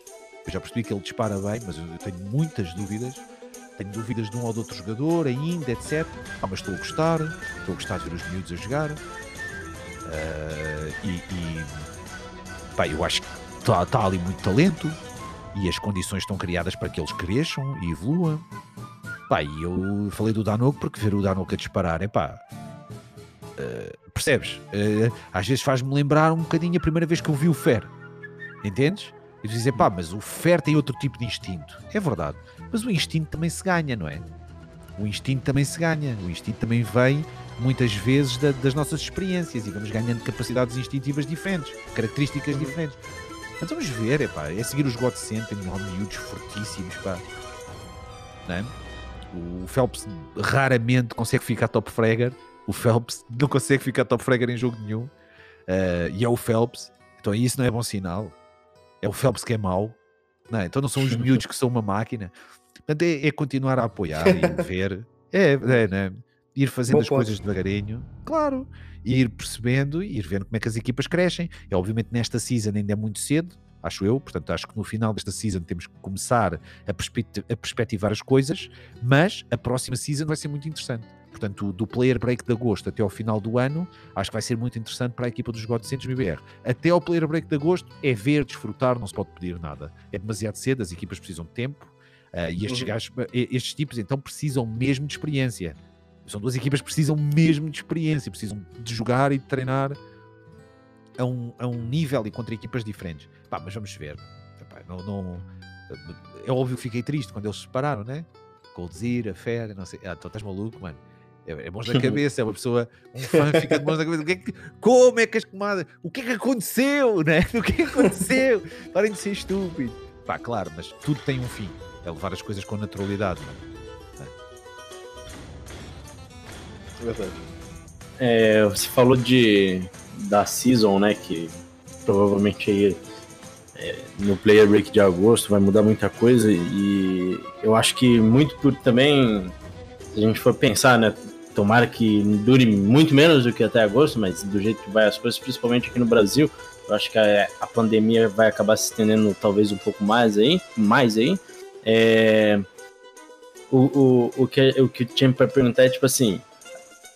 Eu já percebi que ele dispara bem, mas eu tenho muitas dúvidas. Tenho dúvidas de um ou de outro jogador ainda, etc. Ah, mas estou a gostar, estou a gostar de ver os miúdos a jogar. Uh, e, e pá, eu acho que está tá ali muito talento e as condições estão criadas para que eles cresçam e evoluam. Pá, e eu falei do Danoco porque ver o Danoco a disparar, é pá. Uh, percebes? Uh, às vezes faz-me lembrar um bocadinho a primeira vez que eu vi o Fer. Entendes? E dizer, pá, mas o Fer tem outro tipo de instinto. É verdade. Mas o instinto também se ganha, não é? O instinto também se ganha. O instinto também vem, muitas vezes, da, das nossas experiências e vamos ganhando capacidades instintivas diferentes, características diferentes. Mas vamos ver, é pá, é seguir os God Center, miúdos fortíssimos, pá. Não é? O Phelps raramente consegue ficar top fragger. O Phelps não consegue ficar top fragger em jogo nenhum. Uh, e é o Phelps. Então isso não é bom sinal é o Phelps que é mau, não é? então não são os miúdos que são uma máquina. Portanto, é, é continuar a apoiar e ver, é, é né? ir fazendo as ponto. coisas devagarinho, claro, ir percebendo e ir vendo como é que as equipas crescem. É obviamente nesta season ainda é muito cedo, acho eu, portanto acho que no final desta season temos que começar a, a perspectivar as coisas, mas a próxima season vai ser muito interessante. Portanto, do player break de agosto até ao final do ano, acho que vai ser muito interessante para a equipa dos Godcentes MBR. Até ao player break de agosto é ver, desfrutar, não se pode pedir nada. É demasiado cedo, as equipas precisam de tempo uh, e estes, uhum. gajos, estes tipos então precisam mesmo de experiência. São duas equipas que precisam mesmo de experiência, precisam de jogar e de treinar a um, a um nível e contra equipas diferentes. Pá, mas vamos ver. não, não, é óbvio que fiquei triste quando eles se separaram, né? Coldzera, Fer, não sei. Ah, tu estás maluco, mano É, é mãos na cabeça, é uma pessoa, um fã fica de mãos na cabeça. O que é que, como é que as comadas. O que é que aconteceu? Né? O que é que aconteceu? Parem de ser estúpidos. Pá, claro, mas tudo tem um fim. É levar as coisas com naturalidade. Não? É verdade. É, você falou de da season, né? Que provavelmente aí é, no Player Break de agosto vai mudar muita coisa e eu acho que muito por também se a gente for pensar, né? Tomara que dure muito menos do que até agosto, mas do jeito que vai as coisas, principalmente aqui no Brasil, eu acho que a, a pandemia vai acabar se estendendo talvez um pouco mais aí, mais aí. É, o, o, o, que, o que eu tinha para perguntar é tipo assim,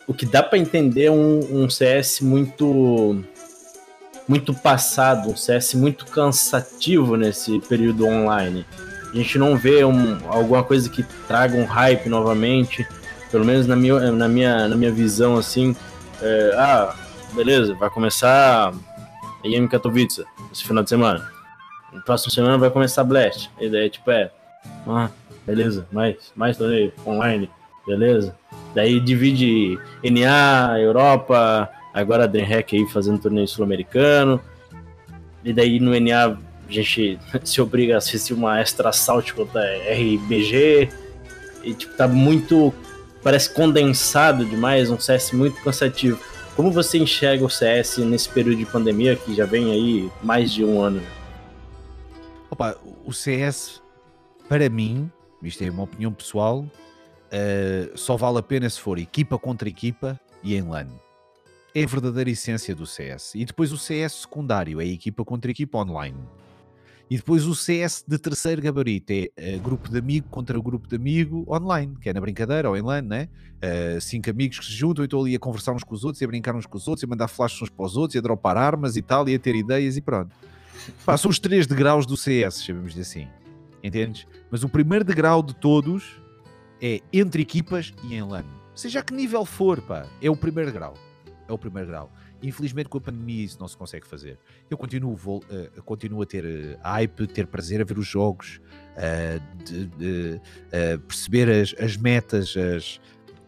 o que dá para entender um, um CS muito muito passado, um CS muito cansativo nesse período online. A gente não vê um, alguma coisa que traga um hype novamente, pelo menos na minha, na minha, na minha visão, assim. É, ah, beleza, vai começar IM Katowice esse final de semana. No próximo semana vai começar Blast. A ideia tipo é, ah, beleza, mais, mais torneio online, beleza. Daí divide NA, Europa, agora a DreamHack aí fazendo torneio sul-americano. E daí no NA a gente se obriga a assistir uma extra assault contra RBG. E tipo, tá muito. Parece condensado demais, um CS muito cansativo. Como você enxerga o CS nesse período de pandemia que já vem aí mais de um ano? Opa, o CS, para mim, isto é uma opinião pessoal, uh, só vale a pena se for equipa contra equipa e em LAN é a verdadeira essência do CS. E depois o CS secundário é equipa contra equipa online. E depois o CS de terceiro gabarito é uh, grupo de amigo contra grupo de amigo online, que é na brincadeira ou LAN, né? Uh, cinco amigos que se juntam e estão ali a conversar uns com os outros, e a brincar uns com os outros, e a mandar flashes uns para os outros, e a dropar armas e tal, e a ter ideias e pronto. São os três degraus do CS, chamemos de assim. Entendes? Mas o primeiro degrau de todos é entre equipas e em LAN. Seja a que nível for, pá, é o primeiro grau é o primeiro grau. Infelizmente, com a pandemia, isso não se consegue fazer. Eu continuo, vou, uh, continuo a ter uh, hype, ter prazer a ver os jogos, uh, de, de perceber as, as metas, as,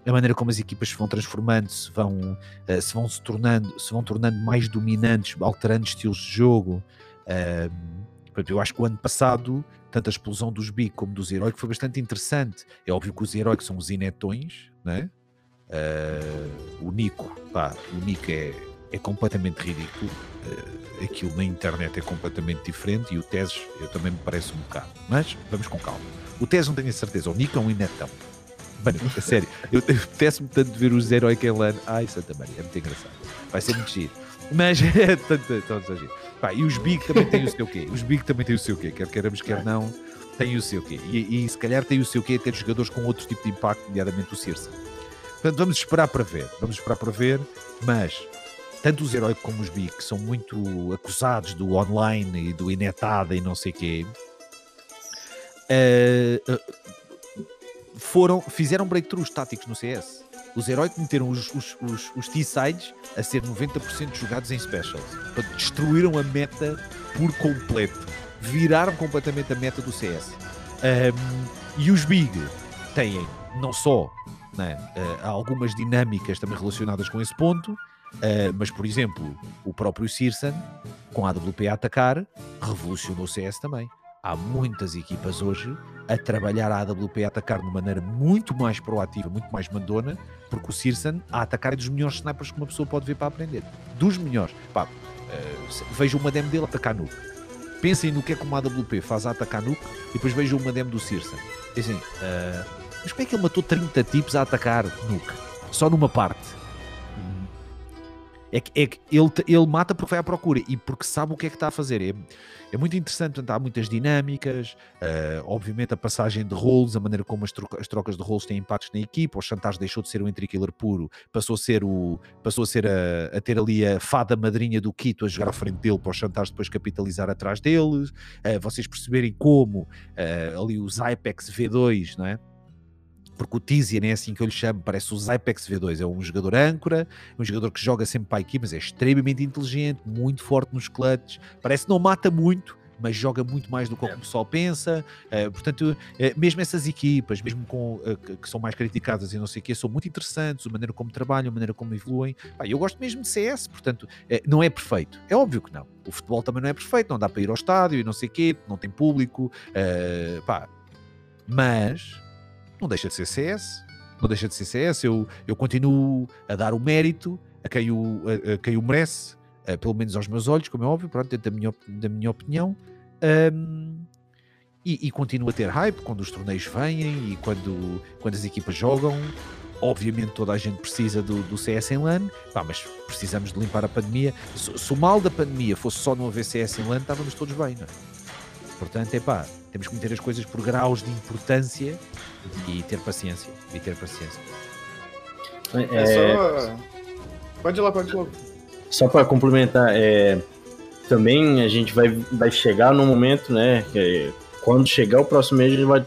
a maneira como as equipas se vão transformando, se vão, se vão se tornando, se vão tornando mais dominantes, alterando estilos de jogo. eu acho que o ano passado, tanto a explosão dos Big como dos Heróicos foi bastante interessante. É óbvio que os Heróicos são os inetões, né? Uh, o Nico, pá, o Nico é, é completamente ridículo. Uh, aquilo na internet é completamente diferente e o Teses eu também me parece um bocado. Mas vamos com calma. O Teses não tenho a certeza, o é um inetão. Mano, a sério, eu apetece-me tanto ver os Heroic em LAN. Ai, Santa Maria, é muito engraçado. Vai ser muito giro. Mas é tanto, tanto giro. Pá, e os Big também têm o seu quê? Os Big também têm o seu quê? Quer queiramos, quer não, têm o seu quê? E, e se calhar têm o seu quê ter jogadores com outro tipo de impacto, nomeadamente o Circe. Portanto, vamos esperar para ver. Vamos esperar para ver, mas tanto os heróicos como os bi, que são muito acusados do online e do inetada e não sei quê, uh, foram, fizeram breakthroughs táticos no CS. Os heróicos meteram os, os, os, os T-sides a ser 90% jogados em specials. Destruíram a meta por completo. Viraram completamente a meta do CS. Um, e os Big têm não só né? Há algumas dinâmicas também relacionadas com esse ponto, uh, mas, por exemplo, o próprio Searson, com a AWP a atacar, revolucionou o CS também. Há muitas equipas hoje a trabalhar a AWP a atacar de maneira muito mais proativa, muito mais mandona, porque o Searson a atacar é dos melhores snipers que uma pessoa pode ver para aprender. Dos melhores. Pá, uh, veja uma demo dele atacar nuke. Pensem no que é que uma AWP faz a atacar nuke e depois vejam uma demo do. É assim, uh, mas como é que ele matou 30 tipos a atacar Nuke? Só numa parte. É que, é que ele, ele mata porque vai à procura e porque sabe o que é que está a fazer. É, é muito interessante, portanto, há muitas dinâmicas, uh, obviamente a passagem de roles, a maneira como as, troca, as trocas de roles têm impactos na equipa, o Chantage deixou de ser um entry killer puro, passou a ser, o, passou a, ser a, a, ter ali a fada madrinha do Quito a jogar à frente dele para o Chantage depois capitalizar atrás deles, uh, vocês perceberem como uh, ali os Ipex V2, não é? Porque o Tizian é assim que eu lhe chamo, parece o Zypex V2, é um jogador âncora, um jogador que joga sempre para a equipe, mas é extremamente inteligente, muito forte nos clutches, parece que não mata muito, mas joga muito mais do que o pessoal pensa. Uh, portanto, uh, mesmo essas equipas, mesmo com, uh, que são mais criticadas e não sei o quê, são muito interessantes, a maneira como trabalham, a maneira como evoluem. Pá, eu gosto mesmo de CS, portanto, não é perfeito. É óbvio que não. O futebol também não é perfeito, não dá para ir ao estádio e não sei o quê, não tem público. pá, mas não deixa de ser CS. Não deixa de ser CS. Eu, eu continuo a dar o mérito a quem o, a, a quem o merece uh, pelo menos aos meus olhos, como é óbvio, pronto, dentro da minha, da minha opinião. Um, e, e continua a ter hype quando os torneios vêm e quando, quando as equipas jogam. Obviamente toda a gente precisa do, do CS em LAN, pá, mas precisamos de limpar a pandemia. Se, se, o mal da pandemia fosse só não haver CS em LAN, estávamos todos bem, não é? Portanto, é pá, temos que meter as coisas por graus de importância e ter paciência. E ter paciência. É, é só. Pode ir lá, pode ir lá. Só para complementar, é, também a gente vai, vai chegar no momento, né? Que quando chegar o próximo Major, a gente vai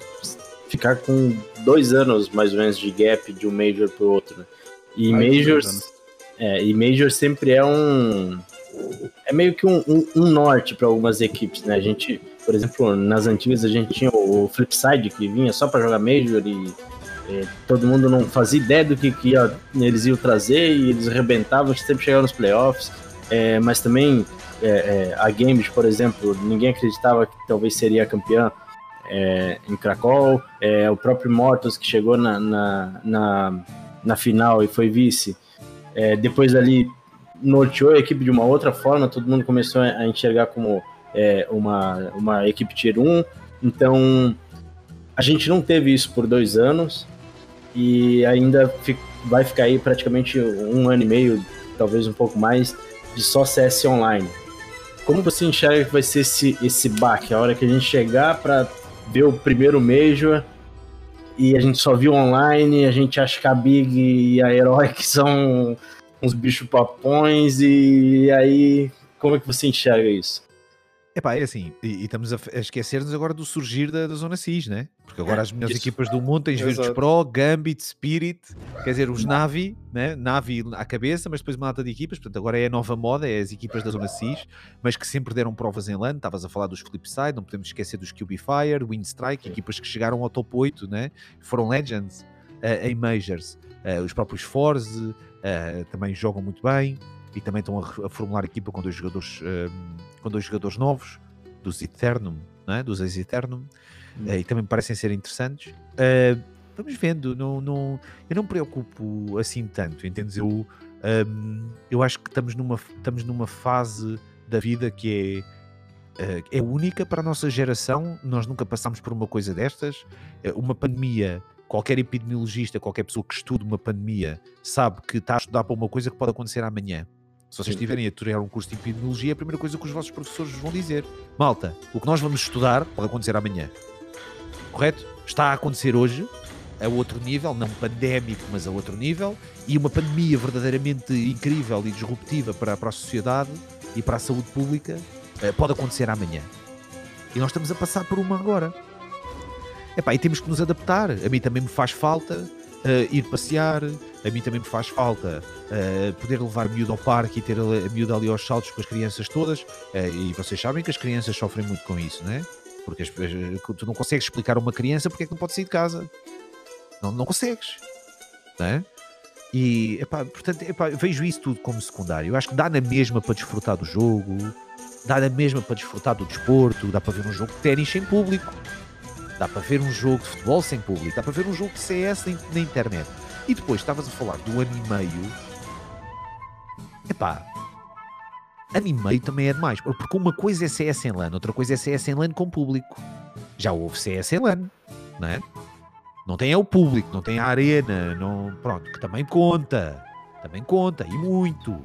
ficar com dois anos mais ou menos de gap de um Major para o outro. Né? E Ai, Majors. É, e Major sempre é um. É meio que um, um, um norte para algumas equipes, né? A gente, por exemplo, nas antigas a gente tinha o Flipside que vinha só para jogar Major e é, todo mundo não fazia ideia do que, que ia, eles iam trazer e eles arrebentavam, sempre chegavam nos playoffs. É, mas também é, é a Games, por exemplo, ninguém acreditava que talvez seria campeã é, em Krakow. É, o próprio Mortos que chegou na, na, na, na final e foi vice. depois ali norteou a equipe de uma outra forma, todo mundo começou a enxergar como uma, uma equipe tier 1. Então a gente não teve isso por dois anos e ainda vai ficar aí praticamente um ano e meio, talvez um pouco mais, de só CS online. Como você enxerga que vai ser esse, esse baque? A hora que a gente chegar para ver o primeiro Major e a gente só viu online, a gente acha que a Big e a Heroic são uns bichos papões, e aí como é que você enxerga isso? Epá, é assim, e, e estamos a, a esquecer-nos agora do surgir da, da Zona CIS, né? Porque agora as melhores equipas do mundo tens Virtus Pro, Gambit, Spirit, quer dizer, os Navi, né? Navi à cabeça, mas depois uma data de equipas, portanto agora é a nova moda, é as equipas da Zona CIS, mas que sempre deram provas em LAN, estavas a falar dos Flipside, não podemos esquecer dos QB Fire, Windstrike, equipas que chegaram ao top 8, né? Foram Legends uh, em Majors, uh, os próprios Force uh, também jogam muito bem e também estão a, a formular equipa com dois jogadores, com dois jogadores novos, dos Eternum, não é? dos ex-Eternum, uh, e também parecem ser interessantes. Uh, vamos vendo, não, não, eu não me preocupo assim tanto, entendes? Eu, um, eu acho que estamos numa, estamos numa fase da vida que é, uh, é única para a nossa geração, nós nunca passámos por uma coisa destas, uma pandemia qualquer epidemiologista, qualquer pessoa que estude uma pandemia, sabe que está a estudar para uma coisa que pode acontecer amanhã. Se vocês estiverem a tirar um curso de epidemiologia, a primeira coisa que os vossos professores vão dizer: Malta, o que nós vamos estudar pode acontecer amanhã. Correto? Está a acontecer hoje, a outro nível, não pandémico, mas a outro nível, e uma pandemia verdadeiramente incrível e disruptiva para, para a sociedade e para a saúde pública eh, pode acontecer amanhã. E nós estamos a passar por uma agora. Epá, e temos que nos adaptar. A mim também me faz falta uh, ir passear, a mim também me faz falta uh, poder levar miúdo ao parque e ter a, a miúdo ali aos saltos com as crianças todas. Uh, e vocês sabem que as crianças sofrem muito com isso, né? Porque as, tu não consegues explicar a uma criança porque é que não pode sair de casa. Não, não consegues. Né? E, epá, portanto, epá, vejo isso tudo como secundário. Eu acho que dá na mesma para desfrutar do jogo, dá na mesma para desfrutar do desporto, dá para ver um jogo de ténis sem público. Dá para ver um jogo de futebol sem público, dá para ver um jogo de CS na, internet. E depois estavas a falar do ano e meio. Epá, ano e meio também é demais. Porque uma coisa é CS em LAN, outra coisa é CS em LAN com público. Já houve CS em LAN, não é? Não tem é o público, não tem a arena, não, pronto, que também conta. Também conta, e muito.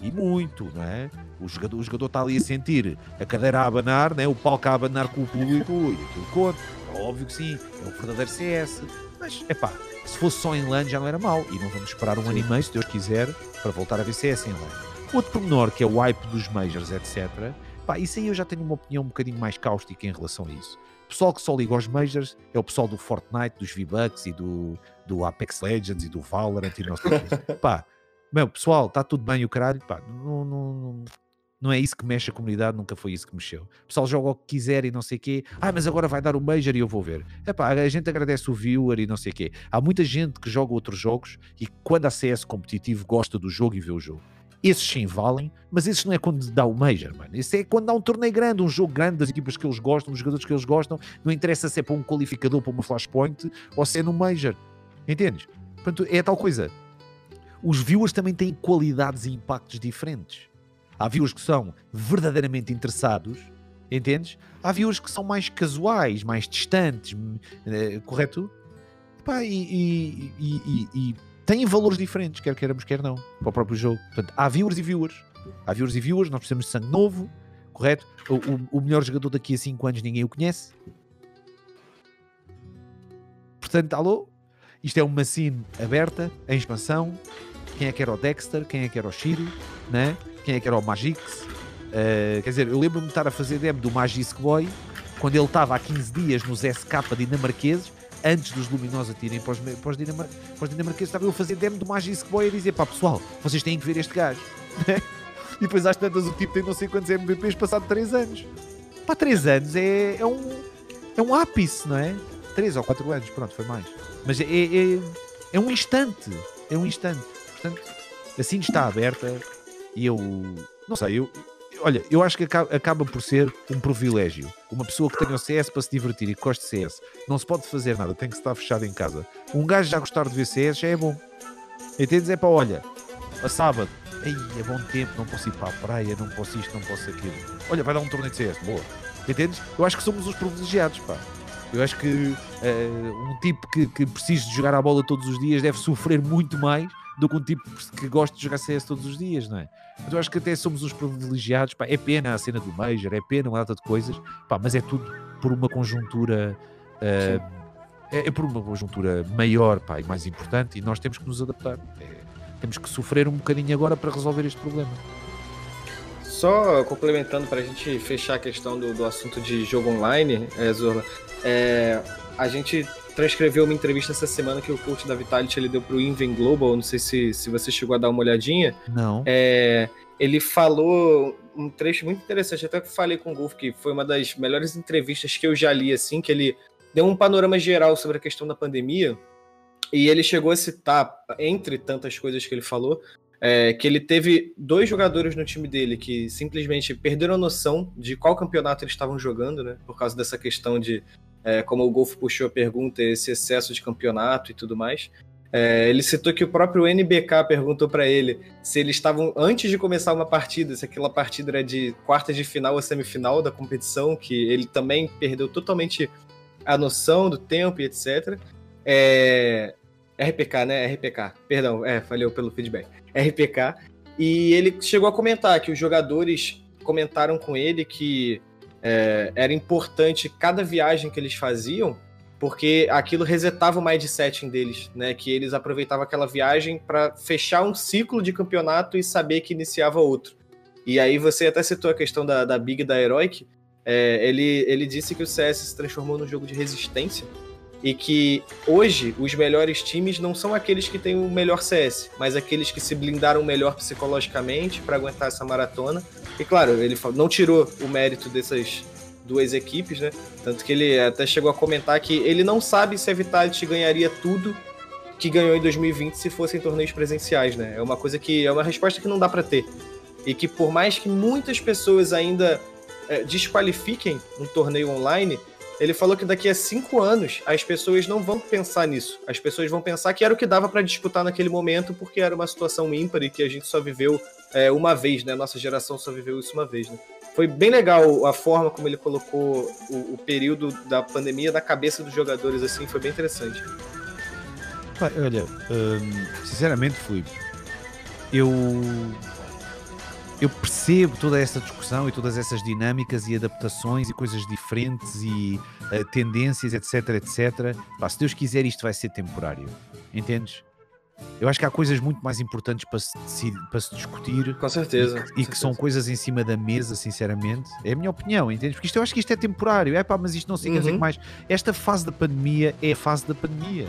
E muito, não é? O jogador, o jogador está ali a sentir a cadeira a abanar, né? o palco a abanar com o público e aquilo conta. Óbvio que sim, é o verdadeiro CS. Mas, é pá, se fosse só em LAN já não era mau. E não vamos esperar um ano e meio, se Deus quiser, para voltar a ver CS em LAN. Outro pormenor, que é o hype dos Majors, etc. Pá, isso aí eu já tenho uma opinião um bocadinho mais cáustica em relação a isso. O pessoal que só liga aos Majors é o pessoal do Fortnite, dos V-Bucks e do, do Apex Legends e do Valorant e não sei o Pá, meu, pessoal, está tudo bem o caralho, pá, não, não, não, Não é isso que mexe a comunidade, nunca foi isso que mexeu. O pessoal joga o que quiser e não sei o quê. Ah, mas agora vai dar o Major e eu vou ver. Epá, a gente agradece o viewer e não sei o quê. Há muita gente que joga outros jogos e quando há CS competitivo gosta do jogo e vê o jogo. Esses sim valem, mas esses não é quando dá o Major, mano. Esse é quando dá um torneio grande, um jogo grande das equipas que eles gostam, dos jogadores que eles gostam. Não interessa se é para um qualificador, para uma Flashpoint ou se é no Major. Entendes? Portanto, é tal coisa. Os viewers também têm qualidades e impactos diferentes. Há viewers que são verdadeiramente interessados, entendes? Há viewers que são mais casuais, mais distantes, eh, correto? Pá, e, e, e, e, têm valores diferentes, quer queiramos, quer não, para o próprio jogo. Portanto, há viewers e viewers. Há viewers e viewers, nós precisamos de sangue novo, correto? O, o, o melhor jogador daqui a 5 anos ninguém o conhece. Portanto, alô? Isto é uma scene aberta, em expansão. Quem é que era o Dexter? Quem é que era o Shiro? Né? Quem é que era o Magix. Uh, quer dizer, eu lembro-me de estar a fazer demo do Magisk Boy quando ele estava há 15 dias nos SK dinamarqueses, antes dos Luminosa tirem para os, para os, dinamar, para os dinamarqueses, estava eu a fazer demo do Magisk Boy a dizer: pá, pessoal, vocês têm que ver este gajo. e depois às tantas o tipo tem não sei quantos MVPs passado 3 anos. Pá, 3 anos é, é um é um ápice, não é? 3 ou 4 anos, pronto, foi mais. Mas é, é, é um instante. É um instante. Portanto, assim está aberta e eu não sei, eu, olha, eu acho que acaba, acaba, por ser um privilégio. Uma pessoa que tenha o CS para se divertir e que goste de CS, não se pode fazer nada, tem que estar fechado em casa. Um gajo já gostar de ver CS já é bom. Entendes? É para, olha, a sábado, ei, é bom tempo, não posso ir para a praia, não posso isto, não posso aquilo. Olha, vai dar um torneio de CS, boa. Entendes? Eu acho que somos os privilegiados, pá. Eu acho que uh, um tipo que, que precisa de jogar a bola todos os dias deve sofrer muito mais do que um tipo que gosta de jogar CS todos os dias, não é? Mas eu acho que até somos os privilegiados, pá, é pena a cena do Major, é pena uma data de coisas, pá, mas é tudo por uma conjuntura. Uh, é, é, por uma conjuntura maior pá, e mais importante, e nós temos que nos adaptar. É, temos que sofrer um bocadinho agora para resolver este problema. Só complementando para a gente fechar a questão do, do assunto de jogo online, é, Zorla, é, a gente transcreveu uma entrevista essa semana que o coach da Vitality ele deu pro Inven Global, não sei se, se você chegou a dar uma olhadinha. Não. É, ele falou um trecho muito interessante, até que falei com o Golf, que foi uma das melhores entrevistas que eu já li, assim, que ele deu um panorama geral sobre a questão da pandemia, e ele chegou a citar, entre tantas coisas que ele falou, é, que ele teve dois jogadores no time dele que simplesmente perderam a noção de qual campeonato eles estavam jogando, né? Por causa dessa questão de é, como o Golfo puxou a pergunta, esse excesso de campeonato e tudo mais. É, ele citou que o próprio NBK perguntou para ele se eles estavam, antes de começar uma partida, se aquela partida era de quartas de final ou semifinal da competição, que ele também perdeu totalmente a noção do tempo e etc. É, RPK, né? RPK. Perdão, é, falhou pelo feedback. RPK. E ele chegou a comentar que os jogadores comentaram com ele que é, era importante cada viagem que eles faziam, porque aquilo resetava o mindsetting deles, né? Que eles aproveitavam aquela viagem para fechar um ciclo de campeonato e saber que iniciava outro. E aí você até citou a questão da, da Big da Heroic. É, ele, ele disse que o CS se transformou num jogo de resistência e que hoje os melhores times não são aqueles que têm o melhor CS, mas aqueles que se blindaram melhor psicologicamente para aguentar essa maratona. E claro, ele não tirou o mérito dessas duas equipes, né? Tanto que ele até chegou a comentar que ele não sabe se a Vitality ganharia tudo que ganhou em 2020 se fossem torneios presenciais, né? É uma coisa que é uma resposta que não dá para ter. E que por mais que muitas pessoas ainda é, desqualifiquem um torneio online, ele falou que daqui a cinco anos as pessoas não vão pensar nisso. As pessoas vão pensar que era o que dava para disputar naquele momento, porque era uma situação ímpar e que a gente só viveu é, uma vez, né? Nossa geração só viveu isso uma vez, né? Foi bem legal a forma como ele colocou o, o período da pandemia na cabeça dos jogadores, assim, foi bem interessante. Olha, hum, sinceramente, Filipe, eu eu percebo toda essa discussão e todas essas dinâmicas e adaptações e coisas diferentes e uh, tendências, etc, etc. Pá, se Deus quiser, isto vai ser temporário. Entendes? Eu acho que há coisas muito mais importantes para se, para se discutir. Com certeza. E, com e certeza. que são coisas em cima da mesa, sinceramente. É a minha opinião, entendes? Porque isto, eu acho que isto é temporário. É pá, mas isto não significa uhum. mais. Esta fase da pandemia é a fase da pandemia.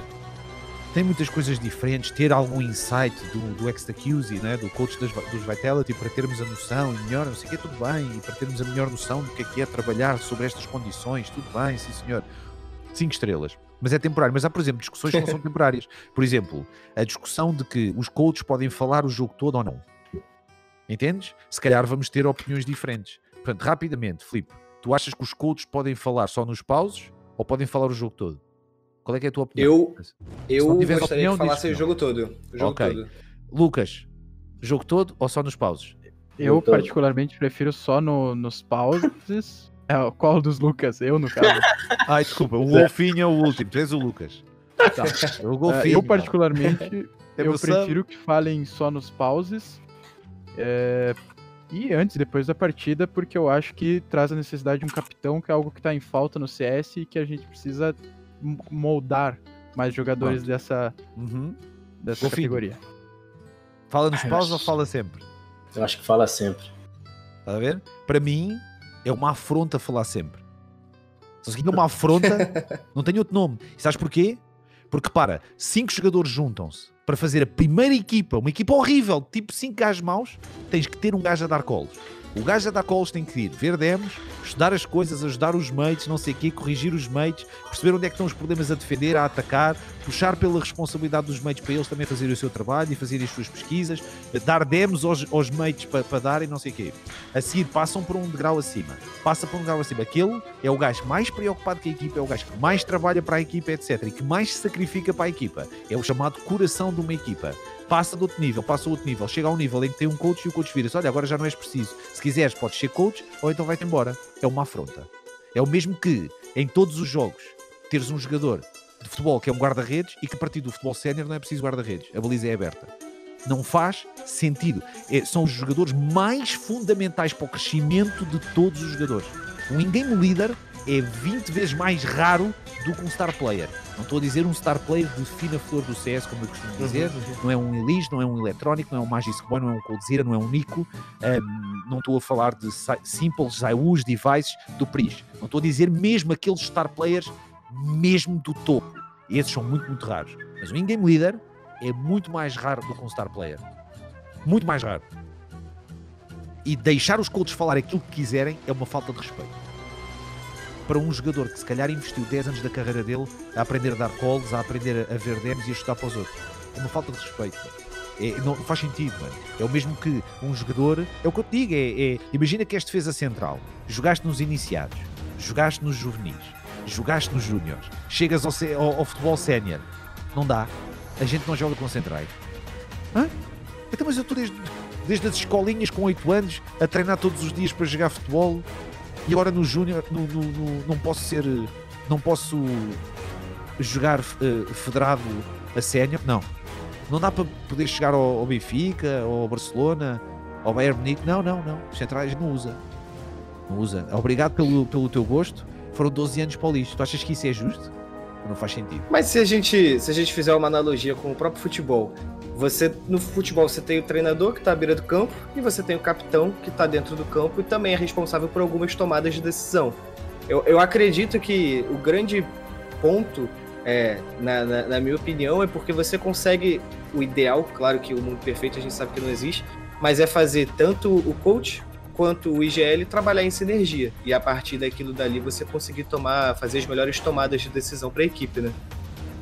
Tem muitas coisas diferentes, ter algum insight do, do ex-accuse, né, do coach das, dos Vitality, para termos a noção melhor, não sei o que, tudo bem, e para termos a melhor noção do que é que é trabalhar sobre estas condições, tudo bem, sim senhor. Cinco estrelas. Mas é temporário. Mas há, por exemplo, discussões que não são temporárias. Por exemplo, a discussão de que os coaches podem falar o jogo todo ou não. Entendes? Se calhar vamos ter opiniões diferentes. Portanto, rapidamente, Filipe, tu achas que os coaches podem falar só nos pauses ou podem falar o jogo todo? Qual é, é a tua opinião? Eu, eu gostaria opinião, que falasse o jogo todo. O jogo okay. todo. Lucas, jogo todo ou só nos pauses? Eu, particularmente, prefiro só no, nos pauses. É, qual dos Lucas? Eu, no caso. Ai, desculpa, o Golfinho é o último, tu és o Lucas. Tá. O golfinho, eu, particularmente, eu prefiro que falem só nos pauses. É, e antes, depois da partida, porque eu acho que traz a necessidade de um capitão, que é algo que está em falta no CS e que a gente precisa moldar mais jogadores Pronto. dessa, uhum. dessa categoria. Fala nos paus ou fala sempre? Eu acho que fala sempre. Está a ver? Para mim, é uma afronta falar sempre. Se é uma afronta, não tem outro nome. E sabes porquê? Porque, para, cinco jogadores juntam-se para fazer a primeira equipa, uma equipa horrível, tipo cinco gajos maus, tens que ter um gajo a dar colos. O gajo a dar calls tem que ir ver demos, estudar as coisas, ajudar os mates, não sei o quê, corrigir os mates, perceber onde é que estão os problemas a defender, a atacar, puxar pela responsabilidade dos mates para eles também fazerem o seu trabalho e fazerem as suas pesquisas, dar demos aos, aos mates para, para darem, não sei o quê. A seguir passam por um degrau acima. Passa por um degrau acima. Aquele é o gajo mais preocupado com a equipa, é o gajo que mais trabalha para a equipa, etc. E que mais se sacrifica para a equipa. É o chamado coração de uma equipa passa de outro nível, passa a outro nível, chega a um nível em que tem um coach e o coach vira-se: olha, agora já não és preciso. Se quiseres, podes ser coach ou então vai-te embora. É uma afronta. É o mesmo que em todos os jogos teres um jogador de futebol que é um guarda-redes e que a partir do futebol sénior não é preciso guarda-redes, a baliza é aberta. Não faz sentido. É, são os jogadores mais fundamentais para o crescimento de todos os jogadores. Um in-game leader é 20 vezes mais raro do que um star player. Não estou a dizer um star player de fina flor do CS, como eu costumo dizer. Uhum, uhum. Não é um Elise, não é um eletrónico, não é um Magic Boy, não é um Coldzera, não é um Nico. Um, não estou a falar de simples Zaius devices do PRIS. Não estou a dizer mesmo aqueles star players mesmo do topo. Esses são muito, muito raros. Mas o in-game leader é muito mais raro do que um star player. Muito mais raro. E deixar os coaches falar aquilo que quiserem é uma falta de respeito para um jogador que se calhar investiu 10 anos da carreira dele a aprender a dar calls, a aprender a ver demos e a estudar para os outros. É uma falta de respeito. É, não faz sentido, mano. É o mesmo que um jogador. É o que eu te digo. É, é, imagina que és defesa central. Jogaste nos iniciados, jogaste nos juvenis, jogaste nos júniores, chegas ao, ao, ao futebol sénior. Não dá. A gente não joga com centrais. Hã? Então, mas eu estou desde, desde as escolinhas com 8 anos a treinar todos os dias para jogar futebol e agora no Júnior não posso ser. Não posso jogar uh, federado a sénior. Não. Não dá para poder chegar ao, ao Benfica, ao Barcelona, ao Bayern Munique. Não, não, não. Os centrais não usa. Não usa. Obrigado pelo, pelo teu gosto. Foram 12 anos para o lixo. Tu achas que isso é justo? Não faz sentido. Mas se a gente, se a gente fizer uma analogia com o próprio futebol, você no futebol você tem o treinador que está à beira do campo e você tem o capitão que está dentro do campo e também é responsável por algumas tomadas de decisão. Eu, eu acredito que o grande ponto, é, na, na, na minha opinião, é porque você consegue o ideal, claro que o mundo perfeito a gente sabe que não existe, mas é fazer tanto o coach quanto o IGL trabalhar em sinergia e a partir daquilo dali você conseguir tomar, fazer as melhores tomadas de decisão para a equipe, né?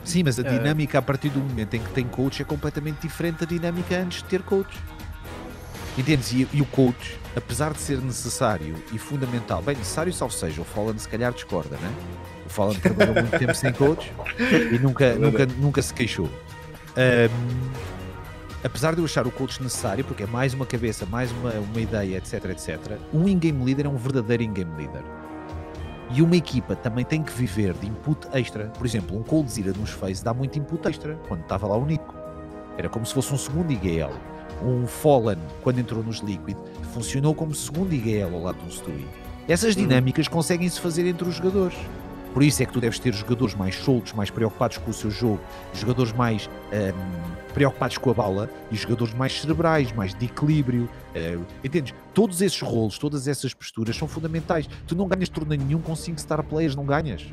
Sim, mas a é. dinâmica a partir do momento em que tem coach é completamente diferente da dinâmica antes de ter coach. Entendes? E, e o coach, apesar de ser necessário e fundamental, bem, necessário salvo seja, o Fallen se calhar discorda, né? O Fallen trabalhou muito tempo sem coach e nunca, é nunca, nunca se queixou. Um, apesar de eu achar o coach necessário, porque é mais uma cabeça, mais uma, uma ideia, etc, etc, um in-game leader é um verdadeiro in-game leader. E uma equipa também tem que viver de input extra. Por exemplo, um Coldzera nos Face dá muito input extra quando estava lá o Nico. Era como se fosse um segundo IGL. Um Fallen, quando entrou nos Liquid, funcionou como segundo IGL ao lado do Stewie. Essas uhum. dinâmicas conseguem-se fazer entre os jogadores. Por isso é que tu deves ter jogadores mais soltos, mais preocupados com o seu jogo, jogadores mais um, preocupados com a bola e jogadores mais cerebrais, mais de equilíbrio. Uh, entendes? Todos esses rolos, todas essas posturas são fundamentais. Tu não ganhas torneio nenhum com 5 star players, não ganhas.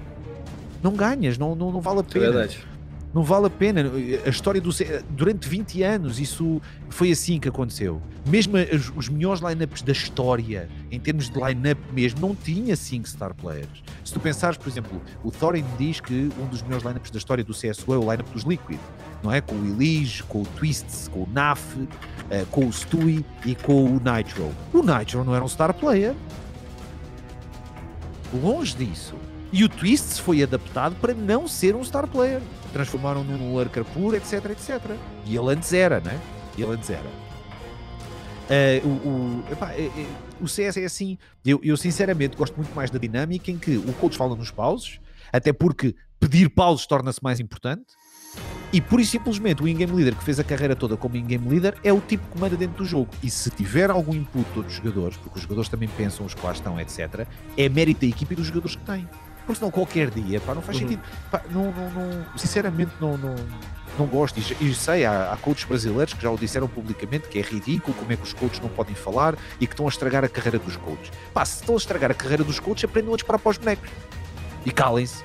Não ganhas, não, não, não vale a é pena. É verdade. Não vale a pena. A história do durante 20 anos, isso foi assim que aconteceu. Mesmo os, os melhores lineups da história, em termos de lineup mesmo, não tinha 5 star players. Se tu pensares, por exemplo, o Thorin diz que um dos melhores lineups da história do CSGO é o lineup dos Liquid, não é? Com o Elige, com o Twists, com o Naf, uh, com o Stewie e com o Nitro. O Nitro não era um star player. Longe disso. E o Twists foi adaptado para não ser um star player transformaram num lurker puro, etc, etc. E ele antes era, né? Ele antes era. Uh, o, o, epá, é, é, o CS é assim. Eu, eu, sinceramente gosto muito mais da dinâmica em que o coach fala nos pauses, até porque pedir pauses torna-se mais importante. E pura e simplesmente o in-game leader que fez a carreira toda como in-game leader é o tipo que manda dentro do jogo. E se tiver algum input de outros jogadores, porque os jogadores também pensam os lá estão, etc., é mérito da equipe e dos jogadores que têm porque senão qualquer dia, pá, não faz uhum. sentido. Pá, não, não, não, sinceramente, não, não, não gosto. E, e sei, há, há coaches brasileiros que já o disseram publicamente que é ridículo como é que os coaches não podem falar e que estão a estragar a carreira dos coaches. Pá, se estão a estragar a carreira dos coaches, aprendam a disparar para os bonecos. E calem-se.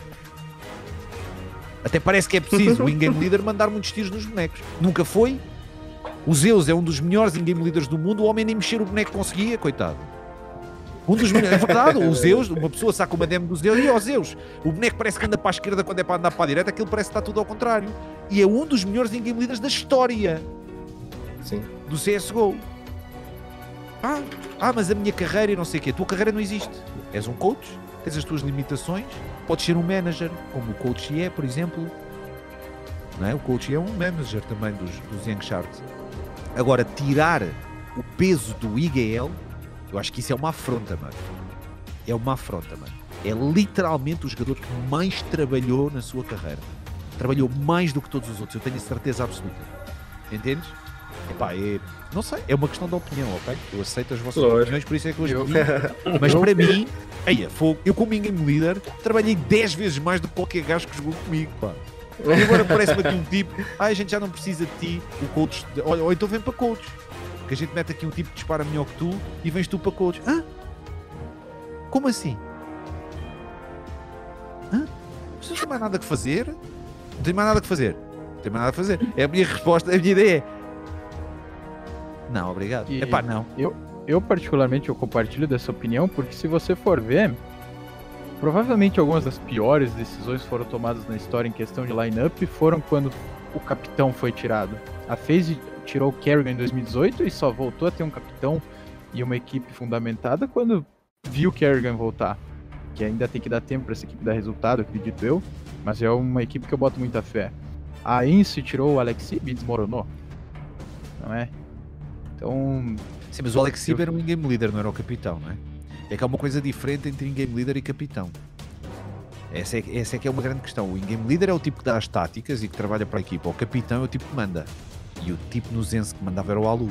Até parece que é preciso o in-game leader mandar muitos tiros nos bonecos. Nunca foi. O Zeus é um dos melhores in-game leaders do mundo, o homem nem mexer o boneco conseguia, coitado. Um dos melhores, é verdade, o Zeus, uma pessoa saca uma demo do Zeus e ó Zeus, o boneco parece que anda para a esquerda quando é para andar para a direita, aquilo parece que está tudo ao contrário. E é um dos melhores in-game leaders da história Sim. do CSGO. Ah, ah, mas a minha carreira e não sei o quê. A tua carreira não existe. És um coach, tens as tuas limitações, podes ser um manager, como o coach é, por exemplo. Não é? O coach é um manager também dos, dos Young Sharks. Agora, tirar o peso do IGL eu acho que isso é uma afronta, mano. É uma afronta, mano. É literalmente o jogador que mais trabalhou na sua carreira. Trabalhou mais do que todos os outros, eu tenho certeza absoluta. Entendes? Epá, é, não sei, é uma questão de opinião, ok? Eu aceito as vossas opiniões, por isso é que eu escolhi. Mas para mim, eia, eu como game leader trabalhei 10 vezes mais do que qualquer gajo que jogou comigo, pá. E agora parece-me aqui um tipo, ah, a gente já não precisa de ti, o coach, olha, ou então vem para coach que a gente mete aqui um tipo que dispara melhor que tu e vens tu para coach. Hã? Como assim? Hã? Você não tem mais nada que fazer? Não tem mais nada que fazer. Não tem mais nada a fazer. É a minha resposta, a minha ideia é. Não, obrigado. É pá, não. Eu, eu, particularmente, eu compartilho dessa opinião, porque se você for ver, provavelmente algumas das piores decisões foram tomadas na história em questão de line-up foram quando o capitão foi tirado. A FaZe tirou o Kerrigan em 2018 e só voltou a ter um capitão e uma equipe fundamentada quando viu o Kerrigan voltar. Que ainda tem que dar tempo para essa equipe dar resultado, acredito eu. Mas é uma equipe que eu boto muita fé. A Ince tirou o Alexi e desmoronou. Não é? Então. Sim, mas o Alexi eu... era um in-game leader, não era o capitão, não é? É que há uma coisa diferente entre in-game leader e capitão. Essa é, essa é que é uma grande questão. O in-game leader é o tipo que dá as táticas e que trabalha para a equipa. O capitão é o tipo que manda. E o tipo no Zense que mandava era o Alu.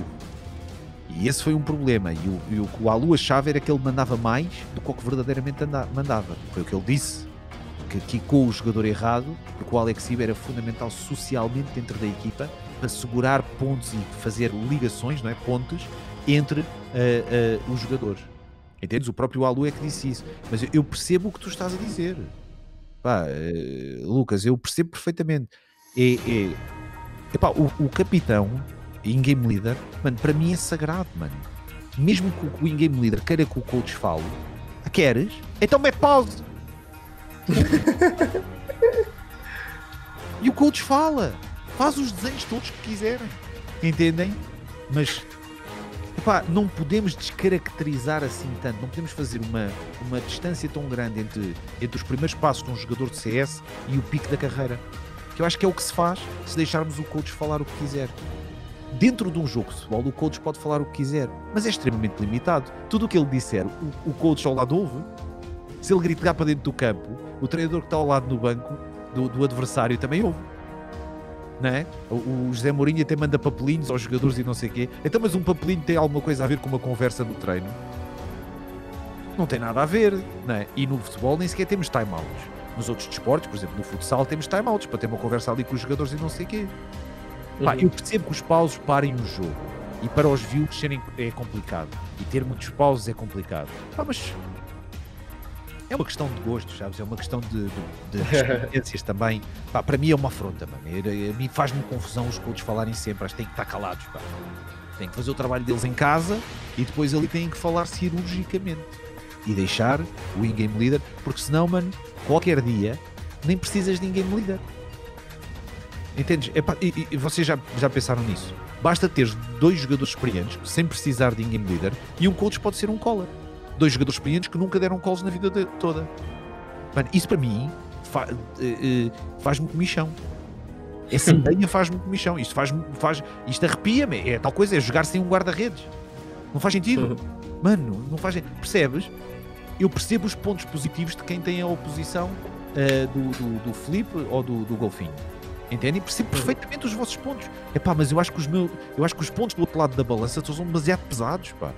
E esse foi um problema. E o, e o que o Alu achava era que ele mandava mais do que o que verdadeiramente anda, mandava. Foi o que ele disse. Que quicou o jogador errado, porque o Alex Iber era fundamental socialmente dentro da equipa para segurar pontos e fazer ligações, não é? pontes, entre uh, uh, os jogadores. Entendes? O próprio Alu é que disse isso. Mas eu percebo o que tu estás a dizer. Pá, uh, Lucas, eu percebo perfeitamente. É, é, Epá, o, o capitão, in-game leader, mano, para mim é sagrado, mano. Mesmo que o in-game leader queira que o coach fale, ah, queres? Então mete pause. e o coach fala. Faz os desenhos todos que quiserem. Entendem? Mas epá, não podemos descaracterizar assim tanto. Não podemos fazer uma, uma distância tão grande entre, entre os primeiros passos de um jogador de CS e o pico da carreira que eu acho que é o que se faz se deixarmos o coach falar o que quiser. Dentro de um jogo de futebol, o coach pode falar o que quiser, mas é extremamente limitado. Tudo o que ele disser, o, o coach ao lado ouve. Se ele gritar para dentro do campo, o treinador que está ao lado no banco do, do adversário também ouve. Não é? o, o José Mourinho até manda papelinhos aos jogadores e não sei o quê. Então, mas um papelinho tem alguma coisa a ver com uma conversa no treino? Não tem nada a ver, não é? E no futebol nem sequer temos timeouts. Nos outros desportos, por exemplo, no futsal, temos timeouts para ter uma conversa ali com os jogadores e não sei o quê. Uhum. Pá, eu percebo que os pausos parem o jogo e para os views serem é complicado e ter muitos pausos é complicado. Pá, mas É uma questão de gostos, sabes? É uma questão de, de, de experiências também. Pá, para mim é uma afronta, mano. É- A mim faz-me confusão os coaches falarem sempre, acho que têm que estar calados, pá. Têm que fazer o trabalho deles em casa e depois ali têm que falar cirurgicamente. E deixar o in-game leader, porque senão, mano, qualquer dia nem precisas de in-game leader. Entendes? Epá, e, e- vocês já, já pensaram nisso? Basta ter dois jogadores experientes, sem precisar de in-game leader, e um coach pode ser um caller. Dois jogadores experientes que nunca deram calls na vida de- toda. Mano, isso para mim fa- eh, eh, faz-me comichão. Essa ideia faz-me comichão. Isto faz-me. Faz, isto arrepia-me. É tal coisa, é jogar sem um guarda-redes. Não faz sentido. Mano, não faz sentido. Percebes? Eu percebo os pontos positivos de quem tem a oposição eh, do, do, do Felipe ou do, do Golfinho. Entendem? Percebo perfeitamente os vossos pontos. É pá, mas eu acho que os meus, eu acho que os pontos do outro lado da balança são demasiado pesados, pá.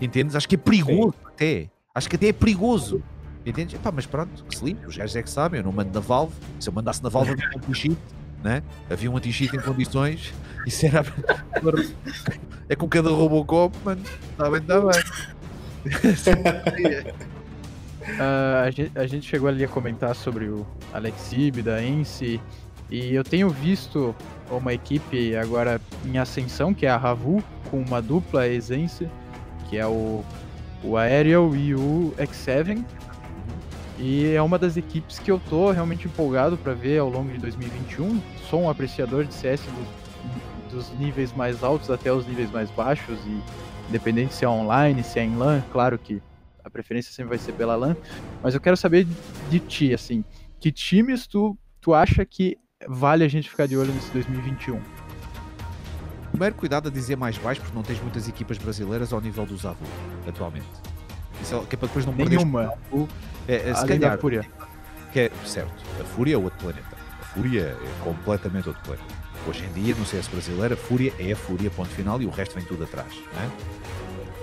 Entendes? Acho que é perigoso até. Acho que até é perigoso. Entendes? Epá, mas pronto, que se limpe, os gajos é que sabem, eu não mando na Valve. Se eu mandasse na Valve havia um anti-cheat, né? Havia um anti-cheat em condições. Isso era. É com cada Robocop, mano. Está bem, está bem. Ah, a, gente, a gente chegou ali a comentar sobre o Alex da Ence e eu tenho visto uma equipe agora em ascensão, que é a Ravu, com uma dupla Essence, que é o, o Aerial e o X7. E é uma das equipes que eu tô realmente empolgado para ver ao longo de 2021. Sou um apreciador de CS do- dos níveis mais altos até os níveis mais baixos e independente se é online, se é em LAN, claro que a preferência sempre vai ser pela LAN, mas eu quero saber de ti, assim, que times tu, tu acha que vale a gente ficar de olho nesse 2021? Primeiro, cuidado a dizer mais baixo, porque não tens muitas equipas brasileiras ao nível do Zavu, atualmente. Isso é, que é para depois não Nenhuma. tempo. É, é, se calhar, Fúria. que é, certo, a Fúria é outro planeta. A Fúria é completamente outro planeta. Hoje em dia, no CS brasileiro, a Fúria é a Fúria, ponto final, e o resto vem tudo atrás. né?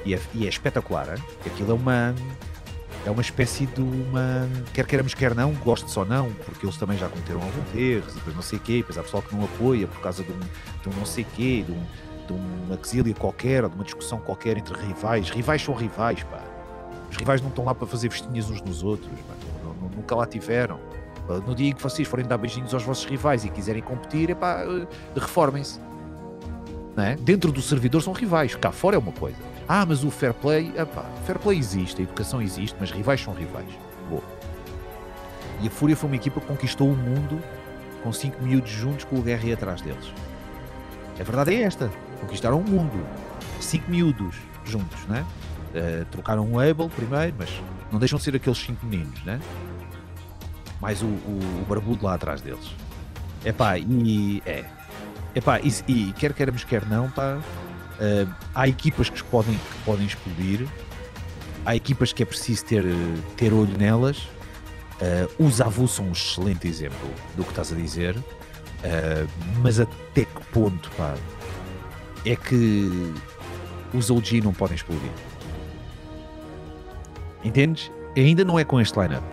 E, é, e é espetacular, aquilo é uma. É uma espécie de uma. Quer queiramos, quer não, goste só não, porque eles também já cometeram alguns erros, depois não sei o quê, depois há pessoal que não apoia por causa de um, de um não sei quê, de, um, de uma quesilha qualquer, ou de uma discussão qualquer entre rivais. Rivais são rivais, pá. Os rivais não estão lá para fazer festinhas uns nos outros. Nu- nu- nunca lá tiveram. No dia em que vocês forem dar beijinhos aos vossos rivais e quiserem competir, epá, uh, reformem-se. Não é? Dentro do servidor são rivais, cá fora é uma coisa. Ah, mas o fair play, epá, fair play existe, a educação existe, mas rivais são rivais. Boa. E a Fúria foi uma equipa que conquistou o mundo com cinco miúdos juntos com o GRE atrás deles. A verdade é esta: conquistaram o mundo. Cinco miúdos juntos, né? Uh, trocaram um Able primeiro, mas não deixam de ser aqueles cinco meninos, né? Mais o, o, o barbudo lá atrás deles. Epá, e é. Epá, e, e quer queiramos, quer não, pá, uh, há equipas que podem, que podem explodir, há equipas que é preciso ter, uh, ter olho nelas. Uh, os avós são um excelente exemplo do que estás a dizer, uh, mas até que ponto, pá, é que os OG não podem explodir? Entendes? Ainda não é com este lineup.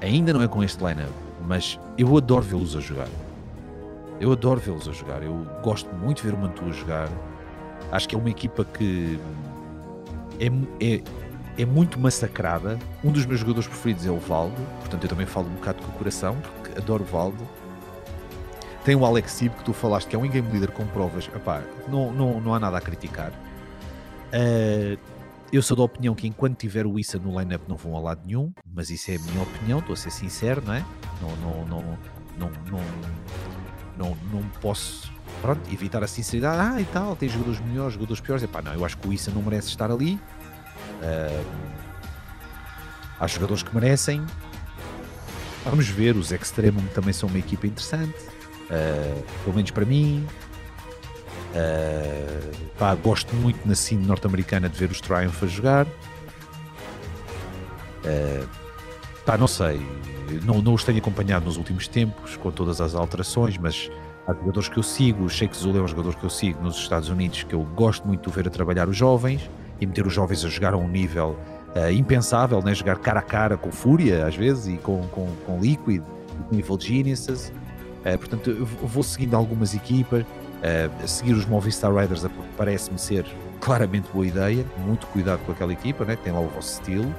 Ainda não é com este lineup. Mas eu adoro vê-los a jogar. Eu adoro vê-los a jogar. Eu gosto muito de ver o Mantua jogar. Acho que é uma equipa que é, é, é muito massacrada. Um dos meus jogadores preferidos é o Valdo. Portanto, eu também falo um bocado com o coração, porque adoro o Valdo. Tem o Alex Sib, que tu falaste, que é um in-game leader com provas. Epá, não, não, não há nada a criticar. Uh, eu sou da opinião que enquanto tiver o Issa no line-up não vão a lado nenhum, mas isso é a minha opinião, estou a ser sincero, não é? Não, não, não, não, não, não, não posso pronto, evitar a sinceridade. Ah, e tal, tem jogadores melhores, jogadores piores. Epá, não, eu acho que o Issa não merece estar ali. Uh, há jogadores que merecem. Vamos ver, os Extremum também são uma equipa interessante, uh, pelo menos para mim. Uh, pá, gosto muito na cena norte-americana de ver os Triumph a jogar. Uh, pá, não sei, não, não os tenho acompanhado nos últimos tempos com todas as alterações, mas há jogadores que eu sigo. O Sheikh Zulu é um jogador que eu sigo nos Estados Unidos que eu gosto muito de ver a trabalhar os jovens e meter os jovens a jogar a um nível uh, impensável, né? jogar cara a cara com Fúria às vezes e com, com, com Liquid e com Evil Geniuses. Uh, portanto, eu vou seguindo algumas equipas. Uh, seguir os Movistar Riders parece-me ser claramente boa ideia. Muito cuidado com aquela equipa, né? tem lá o vosso estilo.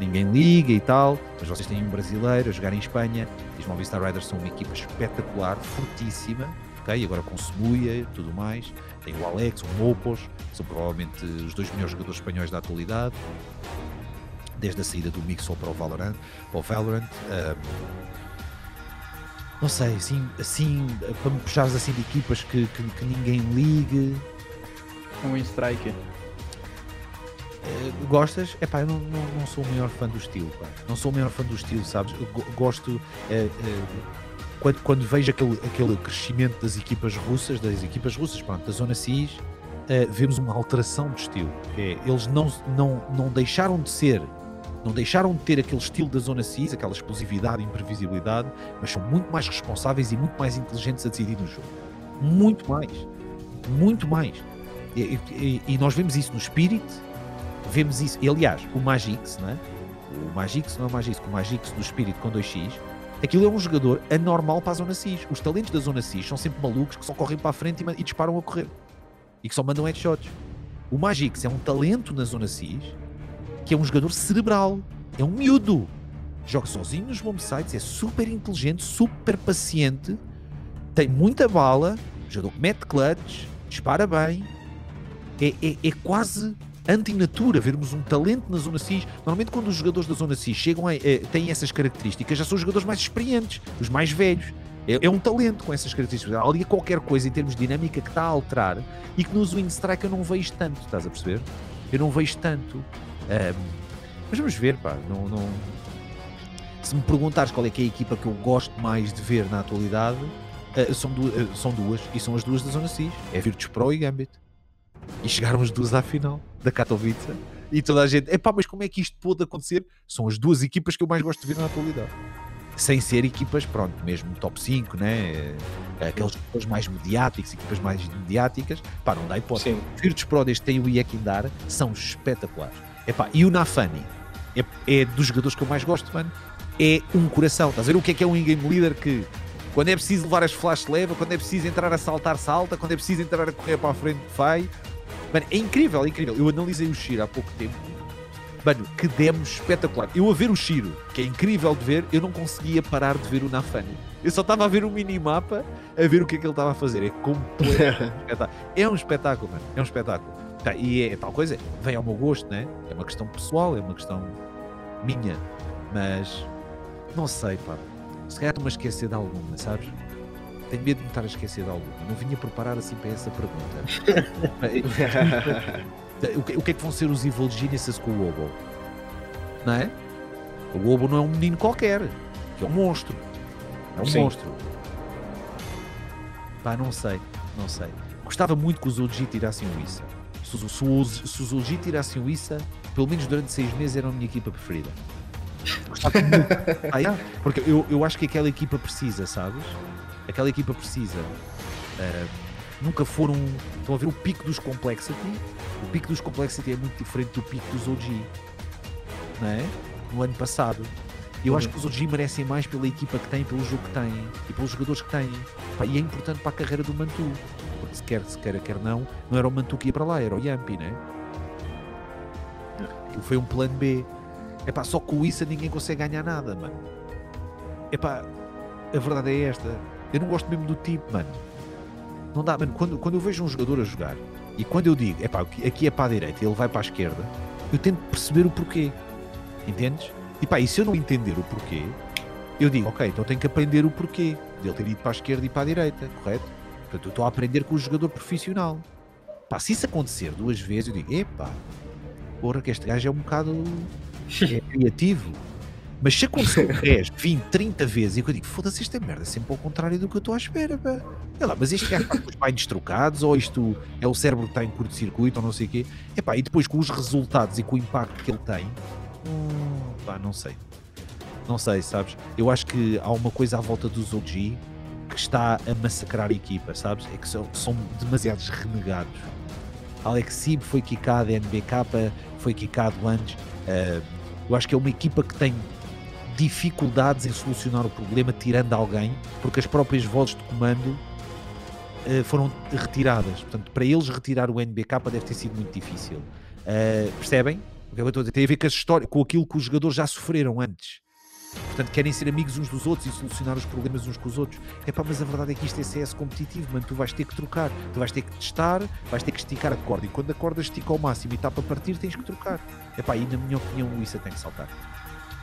Ninguém liga e tal, mas vocês têm um brasileiro a jogar em Espanha, e os Movistar Riders são uma equipa espetacular, fortíssima, ok? Agora com Semuia e tudo mais, tem o Alex, o Mopos, são provavelmente os dois melhores jogadores espanhóis da atualidade, desde a saída do Mixel para o Valorant, para o Valorant. Um, não sei, assim, assim para me puxares assim de equipas que, que, que ninguém ligue. Um strike. Uh, gostas? É pá, eu não, não, não, sou o maior fã do estilo, pá. Não sou o maior fã do estilo, sabes? Eu gosto. Uh, uh, quando, quando vejo aquele, aquele crescimento das equipas russas, das equipas russas, pronto, da Zona CIS, vemos uma alteração de estilo. É, eles não, não, não deixaram de ser não deixaram de ter aquele estilo da zona CIS, aquela explosividade e imprevisibilidade, mas são muito mais responsáveis e muito mais inteligentes a decidir no jogo. Muito mais. Muito mais. E, e, e nós vemos isso no Spirit, vemos isso, e aliás, o Magix, não é? O Magix não é o Magix, o Magix do Spirit com 2x, aquilo é um jogador anormal para a zona CIS. Os talentos da zona CIS são sempre malucos que só correm para a frente e, e disparam a correr. E que só mandam headshots. O Magix é um talento na zona CIS que é um jogador cerebral, é um miúdo. Joga sozinho nos bomb sites, é super inteligente, super paciente, tem muita bala, jogador que mete clutch, dispara bem, é, é, é quase antinatura vermos um talento na zona CIS. Normalmente, quando os jogadores da zona CIS chegam a, é, têm essas características, já são os jogadores mais experientes, os mais velhos. É, é, um talento com essas características. Há ali qualquer coisa em termos de dinâmica que está a alterar e que no Wing Strike eu não vejo tanto, estás a perceber? Eu não vejo tanto. Um, mas vamos ver, pá. Não, não... Se me perguntares qual é que é a equipa que eu gosto mais de ver na atualidade, uh, são, du uh, são duas, e são as duas da Zona CIS. É Virtus Pro e Gambit. E chegaram as duas à final da Katowice. E toda a gente, epá, mas como é que isto pôde acontecer? São as duas equipas que eu mais gosto de ver na atualidade. Sem ser equipas, pronto, mesmo top 5, né? Eh, aqueles equipas mais mediáticos, equipas mais mediáticas, pá, não dá hipótese. Virtus Pro, desde tem o Iekindar, são espetaculares. Epá, e o Nafani é, é dos jogadores que eu mais gosto, mano. É um coração. Estás a ver o que é que é um in-game leader que quando é preciso levar as flash leva, quando é preciso entrar a saltar, salta, quando é preciso entrar a correr para a frente, vai. Mano, é incrível, é incrível. Eu analisei o Shiro há pouco tempo. Mano, que demo espetacular. Eu a ver o Shiro, que é incrível de ver, eu não conseguia parar de ver o Nafani. Eu só estava a ver o minimapa, a ver o que é que ele estava a fazer. É completo. é um espetáculo, mano. É um espetáculo. Tá, e é tal coisa, vem ao meu gosto, né? É uma questão pessoal, é uma questão minha. Mas não sei, pá. Se calhar estou-me a esquecer de alguma, sabes? Tenho medo de me estar a esquecer de alguma. Não vinha preparar assim para essa pergunta. o, que, o que é que vão ser os Evil Geniuses com o Obo? Não é? O Obo não é um menino qualquer, que é um monstro. É um Sim. monstro. Pá, não sei, não sei. Gostava muito que os OG tirassem o Issa. Se, se, se os OG tirassem o Issa, pelo menos durante seis meses era a minha equipa preferida. ah, é? Porque eu, eu acho que aquela equipa precisa, sabes? Aquela equipa precisa. Uh, nunca foram. Estão a ver o pico dos Complexity? O pico dos Complexity é muito diferente do pico dos OG. Não é? No ano passado. Eu acho que os OG merecem mais pela equipa que têm, pelo jogo que têm e pelos jogadores que têm. e é importante para a carreira do Mantu. Porque se quer, se quer, quer não, não era o Mantu que ia para lá, era o Yampi, né? Foi um plano B. Epá, só com isso ninguém consegue ganhar nada, mano. Epá, a verdade é esta. Eu não gosto mesmo do tipo, mano. Não dá, mano. Quando, quando eu vejo um jogador a jogar e quando eu digo, epá, aqui é para a direita e ele vai para a esquerda, eu tento perceber o porquê. Entendes? E pá, e se eu não entender o porquê, eu digo, ok, então tenho que aprender o porquê dele ter ido para a esquerda e para a direita, correto? Portanto, eu estou a aprender com o jogador profissional. Pá, se isso acontecer duas vezes, eu digo, epá, porra, que este gajo é um bocado é criativo. Mas se aconteceu 10, 20, 30 vezes e eu digo, foda-se, esta merda é sempre ao contrário do que eu estou à espera, pá. É lá, mas gajo está com os paios trocados, ou isto é o cérebro que está em curto-circuito, ou não sei o quê. Epá, e depois com os resultados e com o impacto que ele tem, hum, pá, não sei. Não sei, sabes? Eu acho que há uma coisa à volta dos OG que está a massacrar a equipa, sabes? É que são, são demasiados renegados. Alex Sib foi quicado, NBK foi quicado antes. Uh, eu acho que é uma equipa que tem dificuldades em solucionar o problema tirando alguém, porque as próprias vozes de comando uh, foram retiradas. Portanto, para eles retirar o NBK deve ter sido muito difícil. Uh, percebem? O é que eu estou a dizer? Tem a ver com, as histórias, com aquilo que os jogadores já sofreram antes. Portanto, querem ser amigos uns dos outros e solucionar os problemas uns com os outros. É pá, mas a verdade é que isto é CS competitivo, mano. Tu vais ter que trocar, tu vais ter que testar, vais ter que esticar a corda. E quando a corda estica ao máximo e está para partir, tens que trocar. É pá, e na minha opinião, o tem que saltar.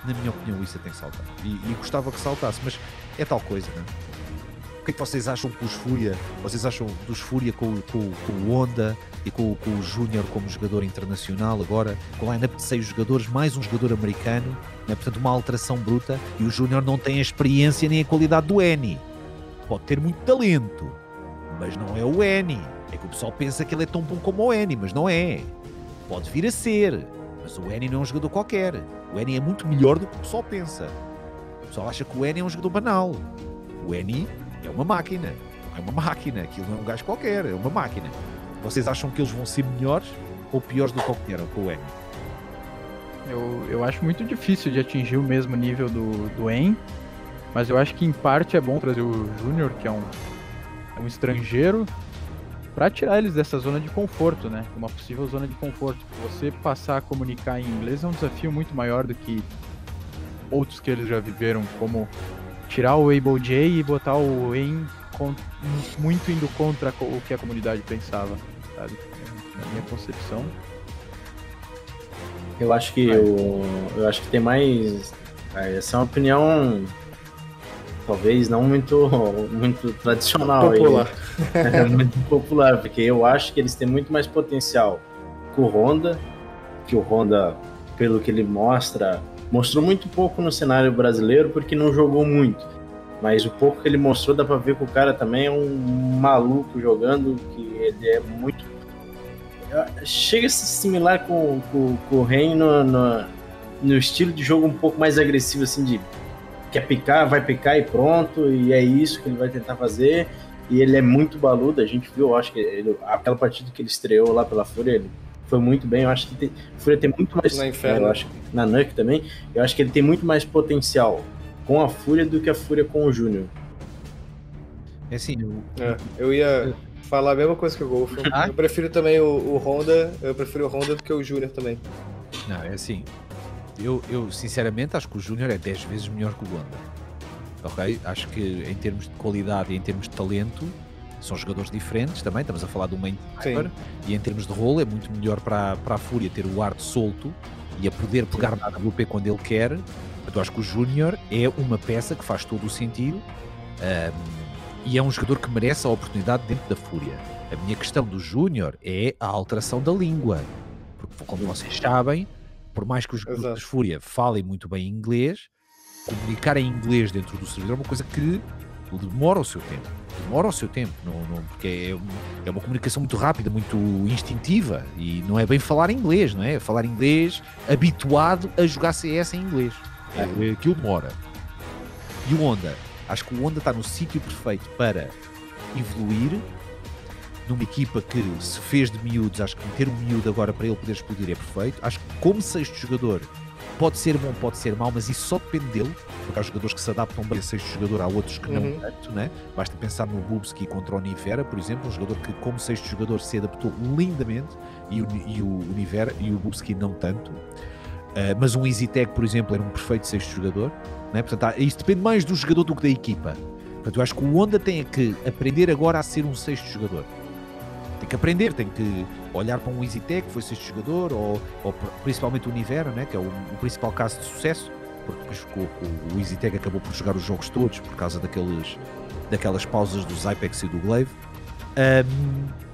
Na minha opinião, o Issa tem que saltar. E, e gostava que saltasse, mas é tal coisa, não é? que é que vocês acham com os Fúria? Vocês acham dos Fúria com, com, com o Honda e com, com o Júnior como jogador internacional agora, com o line-up de seis jogadores, mais um jogador americano, né? portanto uma alteração bruta, e o Júnior não tem a experiência nem a qualidade do Eni. Pode ter muito talento, mas não é o Eni. É que o pessoal pensa que ele é tão bom como o Eni, mas não é. Pode vir a ser, mas o Eni não é um jogador qualquer. O Eni é muito melhor do que o pessoal pensa. O pessoal acha que o Eni é um jogador banal. O Eni é uma máquina. É uma máquina. Aquilo não é um gajo qualquer, é uma máquina. Vocês acham que eles vão ser melhores ou piores do que eram com o En? Eu, eu acho muito difícil de atingir o mesmo nível do, do En, mas eu acho que em parte é bom trazer o Júnior, que é um, é um estrangeiro, para tirar eles dessa zona de conforto, né? Uma possível zona de conforto. Você passar a comunicar em inglês é um desafio muito maior do que outros que eles já viveram, como tirar o Able J e botar o En muito indo contra o que a comunidade pensava, sabe? Na minha concepção. Eu acho que eu, eu acho que tem mais. Essa é uma opinião talvez não muito, muito tradicional. Popular. é muito popular, porque eu acho que eles têm muito mais potencial que o Honda, que o Honda, pelo que ele mostra, Mostrou muito pouco no cenário brasileiro porque não jogou muito. Mas o pouco que ele mostrou dá pra ver que o cara também é um maluco jogando, que ele é muito. Chega a se similar com, com, com o Ren no, no, no, estilo de jogo um pouco mais agressivo, assim, de quer picar, vai picar e pronto, e é isso que ele vai tentar fazer. E ele é muito baludo, a gente viu, acho que ele, aquela partida que ele estreou lá pela Fúria, ele foi muito bem. Eu acho que tem, o Fúria tem muito mais. Na Inferno. Eu acho, na Nuke também. Eu acho que ele tem muito mais potencial com a Fúria do que a Fúria com o Júnior. É assim, eu... É, eu ia falar a mesma coisa que o Golf. Ah? Eu prefiro também o, o, Honda, eu prefiro o Honda do que o Júnior também. Não, é assim. Eu, eu sinceramente acho que o Júnior é 10 vezes melhor que o Honda. Ok? Acho que em termos de qualidade e em termos de talento, são jogadores diferentes também, estamos a falar do main sniper, e em termos de role é muito melhor para, para a Fúria ter o arte solto e a poder pegar na WP quando ele quer. Eu acho que o Júnior é uma peça que faz todo o sentido um, e é um jogador que merece a oportunidade dentro da Fúria. A minha questão do Júnior é a alteração da língua, porque como vocês sabem, por mais que os jogadores de Fúria falem muito bem inglês, comunicar em inglês dentro do servidor é uma coisa que demora o seu tempo. Demora o seu tempo, não, não, porque é, é, uma comunicação muito rápida, muito instintiva e não é bem falar inglês, não é? é falar inglês habituado a jogar CS em inglês. É, é, aquilo demora. E o Honda? Acho que o Honda está no sítio perfeito para evoluir numa equipa que se fez de miúdos, acho que meter um miúdo agora para ele poder explodir é perfeito. Acho que como sexto jogador Pode ser bom, pode ser mau, mas isso só depende dele, porque há jogadores que se adaptam bem a sexto jogador, há outros que não uhum. tanto, né? Basta pensar no Bubsky contra o Nivera, por exemplo, um jogador que, como sexto jogador, se adaptou lindamente e o, e o, Nivera e o Bubsky não tanto. Uh, mas um EasyTag, por exemplo, era um perfeito sexto jogador, né? Portanto, há, isso depende mais do jogador do que da equipa. Portanto, eu acho que o Honda tem que aprender agora a ser um sexto jogador tem que aprender, tem que olhar para um EasyTech, que foi sexto jogador, ou, ou principalmente o Nivera, né, que é o, o, principal caso de sucesso, porque o, o, EasyTech acabou por jogar os jogos todos por causa daqueles, daquelas pausas dos Ipex e do Glaive. Um,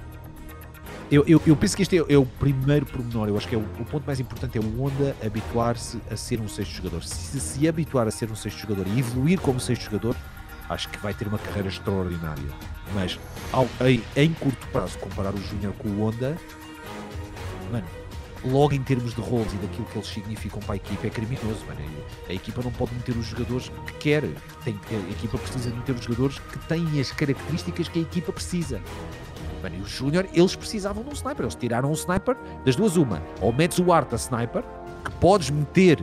eu, eu, eu, penso que este é, é, o primeiro pormenor. Eu acho que é o, o ponto mais importante é o Honda habituar-se a ser um sexto jogador. Se se habituar a ser um sexto jogador e evoluir como sexto jogador, acho que vai ter uma carreira extraordinária. Mas ao, em, em, curto prazo, comparar o Júnior com o Honda, mano, logo em termos de roles e daquilo que eles significam para a equipa, é criminoso. Mano. A equipa não pode meter os jogadores que quer. Tem, a equipa precisa de meter os jogadores que têm as características que a equipa precisa. Mano, e o Júnior, eles precisavam de um sniper. Eles tiraram um sniper das duas, uma. Ou metes o arte a sniper, que podes meter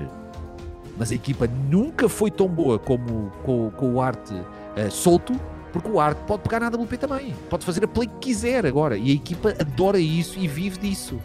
mas a equipa nunca foi tão boa como com, com o arte uh, solto, porque o arte pode pegar na AWP também, pode fazer a play que quiser agora, e a equipa adora isso e vive disso.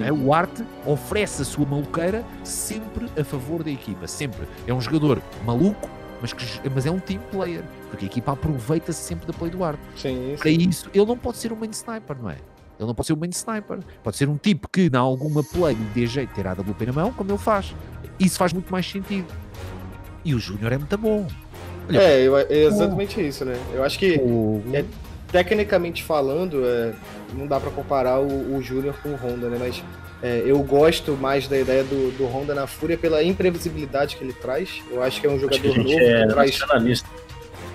é? O Arte oferece a sua maluqueira sempre a favor da equipa, sempre. É um jogador maluco, mas, que, mas é um team player, porque a equipa aproveita-se sempre da play do Arte. Sim, Para isso, ele não pode ser um main sniper, não é? Ele não pode ser um main sniper. Pode ser um tipo que, na alguma play, lhe dê jeito de ter a AWP na mão, como ele faz. Isso faz muito mais sentido. E o Júnior é muito bom. Olha, É, eu- é exatamente isso, né? Eu acho que, fogo. é- tecnicamente falando, é, não dá pra comparar o, o Júnior com o Honda, né? Mas é, eu gosto mais da ideia do, do Honda na Fúria pela imprevisibilidade que ele traz. Eu acho que é um Acho que jogador a gente novo é que traz.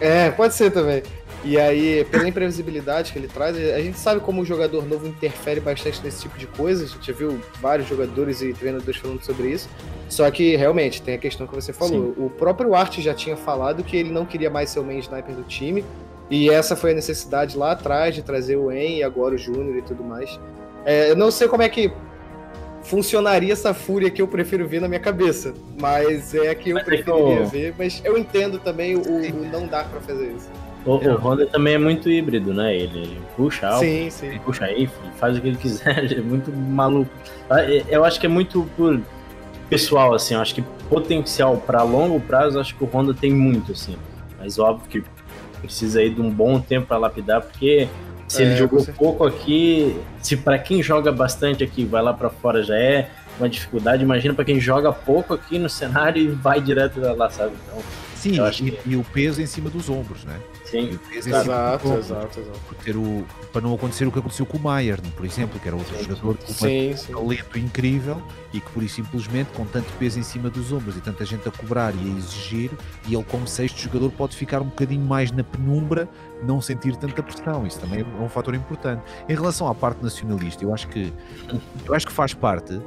É, pode ser também. E aí, pela imprevisibilidade que ele traz, a gente sabe como o jogador novo interfere bastante nesse tipo de coisa. A gente já viu vários jogadores e treinadores falando sobre isso. Só que, realmente, tem a questão que você falou. O próprio Art já tinha falado que ele não queria mais ser o main sniper do time. E essa foi a necessidade lá atrás de trazer o En e agora o Júnior e tudo mais. É, eu não sei como é que funcionaria essa fúria que eu prefiro ver na minha cabeça. Mas é a que eu Mas preferiria o- ver. Mas eu entendo também o, o não dar pra fazer isso. O, o Honda também é muito híbrido, né? Ele, puxa alto, Sim, sim. ele puxa aí, faz o que ele quiser, ele é muito maluco. Ah, Eu acho que é muito por pessoal, assim, eu acho que potencial para longo prazo, eu acho que o Honda tem muito, assim. Mas óbvio que precisa aí de um bom tempo para lapidar, porque se É, ele jogou pouco aqui, se para quem joga bastante aqui vai lá para fora já é uma dificuldade, imagina para quem joga pouco aqui no cenário e vai direto lá, sabe? Então, Sim, e, que- e o peso em cima dos ombros, né? Sim. o peso em cima Exato, exato, exato. Por ter o, para não acontecer o que aconteceu com o Maier, por exemplo, que era outro jogador com Sim, sim. um talento incrível e que, por e simplesmente, com tanto peso em cima dos ombros e tanta gente a cobrar e a exigir, e ele, como sexto jogador, pode ficar um bocadinho mais na penumbra, não sentir tanta pressão. Isso também é um fator importante. Em relação à parte nacionalista, eu acho que, eu acho que faz parte.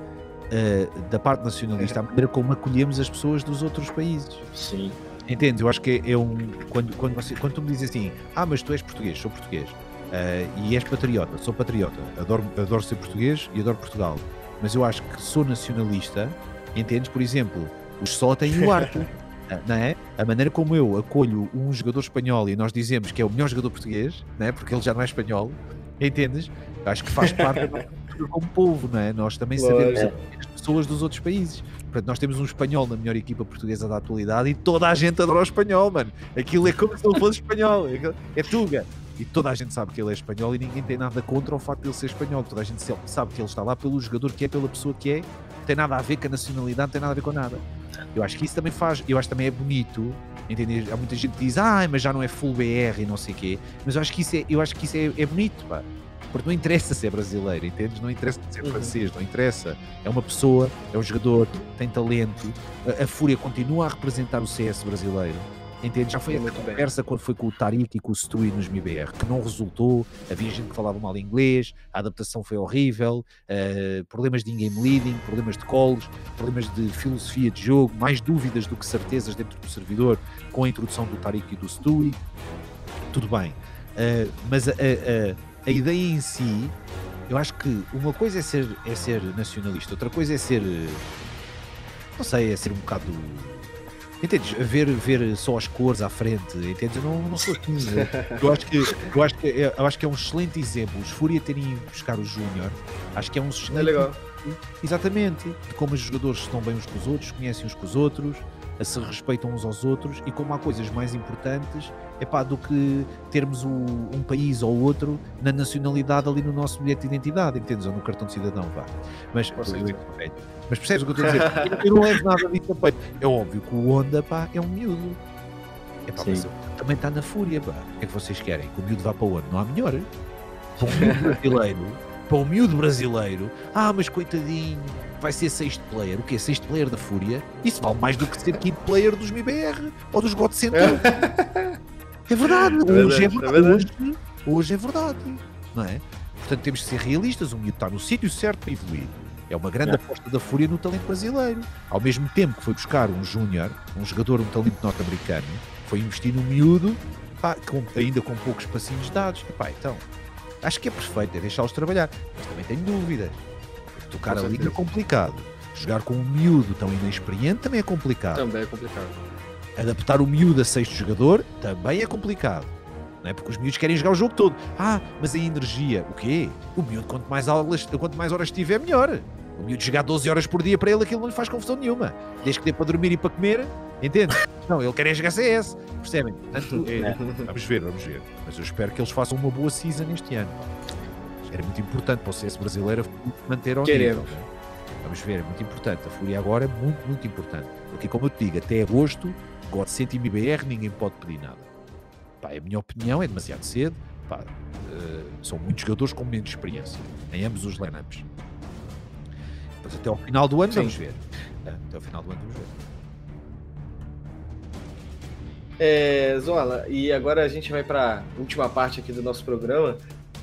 eh, da parte nacionalista, a maneira como acolhemos as pessoas dos outros países. Sim. Entendes? Eu acho que é, é um. Quando, quando, você, quando tu me dizes assim, ah, mas tu és português, sou português, eh, e és patriota, sou patriota, adoro, adoro ser português e adoro Portugal, mas eu acho que sou nacionalista, entendes? Por exemplo, os só têm o ah, Não é? A maneira como eu acolho um jogador espanhol e nós dizemos que é o melhor jogador português, não é? porque ele já não é espanhol, entendes? Acho que faz parte cultura como povo, não é? Nós também sabemos Lógico. as pessoas dos outros países. Portanto, nós temos um espanhol na melhor equipa portuguesa da atualidade e toda a gente adora o espanhol, mano. Aquilo é como se ele fosse espanhol. É- É Tuga. E toda a gente sabe que ele é espanhol e ninguém tem nada contra o facto de ele ser espanhol. Toda a gente sabe que ele está lá pelo jogador que é, pela pessoa que é. Não tem nada a ver com a nacionalidade, não tem nada a ver com nada. Eu acho que isso também faz, eu acho que também é bonito. Entendeu? Há muita gente que diz, ah, mas já não é full BR e não sei o quê. Mas eu acho que isso é, eu acho que isso é, é bonito, pá. Porque não interessa ser brasileiro, entendes? Não interessa ser Uhum. francês, não interessa. É uma pessoa, é um jogador, tem talento. A, a Fúria continua a representar o CS brasileiro. Entende? Já foi bem. conversa quando foi com o Tariq e com o Stewie nos MIBR, que não resultou. Havia gente que falava mal inglês, a adaptação foi horrível, eh, problemas de in-game leading, problemas de calls, problemas de filosofia de jogo, mais dúvidas do que certezas dentro do servidor com a introdução do Tariq e do Stewie. Tudo bem. Eh, mas a, a- a- a ideia em si, eu acho que uma coisa é ser, é ser nacionalista, outra coisa é ser. eh, Não sei, é ser um bocado. Entendes? Ver, ver só as cores à frente, entendes? Eu não, não sou assim. Eu acho, que, eu, acho que é, eu acho que é um excelente exemplo. Os Fúria terem ido buscar o Júnior, acho que é um excelente É legal. Exatamente. De como os jogadores estão bem uns com os outros, conhecem uns com os outros, a se respeitam uns aos outros e como há coisas mais importantes epá, do que termos o- um país ou outro na nacionalidade ali no nosso bilhete de identidade, entendes? Ou no cartão de cidadão, vá. Mas, eu- eu- mas percebes o que eu estou a dizer? Eu não levo nada disso a peito. É óbvio que o Honda pá, é um miúdo. Epá, mas Sim. ele também está na fúria. Pá. O que é que vocês querem? Que o miúdo vá para onde? Não há melhor. Para um miúdo brasileiro, para um miúdo brasileiro, ah, mas coitadinho, vai ser sexto player. O quê? Sexto player da Fúria? Isso vale mais do que ser quinto player dos MIBR ou dos God Center. É verdade, hoje é verdade, é verdade. Hoje, hoje é verdade, não é? Portanto, temos que ser realistas. O miúdo está no sítio certo para evoluir. É uma grande É. aposta da Fúria no talento brasileiro. Ao mesmo tempo que foi buscar um júnior, um jogador, um talento norte-americano, foi investir no miúdo, pá, com- ainda com poucos passinhos dados. Epá, então, acho que é perfeito, é deixá-los trabalhar. Mas também tenho dúvidas. Tocar a liga é complicado. Jogar com um miúdo tão inexperiente também é complicado. Também é complicado. Adaptar o miúdo a sexto jogador também é complicado. Não é? Porque os miúdos querem jogar o jogo todo. Ah, mas a energia, o quê? O miúdo, quanto mais, aulas, quanto mais horas tiver, melhor. O miúdo jogar 12 horas por dia para ele, aquilo não lhe faz confusão nenhuma. Desde que dê para dormir e para comer, entende? Não, ele quer é jogar CS, percebem? Portanto, é, vamos ver, vamos ver. Mas eu espero que eles façam uma boa season este ano. Era muito importante para o CS brasileiro manter ao Queremos. nível. né? Vamos ver, é muito importante. A Fúria agora é muito, muito importante. Porque, como eu te digo, até agosto, God 100 e MBR, ninguém pode pedir nada. Pá, é a minha opinião, é demasiado cedo. Pá, eh, são muitos jogadores com menos experiência em ambos os lineups. Mas até ao final do ano Sim. vamos ver. É, até ao final do ano vamos ver. É, Zola, e agora a gente vai para a última parte aqui do nosso programa.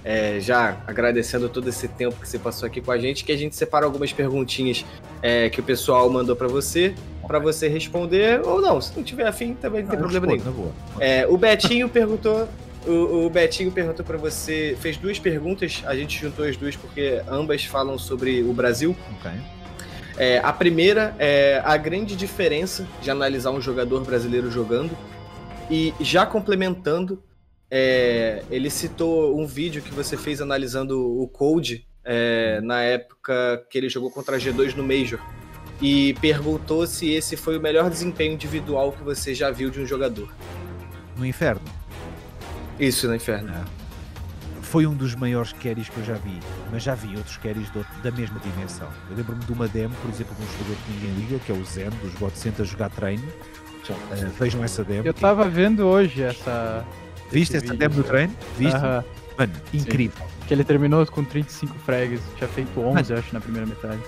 É, já agradecendo todo esse tempo que você passou aqui com a gente, que a gente separa algumas perguntinhas é, que o pessoal mandou para você, para você responder ou não. Se não tiver afim, também não tem Ah, eu problema nenhum. respondo. É, o Betinho perguntou. O, o Betinho perguntou para você, fez duas perguntas, a gente juntou as duas porque ambas falam sobre o Brasil. Ok. É, a primeira é a grande diferença de analisar um jogador brasileiro jogando. E já complementando, é, ele citou um vídeo que você fez analisando o Cold é, na época que ele jogou contra a G2 no Major. E perguntou se esse foi o melhor desempenho individual que você já viu de um jogador. No inferno. Isso, no Inferno. Foi um dos maiores carries que eu já vi, mas já vi outros carries do- da mesma dimensão. Eu lembro-me de uma demo, por exemplo, de um jogador que ninguém liga, que é o Zen, dos God Center a jogar treino. Eh, vejam essa demo. Eu tava vendo hoje essa. Viste essa demo do treino? Viste? Aham, Mano, incrível. que ele terminou com 35 frags. Tinha feito 11, acho, na primeira metade.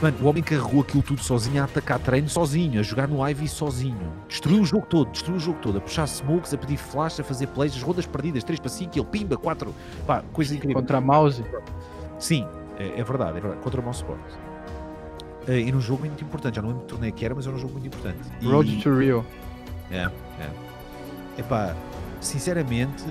Mano, o homem carregou aquilo tudo sozinho, a atacar treino sozinho, a jogar no Ivy sozinho. Destruiu o jogo todo, destruiu o jogo todo, a puxar smokes, a pedir flash, a fazer plays, as rodas perdidas, 3 para 5, ele pimba, 4. Pá, coisa incrível. Contra a mouse. Sim, é, é verdade, é verdade. Contra o mouse sport. Eh, e num jogo muito importante, já não lembro que torneio que era, mas era um jogo muito importante. E- Road to Rio. É, é. Epá, sinceramente,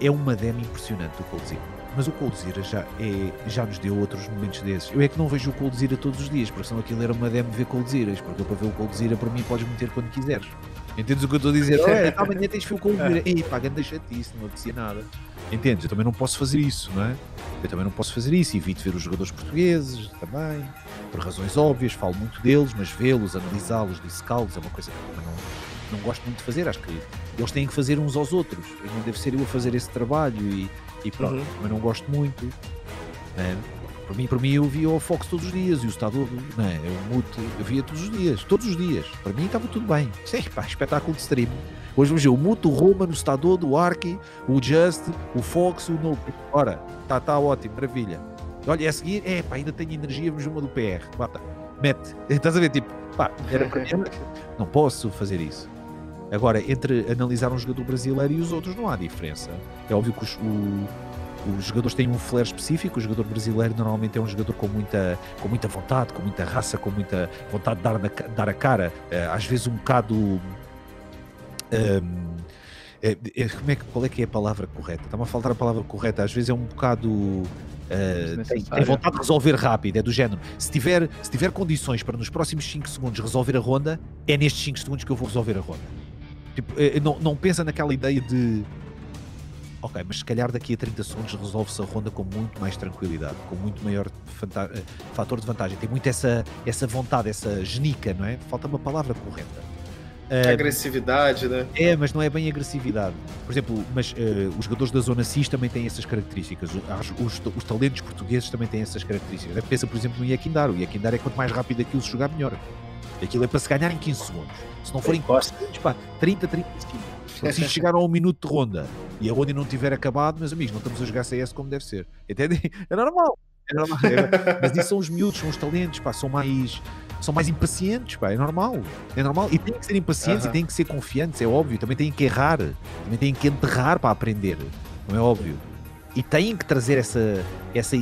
é uma demo impressionante o Coldzera. Mas o Coldzera já, é, já nos deu outros momentos desses. Eu é que não vejo o Coldzera todos os dias, porque senão aquilo era uma demo ver Coldzeras, porque eu para ver o Coldzera para mim podes meter quando quiseres. Entendes o que eu estou a dizer? Olha, então amanhã tens de ver o Coldzera. Ei, pá, grande chatice, não apetecia nada. Entendes? Eu também não posso fazer isso, não é? Eu também não posso fazer isso. Evito ver os jogadores portugueses também, por razões óbvias. Falo muito deles, mas vê-los, analisá-los, dissecá-los é uma coisa que eu também não, não gosto muito de fazer. Acho que eles têm que fazer uns aos outros. Eu não devo ser eu a fazer esse trabalho e, e pronto. Uhum. Também não gosto muito. né? Por mim, por mim, eu via o Fox todos os dias e o Estado, não é? Eu, mute, eu via todos os dias, todos os dias. Para mim estava tudo bem. Sim, pá, espetáculo de stream. Hoje vamos ver o Muto, o Roman, o Estador, o Ark, o Just, o Fox, o Noob. Ora, está tá ótimo, maravilha. Olha, é a seguir, é pá, ainda tenho energia, vamos uma do PR. Bata, mete. Estás a ver, tipo, pá, era para. Não posso fazer isso. Agora, entre analisar um jogador brasileiro e os outros, não há diferença. É óbvio que os, o- os jogadores têm um flair específico. O jogador brasileiro normalmente é um jogador com muita, com muita vontade, com muita raça, com muita vontade de dar, na dar a cara. Eh, às vezes um bocado. ehm, é- é- como é que, qual é que é a palavra correta? Está-me a faltar a palavra correta. Às vezes é um bocado. eh, tem, tem vontade de resolver rápido, é do género. Se tiver, se tiver condições para nos próximos 5 segundos resolver a ronda, é nestes 5 segundos que eu vou resolver a ronda. Tipo, eh, não, não pensa naquela ideia de ok, mas se calhar daqui a 30 segundos resolve-se a ronda com muito mais tranquilidade, com muito maior eh, fator de vantagem. Tem muito essa, essa vontade, essa genica, não é? Falta uma palavra correta. Eh, Agressividade, né? é, mas não é bem agressividade. Por exemplo, mas eh, os jogadores da zona CIS também têm essas características. O- as- Os, os talentos portugueses também têm essas características. Pensa, por exemplo, no Yakindar. O Yakindar é quanto mais rápido aquilo se jogar, melhor. Aquilo é para se ganhar em 15 segundos. Se não forem 15 segundos, pá, 30, 35. Então, se chegar a um minuto de ronda e a ronda não tiver acabado, meus amigos, não estamos a jogar CS como deve ser. Entendem? É normal. É normal. É- mas isso são os miúdos, são os talentos, pá, são mais, são mais impacientes, pá, é normal. É normal. E têm que ser impacientes Aham. e têm que ser confiantes, é óbvio. Também têm que errar, também têm que enterrar para aprender, não é óbvio. E têm que trazer essa, essa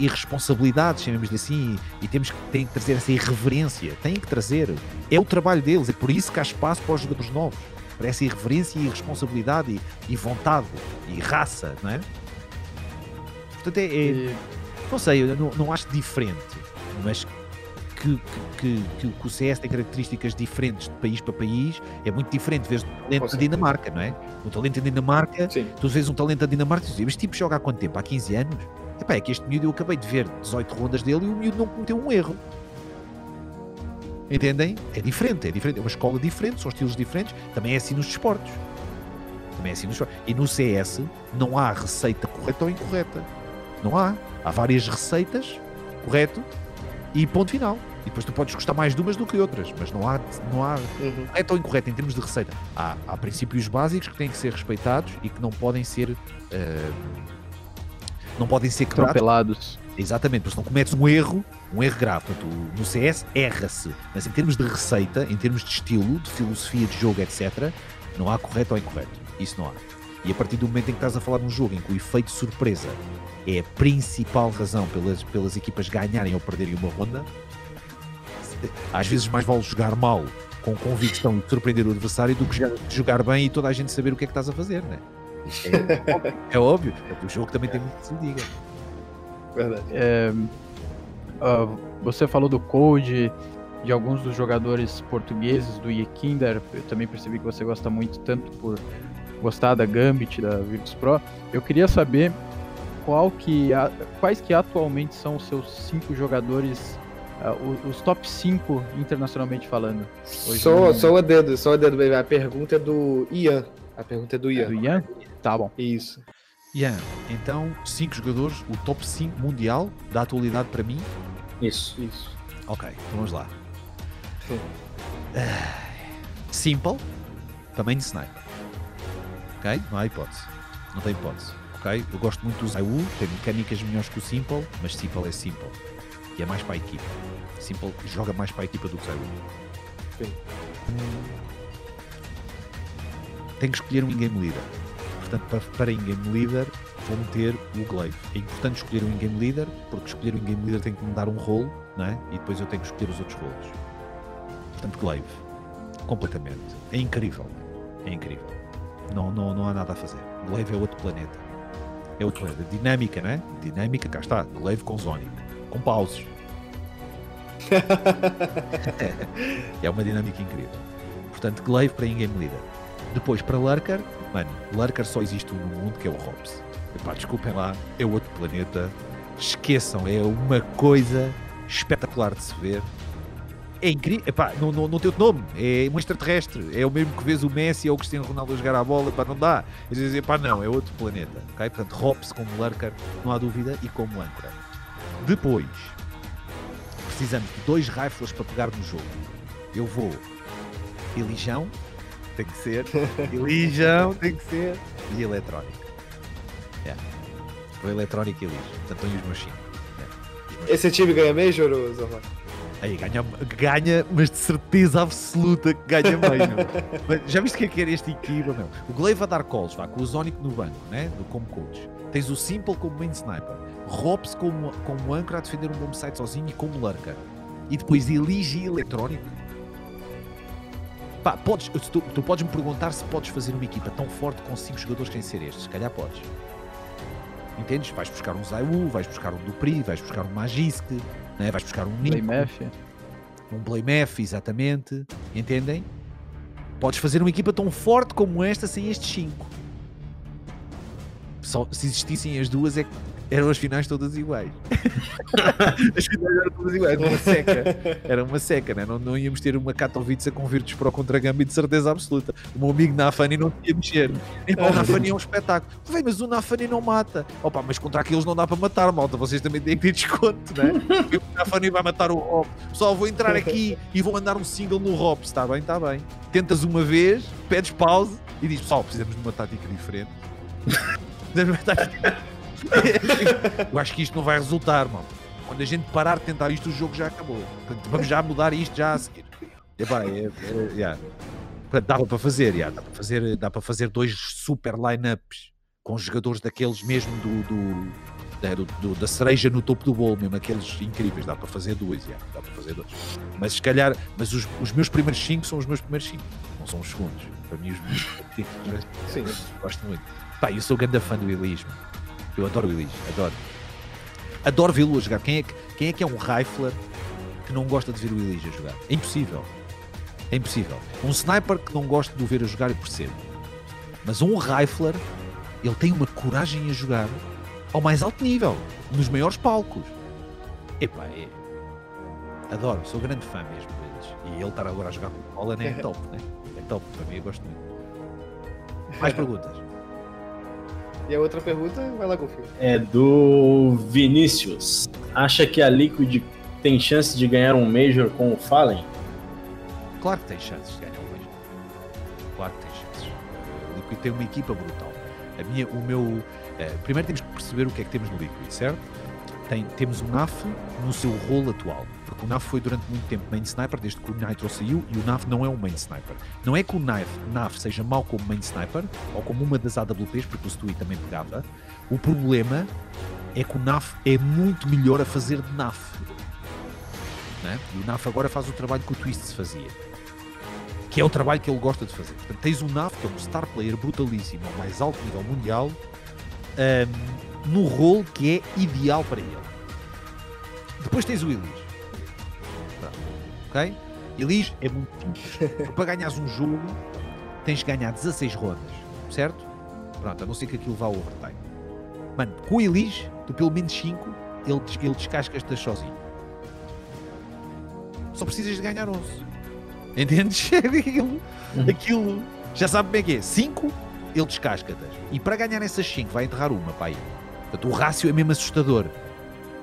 irresponsabilidade, chamemos-lhe assim, e temos que, têm que trazer essa irreverência, têm que trazer. É o trabalho deles, é por isso que há espaço para os jogadores novos, para essa irreverência e irresponsabilidade e, e vontade e raça, não é? Portanto, é, é- não sei, eu não, não acho diferente, mas que, que, que, que o CS tem características diferentes de país para país, é muito diferente. Vês um talento da Dinamarca, não é? Um talento da Dinamarca, Sim. tu vês um talento da Dinamarca e dizes, este tipo joga há quanto tempo? Há 15 anos? Epá, é que este miúdo eu acabei de ver 18 rondas dele e o miúdo não cometeu um erro. Entendem? É diferente, é diferente, é uma escola diferente, são estilos diferentes, também é assim nos desportos. Também é assim nos desportos. E no CS não há receita correta ou incorreta. Não há. Há várias receitas, correto, e ponto final. E depois tu podes gostar mais de umas do que outras, mas não há, não há Uhum. correto ou incorreto em termos de receita. Há, há princípios básicos que têm que ser respeitados e que não podem ser. eh, não podem ser quebrados. Atropelados. Exatamente, porque se não cometes um erro, um erro grave. Portanto, no CS erra-se. Mas em termos de receita, em termos de estilo, de filosofia de jogo, etc., não há correto ou incorreto. Isso não há. E a partir do momento em que estás a falar de um jogo em que o efeito de surpresa é a principal razão pelas, pelas equipas ganharem ou perderem uma ronda, às vezes mais vale jogar mal com convicção de surpreender o adversário do que jogar, bem e toda a gente saber o que é que estás a fazer, né? É, é óbvio. O jogo também tem muito que se diga. Verdade. É, ah, você falou do Code, de alguns dos jogadores portugueses do Yekinder. Eu também percebi que você gosta muito, tanto por gostar da Gambit, da Virtus Pro. Eu queria saber qual que, a- quais que atualmente são os seus cinco jogadores, o- os top 5 internacionalmente falando. Hoje Só, no- só o dedo, só o dedo, baby. A pergunta é do Ian. A pergunta é do É Ian. do Ian? Tá bom. Isso. Ian, então, cinco jogadores, o top 5 mundial da atualidade para mim. Isso. Isso. Ok, então vamos lá. Sim. Ah, Simple, também de sniper. Ok? Não há hipótese. Não tem hipótese. Ok? Eu gosto muito do Zaiwu, tem mecânicas melhores que o Simple, mas Simple é Simple. E é mais para a equipa. Simple joga mais para a equipa do que. Sim. Tem que escolher um in-game leader. Portanto, para, para in-game leader, vou meter o Glaive. É importante escolher um in-game leader, porque escolher um in-game leader tem que me dar um rolo, não é? E depois eu tenho que escolher os outros rolos. Portanto, Glaive. Completamente. É incrível. É incrível. Não, não, não há nada a fazer. Glaive é outro planeta. É outro planeta. Dinâmica, não é? Dinâmica, cá está. Glaive com Zonic. Com pauses. é uma dinâmica incrível. Portanto, Glaive para in-game leader. Depois para Lurker, mano, Lurker só existe um no mundo que é o Hobbs. Epá, desculpem lá, é outro planeta. Esqueçam, é uma coisa espetacular de se ver. É incrível, epá, não, não, não tem outro nome, é um extraterrestre. É o mesmo que vês o Messi ou o Cristiano Ronaldo a jogar a bola, epá, não dá. Eles dizem, epá, não, é outro planeta. ok? Portanto, Hobbs como Lurker, não há dúvida, e como âncora. Depois, precisamos de dois rifles para pegar no jogo. Eu vou Religião, tem que ser. Religião, tem que ser. E eletrónica. Yeah. Vou eletrónica e lixo. Portanto, aí os meus cinco. Esse time ganha Major, ou Zorro? Aí ganha, ganha, mas de certeza absoluta que ganha meio. já viste o que é que era esta equipa, meu? O Glaive a dar calls, vá, com o Zonic no banco, né? Do, como coach. Tens o Simple como main sniper. Robs como, como âncora a defender um bomb site sozinho e como lurker. E depois elige e eletrónico. Pá, podes, tu, tu podes me perguntar se podes fazer uma equipa tão forte com 5 jogadores sem ser estes. Se calhar podes. Entendes? Vais buscar um Zaiwu, vais buscar um Dupri, vais buscar um Magisk, né? vais buscar um Nico, Playmaf. um Playmaf, exatamente. Entendem? Podes fazer uma equipa tão forte como esta sem estes 5. Só se existissem as duas é que eram as finais todas iguais. as finais eram todas iguais, era uma seca. Era uma seca, né? não, não íamos ter uma Katowice com Virtus Pro contra Gambit de certeza absoluta. O meu amigo Nafani não tinha mexer. O Nafani é um espetáculo. Vem, mas o Nafani não mata. Opa, mas contra aqueles não dá para matar, malta. Vocês também têm que ter desconto, né? o Nafani vai matar o Rob. Só vou entrar aqui e vou mandar um single no Rob. Está bem, está bem. Tentas uma vez, pedes pause e dizes, pessoal, precisamos de uma tática diferente. Precisamos de uma tática eu acho que isto não vai resultar, mano. Quando a gente parar de tentar isto, o jogo já acabou. Portanto, vamos já mudar isto já a seguir. Epá, é, é, yeah. Portanto, dava para fazer, yeah, dá, para fazer, dá para fazer dois super line-ups com jogadores daqueles mesmo do, do, da, do- do- da cereja no topo do bolo, mesmo aqueles incríveis. Dá para fazer dois, yeah, dá para fazer dois. Mas se calhar, mas os, os meus primeiros cinco são os meus primeiros cinco, não são os segundos. Para mim, os meus primeiros Sim. Gosto muito. Pá, eu sou grande fã do Elis, mano. Eu adoro o Elis, adoro. Adoro vê-lo a jogar. Quem é, que, quem é que é um rifler que não gosta de ver o Elijah jogar. É impossível. É impossível. Um sniper que não gosta de o ver a jogar, eu percebo. Mas um rifler, ele tem uma coragem a jogar ao mais alto nível, nos maiores palcos. Epá, é. Adoro, sou grande fã mesmo deles. E ele estar agora a jogar com o Holland é top, né? É top, para mim eu gosto muito. Mais perguntas? E a outra pergunta, vai lá, Confio. É do Vinícius. Acha que a Liquid tem chance de ganhar um Major com o Fallen? Claro que tem chances de ganhar um Major. Claro que tem chances. O Liquid tem uma equipa brutal. A minha, o meu, eh, primeiro temos que perceber o que é que temos no Liquid, certo? Tem, temos o NAF no seu rol atual. O NAF foi durante muito tempo main sniper, desde que o Nitro saiu, e o NAF não é um main sniper. Não é que o NAF, NAF seja mau como main sniper, ou como uma das AWPs, porque o Stewie também pegava. O problema é que o NAF é muito melhor a fazer de NAF. Né? E o NAF agora faz o trabalho que o Twist se fazia. Que é o trabalho que ele gosta de fazer. Portanto, tens o NAF, que é um star player brutalíssimo, ao mais alto nível mundial, um, no rol que é ideal para ele. Depois tens o Elis. Ok? Elis é muito simples. para ganhares um jogo, tens que ganhar 16 rondas, certo? Pronto, a não ser que aquilo vá ao overtime. Mano, com o Elis, tu pelo menos 5, ele, ele descasca-te sozinho. Só precisas de ganhar 11. Entendes? aquilo, aquilo já sabe como é que é. 5, ele descasca-te. E para ganhar essas 5 vai enterrar uma, pai. Portanto, o rácio é mesmo assustador.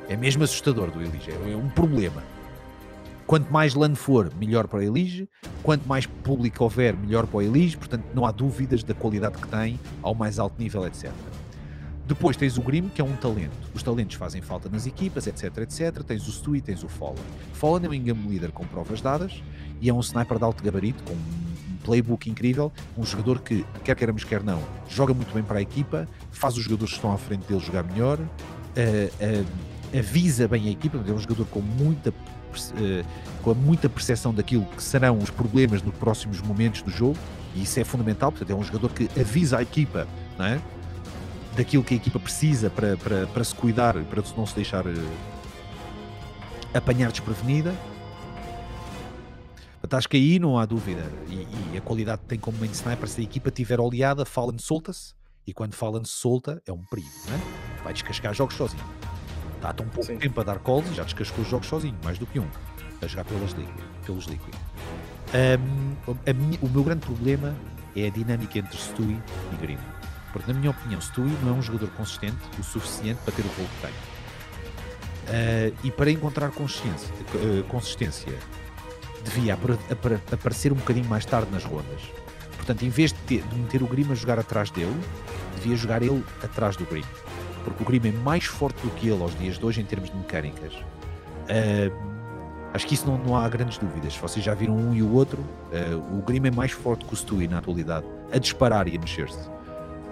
É mesmo assustador do Elige. É um problema. Quanto mais LAN for, melhor para o Elige. Quanto mais público houver, melhor para o Elige. Portanto, não há dúvidas da qualidade que tem ao mais alto nível, etc. Depois tens o Grim, que é um talento. Os talentos fazem falta nas equipas, etc, etc. Tens o Stu e tens o Fallen. Fallen é um engame leader com provas dadas e é um sniper de alto gabarito, com um playbook incrível. Um jogador que, quer queiramos, quer não, joga muito bem para a equipa, faz os jogadores que estão à frente dele jogar melhor, uh, uh, avisa bem a equipa. É um jogador com muita com muita percepção daquilo que serão os problemas nos próximos momentos do jogo, e isso é fundamental. Portanto, é um jogador que avisa a equipa, não é? daquilo que a equipa precisa para, para, para se cuidar, para não se deixar uh, apanhar desprevenida. Portanto, acho que aí não há dúvida. E, e, a qualidade que tem como main sniper, se a equipa estiver oleada, Fallen solta-se. E quando Fallen se solta, é um perigo, não é? Vai descascar jogos sozinho. Está tão pouco Sim. tempo a dar calls e já descascou os jogos sozinho, mais do que um. A jogar pelas pelos Liquid. Um, minha, o meu grande problema é a dinâmica entre Stewie e Grim. Porque, na minha opinião, Stewie não é um jogador consistente o suficiente para ter o rol que tem. Uh, e para encontrar consciência, uh, consistência, devia aparecer um bocadinho mais tarde nas rondas. Portanto, em vez de, ter, de meter o Grim a jogar atrás dele, devia jogar ele atrás do Grim. Porque o Grim é mais forte do que ele aos dias de hoje em termos de mecânicas. Uh, acho que isso não, não há grandes dúvidas. Vocês já viram um e o outro. o Grim é mais forte que o Stewie na atualidade, a disparar e a mexer-se.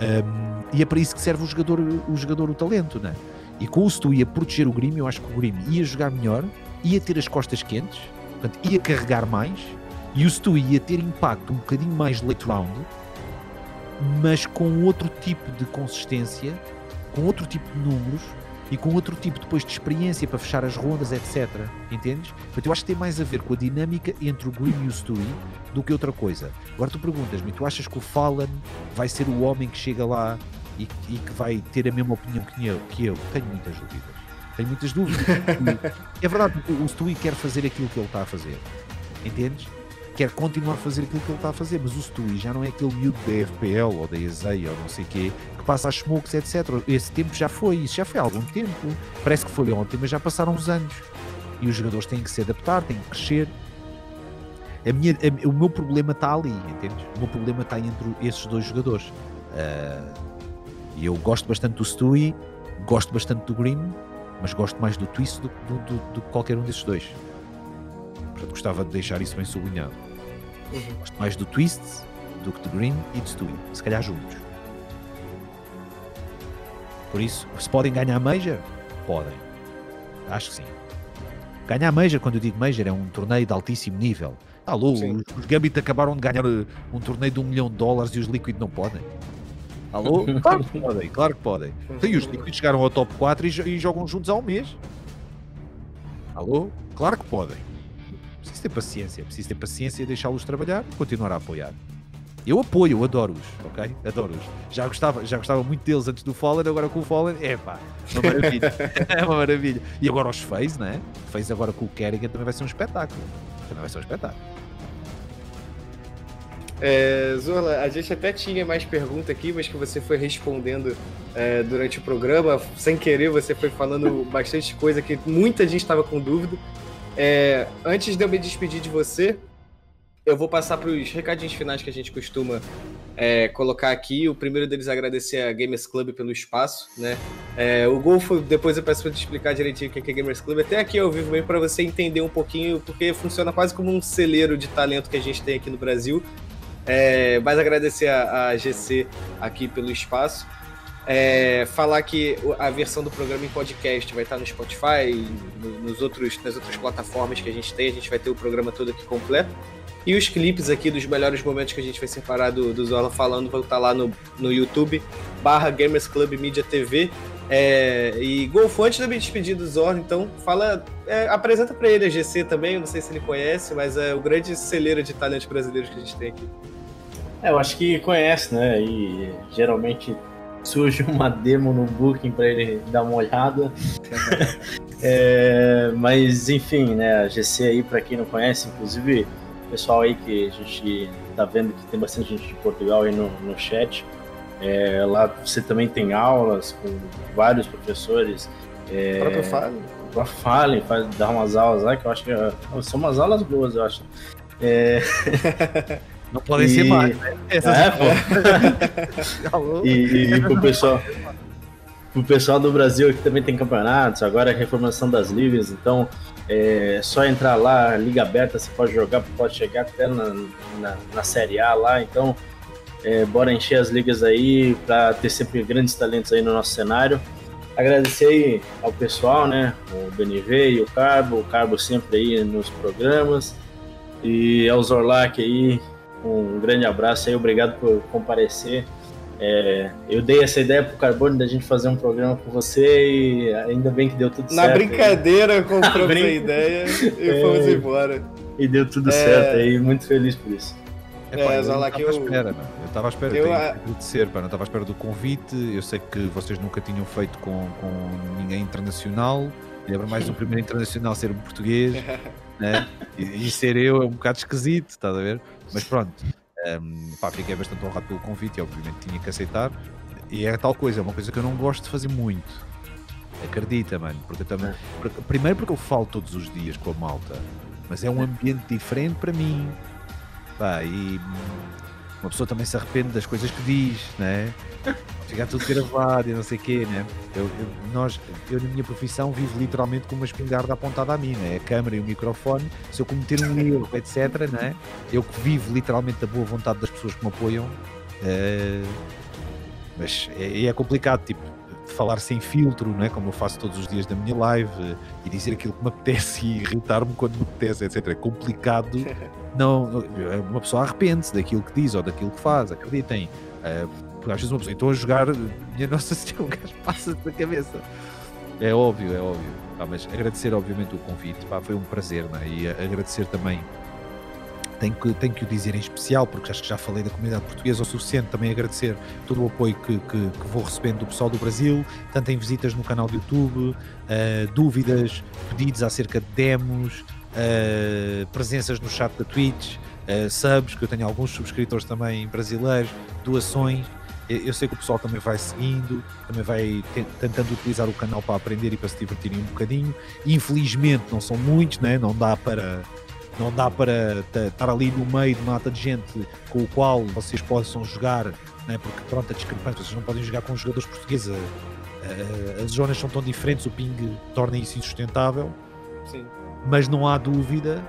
Um, e é para isso que serve o jogador o, jogador, o talento, né? E com o Stu ia proteger o Grim, eu acho que o Grim ia jogar melhor, ia ter as costas quentes, portanto, ia carregar mais, e o Stu ia ter impacto um bocadinho mais late round, mas com outro tipo de consistência, com outro tipo de números e com outro tipo depois de experiência para fechar as rondas, etc. Entendes? Portanto, eu acho que tem mais a ver com a dinâmica entre o Grim e o Stewie do que outra coisa. Agora tu perguntas-me, tu achas que o Fallen vai ser o homem que chega lá e, e que vai ter a mesma opinião que eu? Que eu? Tenho muitas dúvidas. Tenho muitas dúvidas. é verdade, o Stewie quer fazer aquilo que ele está a fazer. Entendes? Quer continuar a fazer aquilo que ele está a fazer, mas o Stewie já não é aquele miúdo da FPL ou da EZEI ou não sei o quê, que passa as smokes, etc. Esse tempo já foi, isso já foi há algum tempo. Parece que foi ontem, mas já passaram uns anos. E os jogadores têm que se adaptar, têm que crescer. A minha, a, o meu problema está ali, entendes? O meu problema está entre esses dois jogadores. Uh, e eu gosto bastante do Stewie, gosto bastante do Green, mas gosto mais do Twist do que qualquer um desses dois. Portanto, gostava de deixar isso bem sublinhado. Uhum. Gosto mais do Twist do que do Green e do Stewie. Se calhar juntos. Por isso, se podem ganhar Major, podem. Acho que sim. Ganhar Major, quando eu digo Major, é um torneio de altíssimo nível. Alô, os, os Gambit acabaram de ganhar uh, um torneio de um milhão de dólares e os Liquid não podem. Alô? Claro que podem, claro que podem. E os Liquid chegaram ao top 4 e, e jogam juntos há um mês. Alô? Claro que podem. Preciso ter paciência, preciso ter paciência e deixá-los trabalhar e continuar a apoiar. Eu apoio, eu adoro-os, ok? Adoro-os. Já gostava, já gostava muito deles antes do Fallen, agora com o Fallen, é pá, uma maravilha. é uma maravilha. E agora os Phase, né? Phase agora com o Kerrigan também vai ser um espetáculo. Também vai ser um espetáculo. É, Zola, a gente até tinha mais pergunta aqui, mas que você foi respondendo é, durante o programa. Sem querer, você foi falando bastante coisa que muita gente estava com dúvida. É, antes de eu me despedir de você, eu vou passar para os recadinhos finais que a gente costuma é, colocar aqui. O primeiro deles é agradecer a Gamers Club pelo espaço, né? É, o Golfo, depois eu peço para te explicar direitinho o que é Gamers Club, até aqui ao vivo mesmo, para você entender um pouquinho, porque funciona quase como um celeiro de talento que a gente tem aqui no Brasil. É, mas agradecer a, a GC aqui pelo espaço. É, falar que a versão do programa em podcast vai estar no Spotify, no, nos outros, nas outras plataformas que a gente tem, a gente vai ter o programa todo aqui completo. E os clipes aqui dos melhores momentos que a gente vai separar do, do falando vão estar lá no, no YouTube, barra Gamers Club Media TV. É, e Golfo, antes de eu me despedir do Zorro, então, fala, é, apresenta para ele a GC também, não sei se ele conhece, mas é o grande celeiro de talentos brasileiros que a gente tem aqui. É, eu acho que conhece, né? E geralmente surge uma demo no Booking para ele dar uma olhada. é, mas enfim, né? A GC aí, para quem não conhece, inclusive pessoal aí que a gente tá vendo que tem bastante gente de Portugal aí no, no chat. É, lá você também tem aulas com vários professores. É, o próprio Fallen. O próprio Fallen faz, dá umas aulas lá que eu acho que é, são umas aulas boas, eu acho. É... Não podem e... ser mais, né? Essas é, pô. e, e pro pessoal. Pro pessoal do Brasil que também tem campeonatos, agora a reformação das ligas, então é só entrar lá, liga aberta, você pode jogar, pode chegar até na, na, na Série A lá, então é, bora encher as ligas aí para ter sempre grandes talentos aí no nosso cenário. Agradecer aí ao pessoal, né? O BNV e o Carbo, o Carbo sempre aí nos programas. E ao Zorlac aí, um grande abraço aí, obrigado por comparecer. É, eu dei essa ideia pro Carbone da gente fazer um programa com você e ainda bem que deu tudo Na certo. Na brincadeira, comprou brin... a ideia e é, fomos embora. E deu tudo é... certo aí, muito feliz por isso. É, pá, eu estava à espera, mano. Eu estava à espera, eu, agradecer, pá. Não estava à espera do convite. Eu sei que vocês nunca tinham feito com, com ninguém internacional. Lembra mais um primeiro internacional ser um português, né? E, e, ser eu é um bocado esquisito, estás a ver? Mas pronto, um, pá, fiquei bastante honrado pelo convite e obviamente tinha que aceitar. E é tal coisa, é uma coisa que eu não gosto de fazer muito. Acredita, mano. Porque também. Porque, primeiro porque eu falo todos os dias com a malta, mas é um ambiente diferente para mim. Pá, e uma pessoa também se arrepende das coisas que diz, né? Ficar tudo gravado e não sei o quê, né? Eu, eu, nós, eu, na minha profissão, vivo literalmente com uma espingarda apontada a mim, né? A câmera e o microfone. Se eu cometer um erro, etc., né? Eu que vivo literalmente da boa vontade das pessoas que me apoiam. É... Mas é, é complicado, tipo, falar sem filtro, não é? Como eu faço todos os dias da minha live e dizer aquilo que me apetece e irritar-me quando me apetece, etc. É complicado. Não, uma pessoa arrepende-se daquilo que diz ou daquilo que faz, acreditem. Uh, porque às vezes uma pessoa, estou a jogar, minha nossa senhora, o gajo passa-se da cabeça. É óbvio, é óbvio. mas agradecer, obviamente, o convite, pá, foi um prazer, né? E agradecer também tenho que, tenho que o dizer em especial, porque acho que já falei da comunidade portuguesa o suficiente, também agradecer todo o apoio que, que, que vou recebendo do pessoal do Brasil, tanto em visitas no canal do YouTube, uh, dúvidas, pedidos acerca de demos, uh, presenças no chat da Twitch, uh, subs, que eu tenho alguns subscritores também brasileiros, doações. Eu sei que o pessoal também vai seguindo, também vai tentando utilizar o canal para aprender e para se divertirem um bocadinho. Infelizmente não são muitos, né? não dá para não dá para estar ali no meio de mata de gente com o qual vocês possam jogar, né? porque pronto, a discrepância, vocês não podem jogar com jogadores portugueses. As zonas são tão diferentes, o ping torna isso insustentável. Sim. Mas não há dúvida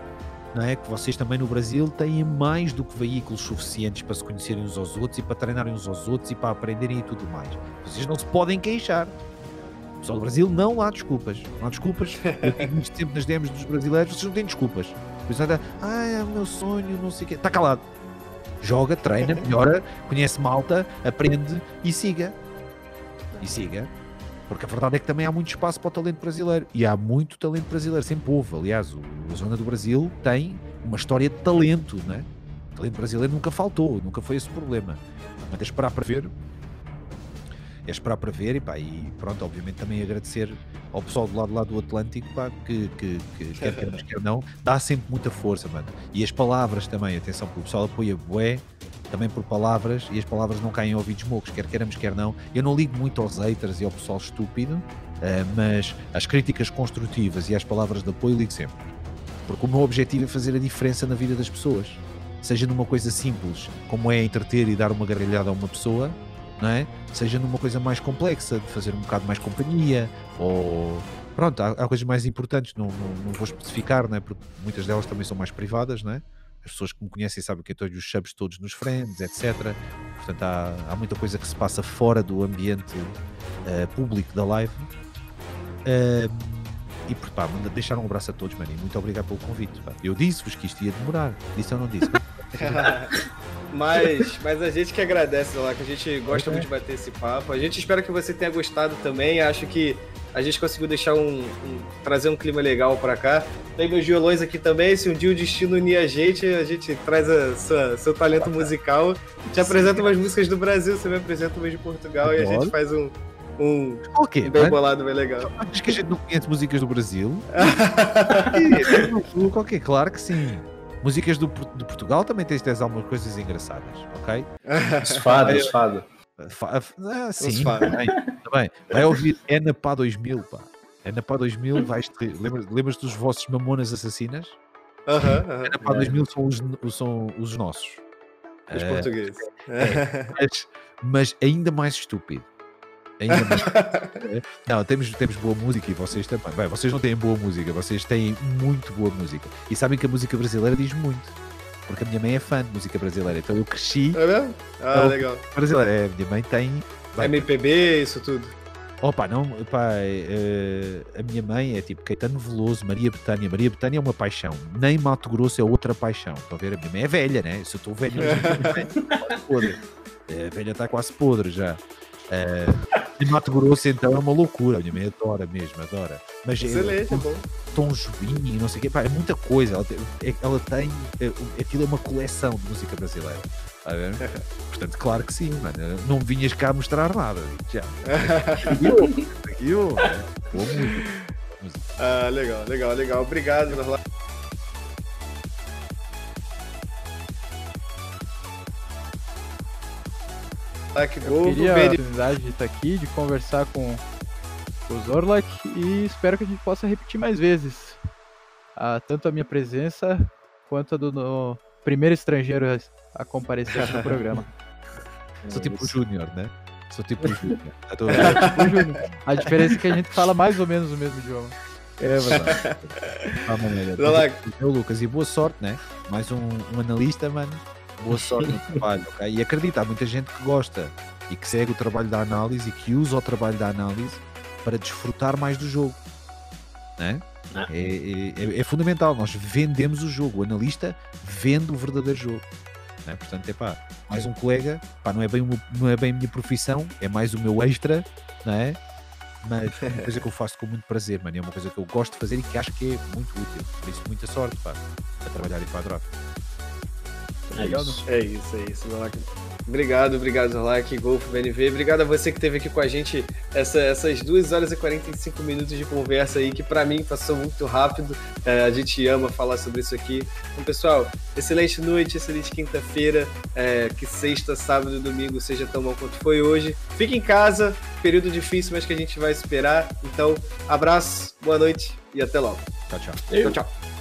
não é? que vocês também no Brasil têm mais do que veículos suficientes para se conhecerem uns aos outros e para treinarem uns aos outros e para aprenderem e tudo mais. Vocês não se podem queixar. O pessoal do Brasil não há desculpas. Não há desculpas. Eu digo muito sempre nas DMs dos brasileiros, vocês não têm desculpas. Pessoal ah, é o meu sonho, não sei o quê. Está calado. Joga, treina, melhora, conhece malta, aprende e siga. E siga. Porque a verdade é que também há muito espaço para o talento brasileiro. E há muito talento brasileiro, sempre houve. Aliás, a zona do Brasil tem uma história de talento, né? O talento brasileiro nunca faltou, nunca foi esse o problema. Mas esperar para ver. É esperar para ver e, pá, e pronto, obviamente também agradecer ao pessoal do lado lá do Atlântico, pá, que, que, que quer queremos, quer não, dá sempre muita força, mano. E as palavras também, atenção, porque o pessoal apoia bué, também por palavras, e as palavras não caem em ouvidos mocos, quer queiramos, quer não. Eu não ligo muito aos haters e ao pessoal estúpido, uh, mas as críticas construtivas e as palavras de apoio ligo sempre. Porque o meu objetivo é fazer a diferença na vida das pessoas. Seja numa coisa simples, como é entreter e dar uma gargalhada a uma pessoa, não é? Seja numa coisa mais complexa, de fazer um bocado mais companhia, ou pronto, há, há coisas mais importantes, não, não, não, vou especificar, não é? porque muitas delas também são mais privadas, não é? As pessoas que me conhecem sabem que eu tenho os subs todos nos friends, etc. Portanto, há, há muita coisa que se passa fora do ambiente uh, público da live. Uh, e pá, deixar um abraço a todos, mano. E muito obrigado pelo convite. Pá. Eu disse-vos que isto ia demorar. Disse ou não disse? Mas, mas a gente que agradece lá, que a gente gosta muito de bater esse papo. A gente espera que você tenha gostado também. Acho que a gente conseguiu deixar um, um trazer um clima legal para cá. Tem meus violões aqui também. Se um dia o destino unir a gente, a gente traz a sua, seu talento musical. Te apresenta umas músicas do Brasil, você me apresenta umas de Portugal e a gente faz um, um, okay, um bem bolado, bem legal. Acho que a gente não conhece músicas do Brasil. Qualquer, claro que sim. Músicas do, de Portugal também tens, tens algumas coisas engraçadas, ok? Esfado, esfado. Ah, sim, também, também. Vai ouvir É na Pá 2000, pá. É Pá 2000, vais te... lembras, lembras dos vossos mamonas assassinas? Uh -huh, uh -huh. É na Pá 2000 são os, são os nossos. Os uh, portugueses. É, mas, mas ainda mais estúpido. Ainda mais... não, temos, temos boa música e vocês também. Bem, vocês não têm boa música, vocês têm muito boa música. E sabem que a música brasileira diz muito. Porque a minha mãe é fã de música brasileira, então eu cresci. É mesmo? Ah, legal. Brasileira. É, a minha mãe tem. Bem, MPB, isso tudo. Opa, não, pá, uh, a minha mãe é tipo Caetano Veloso, Maria Betânia. Maria Betânia é uma paixão. Nem Mato Grosso é outra paixão. Estão a ver? A minha mãe é velha, né? Se eu estou velho, A velha está quase podre já. Uh, e Mato Grosso, então, é uma loucura. A minha mãe adora mesmo, adora. Mas Excelente, é, bom. Tom Jobim, não sei o quê, pá, é muita coisa. Ela tem, é, ela tem é, aquilo é uma coleção de música brasileira. Tá Portanto, claro que sim, mano. Não vinhas cá mostrar nada. Já. Aqui, aqui, boa música. Ah, legal, legal, legal. Obrigado, Tá, que Eu queria a oportunidade de estar aqui, de conversar com o Zorlak e espero que a gente possa repetir mais vezes. Ah, tanto a minha presença quanto a do no primeiro estrangeiro a comparecer no programa. Sou tipo o Júnior, né? Sou tipo o Júnior. tipo a diferença é que a gente fala mais ou menos o mesmo idioma. É verdade. eu, Lucas, e boa sorte, né? Mais um, um analista, mano boa sorte no trabalho, ok? E acredita, há muita gente que gosta e que segue o trabalho da análise e que usa o trabalho da análise para desfrutar mais do jogo, né? É, é, é, fundamental, nós vendemos o jogo, o analista vende o verdadeiro jogo. Né? Portanto, é pá, mais um colega, pá, não, é bem uma, não é bem a minha profissão, é mais o meu extra, não é? Mas é uma coisa que eu faço com muito prazer, mano. É uma coisa que eu gosto de fazer e que acho que é muito útil. Por isso, muita sorte, pá, a trabalhar em para a É isso. é isso, é isso, Zorlak. Obrigado, obrigado, Zorlak, Golfo, BNV. Obrigado a você que esteve aqui com a gente essa, essas 2 horas e 45 minutos de conversa aí, que para mim passou muito rápido. É, a gente ama falar sobre isso aqui. Então, pessoal, excelente noite, excelente quinta-feira. É, que sexta, sábado e domingo seja tão bom quanto foi hoje. Fique em casa, período difícil, mas que a gente vai esperar. Então, abraço, boa noite e até logo. Tchau, tchau. Tchau, tchau.